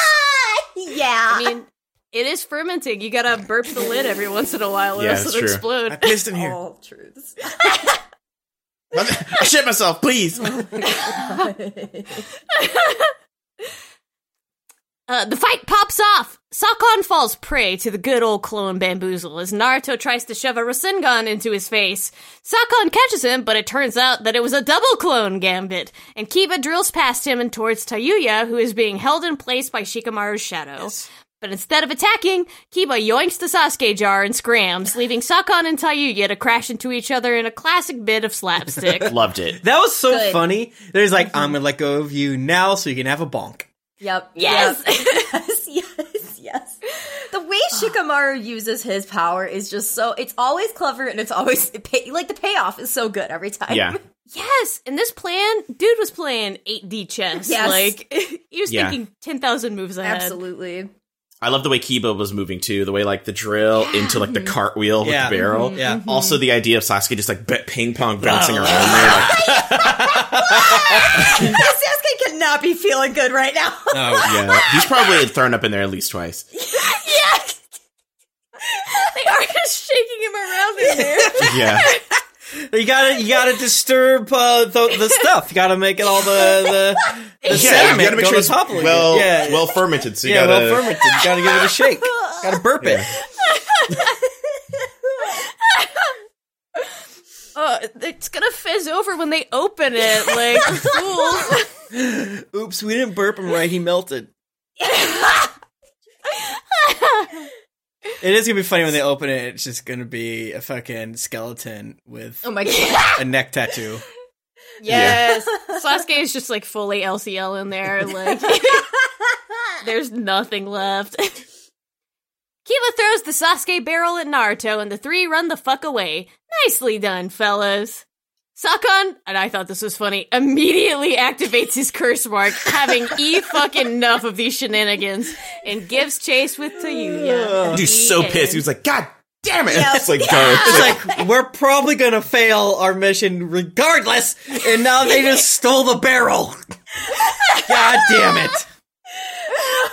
yeah. I mean, it is fermenting. You gotta burp the lid every once in a while or Yeah, else it's it'll true. I explode. pissed in here. all truths. I shit myself, please. Uh, the fight pops off. Sakon falls prey to the good old clone bamboozle as Naruto tries to shove a Rasengan into his face. Sakon catches him, but it turns out that it was a double clone gambit, and Kiba drills past him and towards Tayuya, who is being held in place by Shikamaru's shadow. But instead of attacking, Kiba yoinks the Sasuke jar and scrams, leaving Sakon and Tayuya to crash into each other in a classic bit of slapstick. Loved it. That was so Good. funny. There's like, mm-hmm. I'm gonna let go of you now so you can have a bonk. Yep. Yes. Yep. yes. Yes. Yes. The way Shikamaru Shikamaru uses his power is just so it's always clever and it's always pay, like the payoff is so good every time. Yeah. Yes, and this plan, dude was playing 8D chess. Yes. Like he was Yeah. thinking 10,000 moves ahead. absolutely. I love the way Kiba was moving too, the way like the drill into like the mm-hmm. cartwheel with the barrel. Mm-hmm. Yeah. Also, the idea of Sasuke just like ping pong bouncing oh. around there. Like, Sasuke cannot be feeling good right now. Oh, yeah, he's probably thrown up in there at least twice. Yes! they are just shaking him around in there. Yeah, You gotta, you gotta disturb uh, the, the stuff. You gotta make it all the the, the yeah. You gotta make go sure to it's the top a well. Yeah, well fermented. So you yeah, gotta. well fermented. You gotta give it a shake. gotta burp it. Uh, it's gonna fizz over when they open it. Like, fools. Oops, we didn't burp him right. He melted. It is gonna be funny when they open it. It's just gonna be a fucking skeleton with Oh my god. a neck tattoo. Yes. Sasuke is just like fully LCL in there. Like, there's nothing left. Kiba throws the Sasuke barrel at Naruto, and the three run the fuck away. Nicely done, fellas. Sakon, and I thought this was funny, immediately activates his curse mark, having e fucking enough of these shenanigans, and gives chase with Tayuya. Dude's so The pissed. He was like, "God damn it!" Yeah. It's like, go. It's like we're probably gonna fail our mission regardless, and now they just stole the barrel. God damn it! oh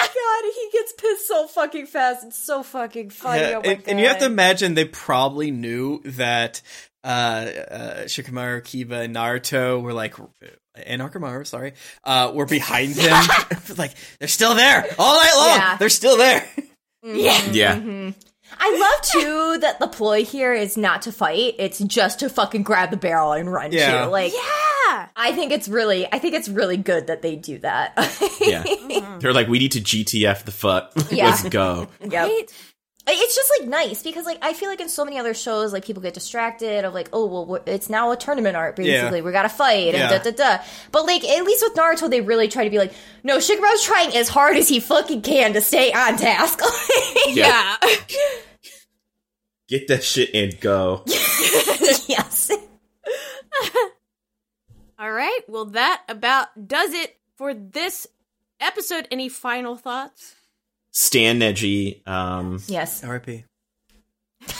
my god, he gets pissed so fucking fast. It's so fucking funny. Yeah, oh my and, and you have to imagine they probably knew that uh, uh, Shikamaru, Kiba, and Naruto were like, and Akamaru, sorry, uh, were behind him. like they're still there all night long. Yeah. They're still there. Yeah. yeah. I love too that the ploy here is not to fight; it's just to fucking grab the barrel and run Yeah. too. Like, Yeah. I think it's really, I think it's really good that they do that. Yeah. They're like, we need to GTF the fuck. Yeah. Let's go. Yep. Right? It's just like nice because like I feel like in so many other shows like people get distracted of like oh well it's now a tournament art basically Yeah. we gotta fight and Yeah. da da da but like at least with Naruto they really try to be like no Shikamaru's trying as hard as he fucking can to stay on task Yeah. Get that shit and go. yes All right. Well, that about does it for this episode. Any final thoughts? Stan Neji, um, yes R.I.P.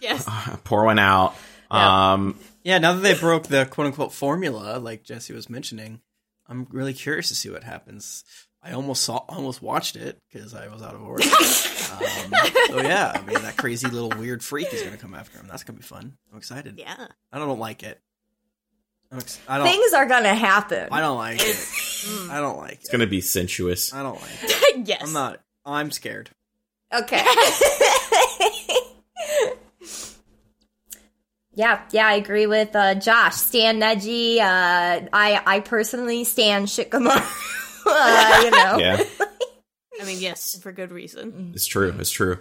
Yes. pour one out. Yeah. Um, Yeah, now that they broke the quote unquote formula, like Jesse was mentioning, I'm really curious to see what happens. I almost saw, almost watched it because I was out of order. um, so yeah, I mean that crazy little weird freak is gonna come after him. That's gonna be fun. I'm excited. Yeah. I don't like it. I'm ex- I don't. things are gonna happen I don't like it. I don't like it's it. It's gonna be sensuous. I don't like it. yes. I'm not. I'm scared. okay Yeah, yeah, I agree with uh, Josh. Stan Neji. Uh, I, I personally stand Shikamaru. uh, you know, Yeah, I mean, yes, for good reason. it's true. It's true.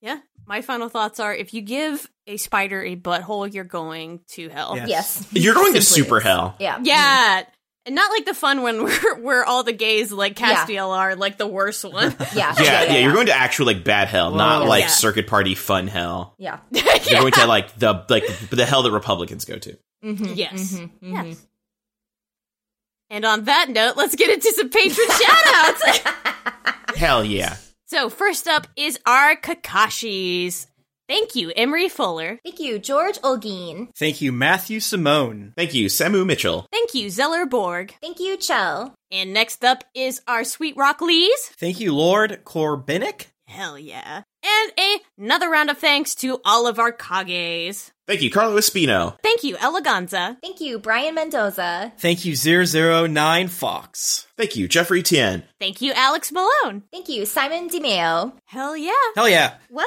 Yeah. My final thoughts are: if you give a spider a butthole, you're going to hell. Yeah. yes, You're going to super hell. yeah, Yeah. And not like the fun one where, where all the gays like Yeah. Castiel are like the worst one. yeah, Yeah, yeah, You're going to actual like bad hell, not like Yeah. circuit party fun hell. yeah. You're going to like the like the hell that Republicans go to. Mhm, Yes. mhm, mhm. Yes. And on that note, let's get into some patron shoutouts. Hell yeah. so first up is our Kakashis. Thank you, Emery Fuller. Thank you, George Olguin. Thank you, Matthew Simone. Thank you, Samu Mitchell. Thank you, Zeller Borg. Thank you, Chell. And next up is our Sweet Rock Lees. Thank you, Lord Corbinic. Hell yeah. And a- another round of thanks to all of our Kages. Thank you, Carlo Espino. Thank you, Eleganza. Thank you, Brian Mendoza. Thank you, 009 Fox. Thank you, Jeffrey Tien. Thank you, Alex Malone. Thank you, Simon DiMeo. Hell yeah. Hell yeah. Well,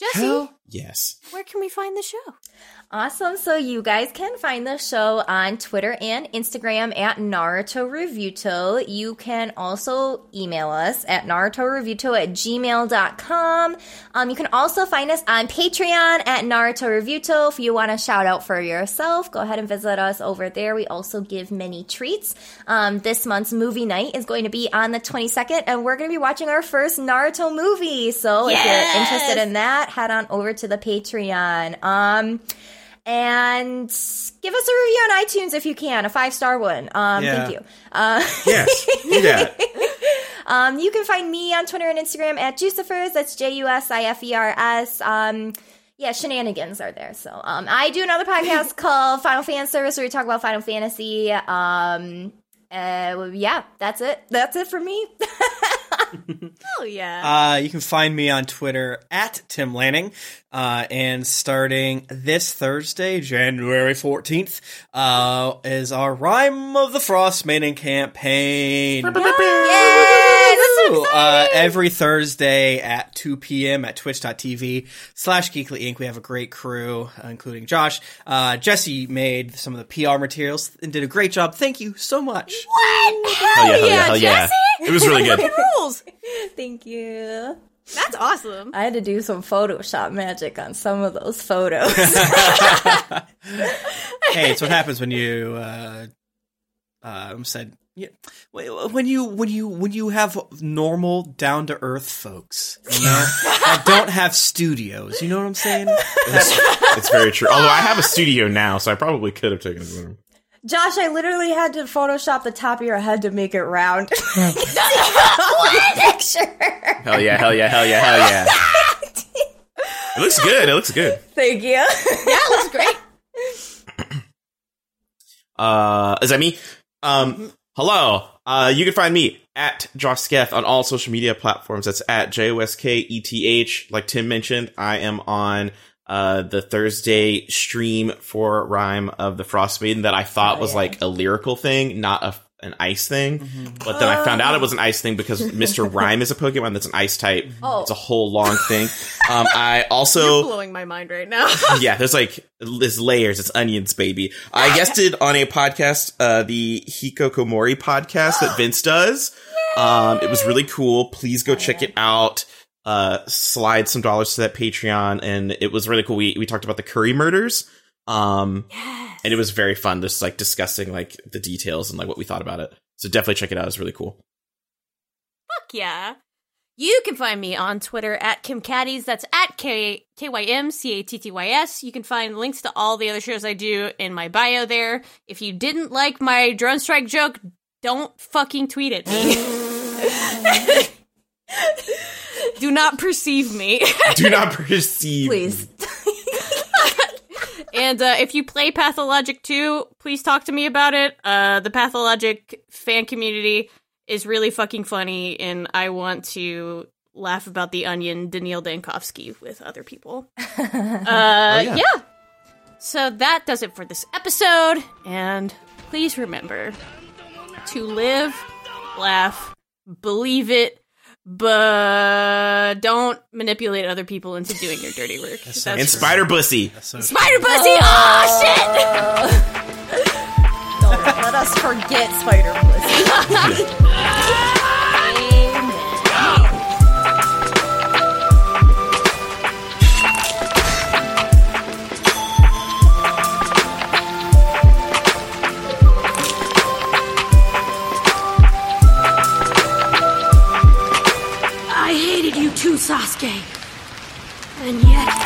Jesse, Hell Yes. Where can we find the show? Awesome. So you guys can find the show on Twitter and Instagram at Naruto Reviewto. You can also email us at narutoreviewto at gmail.com. Um, you can also find us on Patreon at Naruto Reviewto. If you want to shout out for yourself, go ahead and visit us over there. We also give many treats. Um, this month's movie night is going to be on the 22nd, and we're going to be watching our first Naruto movie. So if you're interested in that, head on over to the Patreon. Um, and give us a review on iTunes if you can, a five star one. Um, Yeah. Thank you. Uh, Yes. Do that. um, you can find me on Twitter and Instagram at Jusifers. That's J U S I F E R S. Um, yeah, shenanigans are there. So um, I do another podcast called Final Fan Service where we talk about Final Fantasy. Um, uh, yeah, that's it. That's it for me. Oh yeah. Uh, you can find me on Twitter at Tim Lanning. Uh, and starting this Thursday, January 14th, uh, is our Rime of the Frost maiden campaign. Woo! Uh, every Thursday at 2 p.m. at twitch.tv slash geekly inc. We have a great crew, uh, including Josh. Uh, Jesse made some of the PR materials and did a great job. Thank you so much. what? Hell yeah, hell yeah, hell yeah. It was really good. Rules. Thank you. That's awesome. I had to do some Photoshop magic on some of those photos. hey, it's what happens when you uh, um, said yeah, when you when you when you have normal down to earth folks, you know, that don't have studios. You know what I'm saying? It's, it's very true. Although I have a studio now, so I probably could have taken it. with Josh, I literally had to Photoshop the top of your head to make it round. Picture. Hell yeah, hell yeah, hell yeah, hell yeah. It looks good. It looks good. Thank you. Yeah, it looks great. Uh, is that me? Um, hello. Uh, you can find me at Josh Sketh on all social media platforms. That's at J O S K E T H. Like Tim mentioned, I am on uh the Thursday stream for Rime of the Frost Maiden that I thought Oh, was yeah. like a lyrical thing, not a an ice thing. But then I found out it was an ice thing because Mr. Rime is a Pokemon that's an ice type. Oh. It's a whole long thing. Um, I You're also blowing my mind right now. yeah, there's like there's layers. It's onions, baby. I guested on a podcast, uh, the Hikikomori podcast that Vince does. Um, it was really cool. Please go check it out. Uh, slide some dollars to that Patreon, and it was really cool. We we talked about the Curry murders. Um, yes. and it was very fun, just like discussing like the details and like what we thought about it. So definitely check it out. It's really cool. Fuck yeah. You can find me on Twitter at Kim Caddies. That's at K K Y M C A T T Y S. You can find links to all the other shows I do in my bio there. If you didn't like my drone strike joke, don't fucking tweet at me. do not perceive me. Do not perceive. Please. And uh, if you play Pathologic 2, please talk to me about it. Uh, the Pathologic fan community is really fucking funny, and I want to laugh about the onion Daniil Dankovsky with other people. Uh, yeah. yeah. So that does it for this episode, and please remember to live, laugh, believe it, but don't manipulate other people into doing your dirty work. That's so That's And Spider Bussy. So Spider Pussy! Oh, shit! Don't let us forget Spider Pussy. Sasuke. And yet,